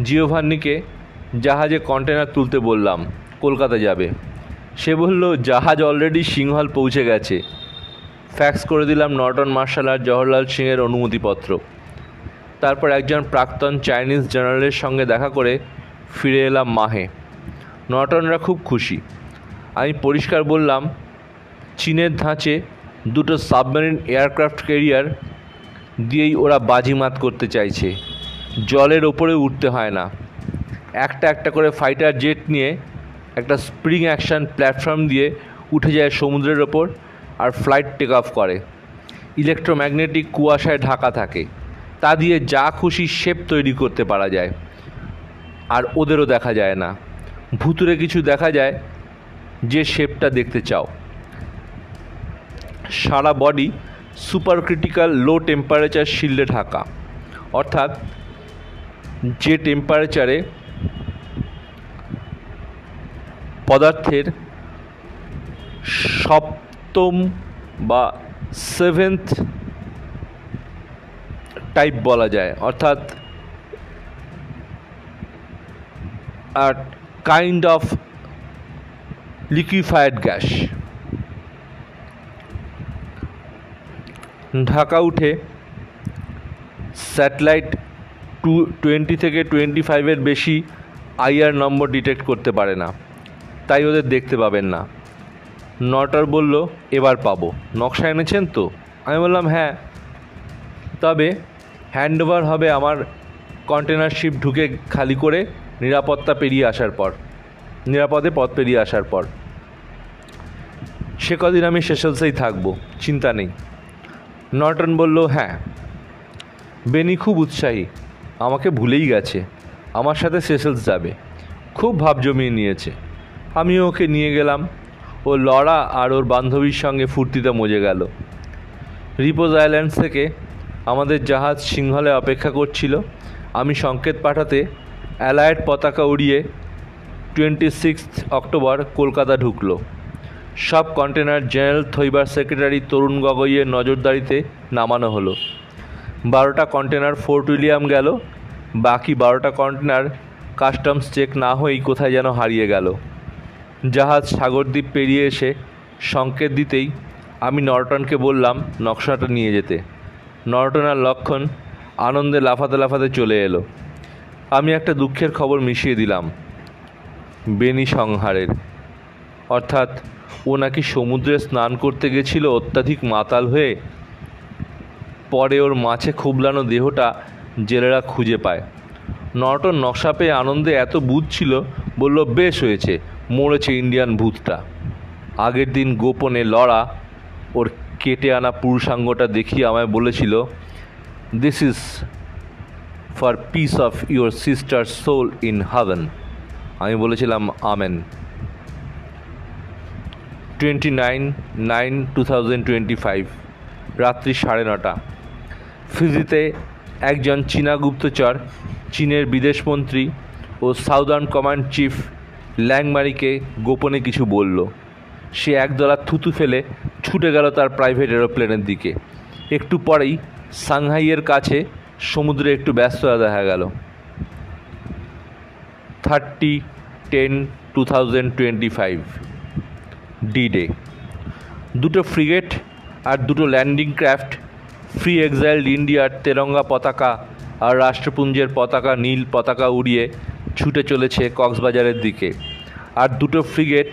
জিওভান্নিকে জাহাজে কন্টেনার তুলতে বললাম, কলকাতা যাবে। সে বলল, জাহাজ অলরেডি সিংহল পৌঁছে গেছে। ফ্যাক্স করে দিলাম নর্টন মার্শাল আর জওহরলাল সিংয়ের অনুমতিপত্র। তারপর একজন প্রাক্তন চাইনিজ জেনারেলের সঙ্গে দেখা করে ফিরে এলাম মাহে। নর্টনরা খুব খুশি। আমি পরিষ্কার বললাম, চীনের ধাঁচে দুটো সাবমেরিন এয়ারক্রাফট ক্যারিয়ার দিয়েই ওরা বাজিমাত করতে চাইছে। জলের ওপরে উঠতে হয় না। একটা একটা করে ফাইটার জেট নিয়ে একটা স্প্রিং অ্যাকশন প্ল্যাটফর্ম দিয়ে উঠে যায় সমুদ্রের ওপর আর ফ্লাইট টেক অফ করে। ইলেকট্রোম্যাগনেটিক কুয়াশায় ঢাকা থাকে। তা দিয়ে যা খুশি শেপ তৈরি করতে পারা যায়। আর ওদেরও দেখা যায় না। ভুতুরে কিছু দেখা যায় যে শেপটা দেখতে চাও। সারা body super critical low temperature শিল্ডে ঢাকা। অর্থাৎ যে টেম্পারেচারে পদার্থের সপ্তম বা সেভেন্থ টাইপ বলা যায়, অর্থাৎ আর কাইন্ড অফ লিকুইফায়েড গ্যাস ঢাকা উঠে স্যাটেলাইট টু টোয়েন্টি থেকে টোয়েন্টি ফাইভের বেশি আইআর নম্বর ডিটেক্ট করতে পারে না। তাই ওদের দেখতে পাবেন না। নটার বলল, এবার পাবো। নকশা এনেছেন তো? আমি বললাম হ্যাঁ। তবে হ্যান্ডওভার হবে আমার কন্টেনার শিপ ঢুকে খালি করে নিরাপত্তা পেরিয়ে আসার পর। নিরাপদে পথ পেরিয়ে আসার পর। সে কদিন আমি সেশলসেই থাকব, চিন্তা নেই। নর্টন বলল হ্যাঁ বেনি খুব উৎসাহী, আমাকে ভুলেই গেছে, আমার সাথে সেসেলস যাবে, খুব ভাব জমিয়ে নিয়েছে, আমিও ওকে নিয়ে গেলাম, ও লড়া আর ওর বান্ধবীর সঙ্গে ফুর্তিতে মজে গেল। রিপোজ আইল্যান্ডস থেকে আমাদের জাহাজ সিংহলে অপেক্ষা করছিল, আমি সংকেত পাঠাতে অ্যালায়েড পতাকা উড়িয়ে টোয়েন্টি সিক্স অক্টোবর কলকাতা ঢুকলো। সব কন্টেনার জেনারেল থইবার সেক্রেটারি তরুণ গগৈয়ের নজরদারিতে নামানো হলো। বারোটা কন্টেনার ফোর্ট উইলিয়াম গেল, বাকি বারোটা কন্টেনার কাস্টমস চেক না হয়েই কোথায় যেন হারিয়ে গেল। জাহাজ সাগরদ্বীপ পেরিয়ে এসে সংকেত দিতেই আমি নর্টনকে বললাম নকশাটা নিয়ে যেতে। নর্টন আর লক্ষণ আনন্দে লাফাতে লাফাতে চলে এলো। আমি একটা দুঃখের খবর মিশিয়ে দিলাম। বেনি সংহারের। অর্থাৎ ও নাকি সমুদ্রে স্নান করতে গেছিল অত্যাধিক মাতাল হয়ে। পরে ওর মাছে খুবলানো দেহটা জেলেরা খুঁজে পায়। নর্টন নকশা পেয়ে আনন্দে এত বুধ ছিল, বলল, বেশ হয়েছে, মরেছে ইন্ডিয়ান ভূতটা। আগের দিন গোপনে লড়া ওর কেটে আনা পুরুষাঙ্গটা দেখিয়ে আমায় বলেছিল this is for peace of your sister soul in heaven আমি বলেছিলাম, amen. Twenty nine nine two thousand twenty five রাত্রি সাড়ে নটা। ফিজিতে একজন চীনা গুপ্তচর, চীনের বিদেশমন্ত্রী ও সাউদার্ন কমান্ড চিফ ল্যাংমারিকে গোপনে কিছু বলল। সে একদলা থুতু ফেলে ছুটে গেল তার প্রাইভেট এরোপ্লেনের দিকে। একটু পরেই সাংহাইয়ের কাছে সমুদ্রে একটু ব্যস্ততা দেখা গেল। Thirty ten two thousand twenty five D day দুটো ফ্রিগেট আর দুটো ল্যান্ডিং ক্রাফট ফ্রি এক্সাইল্ড ইন্ডিয়ার তেরঙ্গা পতাকা আর রাষ্ট্রপুঞ্জের পতাকা, নীল পতাকা উড়িয়ে ছুটে চলেছে কক্সবাজারের দিকে। আর দুটো ফ্রিগেট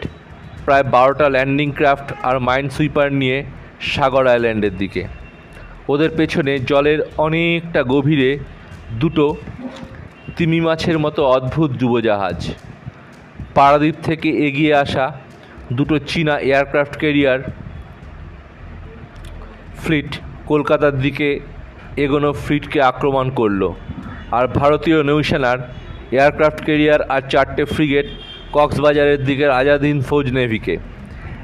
প্রায় বারোটা ল্যান্ডিং ক্রাফট আর মাইন সুইপার নিয়ে সাগর আইল্যান্ডের দিকে। ওদের পেছনে জলের অনেকটা গভীরে দুটো তিমি মাছের মতো অদ্ভুত ডুবোজাহাজ পারাদ্বীপ থেকে এগিয়ে আসা দুটো চীনা এয়ারক্রাফট ক্যারিয়ার ফ্লিট কলকাতার দিকে এগোনো ফ্লিটকে আক্রমণ করল। আর ভারতীয় নৌসেনার এয়ারক্রাফট ক্যারিয়ার আর চারটে ফ্রিগেট কক্সবাজারের দিকের আজাদ হিন্দ ফৌজ নেভিকে।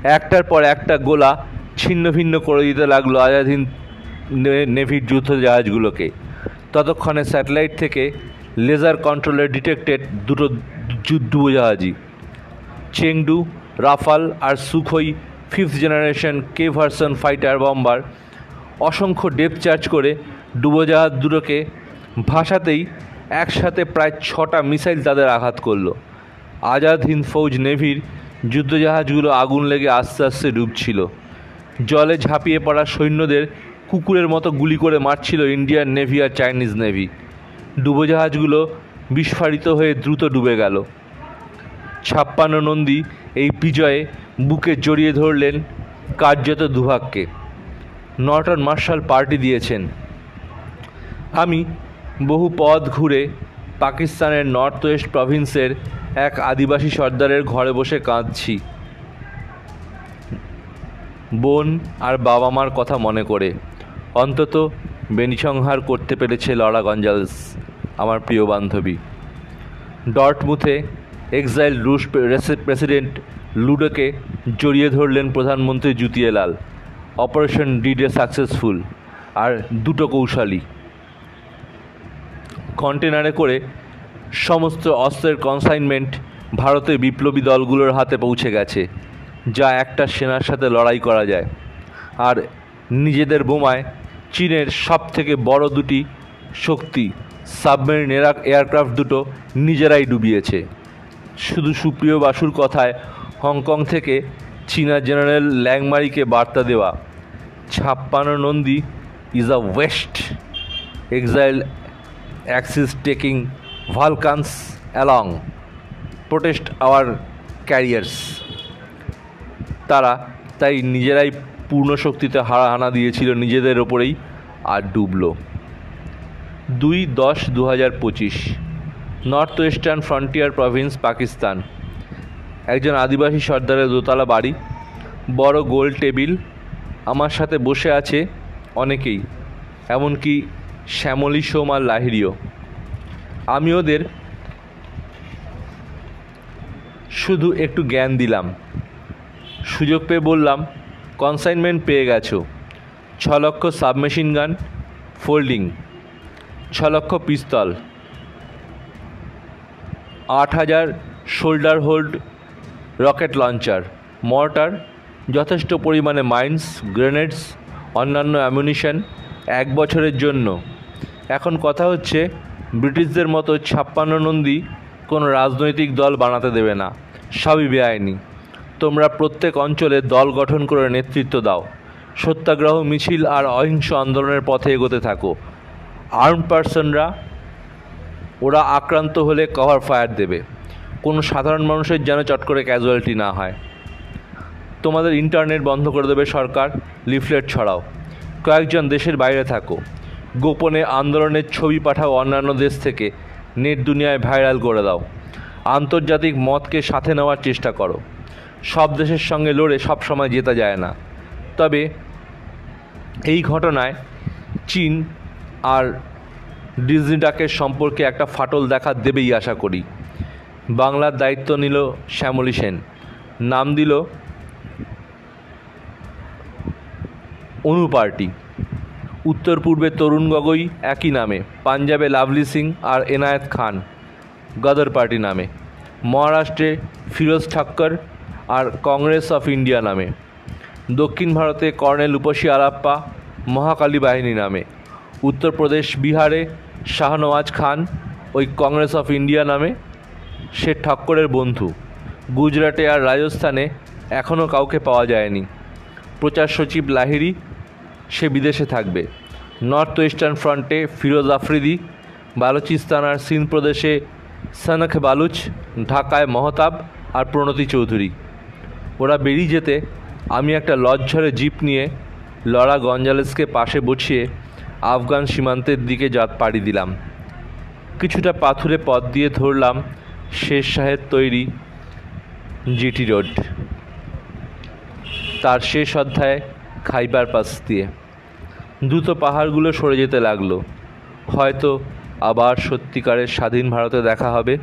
একটার পর একটা গোলা ছিন্ন ভিন্ন করে দিতে লাগল আজাদ হিন্দ নে- নেভির যুদ্ধ জাহাজগুলোকে। ততক্ষণে স্যাটেলাইট থেকে লেজার কন্ট্রোলে ডিটেক্টেড দুটো যুদ্ধ জাহাজই। চেংডু রাফাল আর সুখোই ফিফথ জেনারেশন কে ভার্সন ফাইটার বম্বার অসংখ্য ডেপ চার্জ করে ডুবোজাহাজ দুটোকে ভাসাতেই একসাথে প্রায় ছটা মিসাইল তাদের আঘাত করল। আজাদ হিন্দ ফৌজ নেভির যুদ্ধজাহাজগুলো আগুন লেগে আস্তে আস্তে ডুবছিল। জলে ঝাঁপিয়ে পড়া সৈন্যদের কুকুরের মতো গুলি করে মারছিল ইন্ডিয়ান নেভি আর চাইনিজ নেভি। ডুবোজাহাজগুলো বিস্ফারিত হয়ে দ্রুত ডুবে গেল। ছাপ্পান্ন নন্দী এই বিজয়ে বুকে জড়িয়ে ধরলেন কার্যত দুভাগকে। নর্টন মার্শাল পার্টি দিয়েছেন। আমি বহু পথ ঘুরে পাকিস্তানের নর্থ ওয়েস্ট প্রভিন্সের এক আদিবাসী সর্দারের ঘরে বসে কাঁদছি। বোন আর বাবা মার কথা মনে করে। অন্তত বেনিসংহার করতে পেরেছে লরা গঞ্জালস, আমার প্রিয় বান্ধবী। ডর্টমুথে এক্সাইল রুশ প্রে- প্রেসিডেন্ট লুডোকে জড়িয়ে ধরলেন প্রধানমন্ত্রী জুতিয়েলাল অপারেশন ডিডে সাকসেসফুল, আর দুটো কৌশলী কন্টেনারে করে সমস্ত অস্ত্রের কনসাইনমেন্ট ভারতের বিপ্লবী দলগুলোর হাতে পৌঁছে গেছে, যা একটা সেনার সাথে লড়াই করা যায়। আর নিজেদের বোমায় চীনের সব থেকে বড় দুটি শক্তি, সাবমেরিন এয়ারক্রাফট দুটো নিজেরাই ডুবিয়েছে। শুধু সুপ্রিয় বাসুর কথায় হংকং থেকে চীনা জেনারেল ল্যাংমারিকে বার্তা দেওয়া। ছাপ্পান্ন Nandi is a west exile axis taking Vulcans along protest our carriers তারা তাই নিজেরাই পূর্ণ শক্তিতে হারা হানা দিয়েছিল নিজেদের ওপরেই আর ডুবলো। দুই দশ দু হাজার পঁচিশ। North western frontier province, Pakistan. একজন আদিবাসী সর্দারের দোতলা বাড়ি, বড় গোল টেবিল, আমার সাথে বসে আছে অনেকেই, এমনকি শ্যামলী সোম আর লাহিড়িও। আমি ওদের শুধু একটু জ্ঞান দিলাম। সুযোগ পেয়ে বললাম, কনসাইনমেন্ট পেয়ে গেছো। ছ লক্ষ সাবমেশিন গান, ফোল্ডিং, ছ লক্ষ পিস্তল। আট হাজার shoulder hold rocket launcher mortar যথেষ্ট পরিমাণে মাইন্স গ্রেনেডস অন্যান্য অ্যামুনিশন এক বছরের জন্য। এখন কথা হচ্ছে, ব্রিটিশদের মতো ছাপ্পান্ন নন্দী কোনো রাজনৈতিক দল বানাতে দেবে না। সবই বেআইনি। তোমরা প্রত্যেক অঞ্চলে দল গঠন করে নেতৃত্ব দাও। সত্যাগ্রহ, মিছিল আর অহিংস আন্দোলনের পথে এগোতে থাকো। আর্ম পার্সনরা ওরা আক্রান্ত হলে কভার ফায়ার দেবে। কোনো সাধারণ মানুষের যেন চট করে ক্যাজুয়ালিটি না হয়। তোমাদের ইন্টারনেট বন্ধ করে দেবে সরকার লিফলেট ছড়াও। কয়েকজন দেশের বাইরে থাকো। গোপনে আন্দোলনের ছবি পাঠাও অন্যান্য দেশ থেকে। নেট দুনিয়ায় ভাইরাল করে দাও। আন্তর্জাতিক মতকে সাথে নেওয়ার চেষ্টা করো। সব দেশের সঙ্গে লড়ে সব সময় জেতা যায় না। তবে এই ঘটনায় চীন আর ডিজনি ডাকের সম্পর্কে একটা ফাটল দেখা দেবেই আশা করি। বাংলার দায়িত্ব নিল শ্যামলী সেন। নাম দিল অনু পার্টি। উত্তর পূর্বে তরুণ গগৈ একই নামে, পাঞ্জাবে লাভলি সিং আর এনায়েত খান গদর পার্টি নামে, মহারাষ্ট্রে ফিরোজ ঠাক্কর আর কংগ্রেস অফ ইন্ডিয়া নামে, দক্ষিণ ভারতে কর্নেল উপসী আলাপ্পা মহাকালী বাহিনী নামে, উত্তরপ্রদেশ বিহারে শাহনওয়াজ খান ওই কংগ্রেস অফ ইন্ডিয়া নামে, সে ঠক্করের বন্ধু। গুজরাটে আর রাজস্থানে এখনও কাউকে পাওয়া যায়নি। প্রচার সচিব লাহিরি সে বিদেশে থাকবে। নর্থ ওয়েস্টার্ন ফ্রন্টে ফিরোজ আফ্রিদি, বালুচিস্তান আর সিন্ধ প্রদেশে সনখ বালুচ, ঢাকায় মহতাব আর প্রণতি চৌধুরী। ওরা বেরিয়ে যেতে আমি একটা লজ্জরে জিপ নিয়ে লরা গঞ্জালেসকে পাশে বসিয়ে আফগান সীমান্তের দিকে যাত পাড়ি দিলাম। কিছুটা পাথুরে পথ দিয়ে ধরলাম শেষ শাহের তৈরি জিটি রোড। তার শেষ অধ্যায় খাইবার পাস দিয়ে। দ্রুত পাহাড়গুলো সরে যেতে লাগল। হয়তো আবার সত্যিকারের স্বাধীন ভারতে দেখা হবে।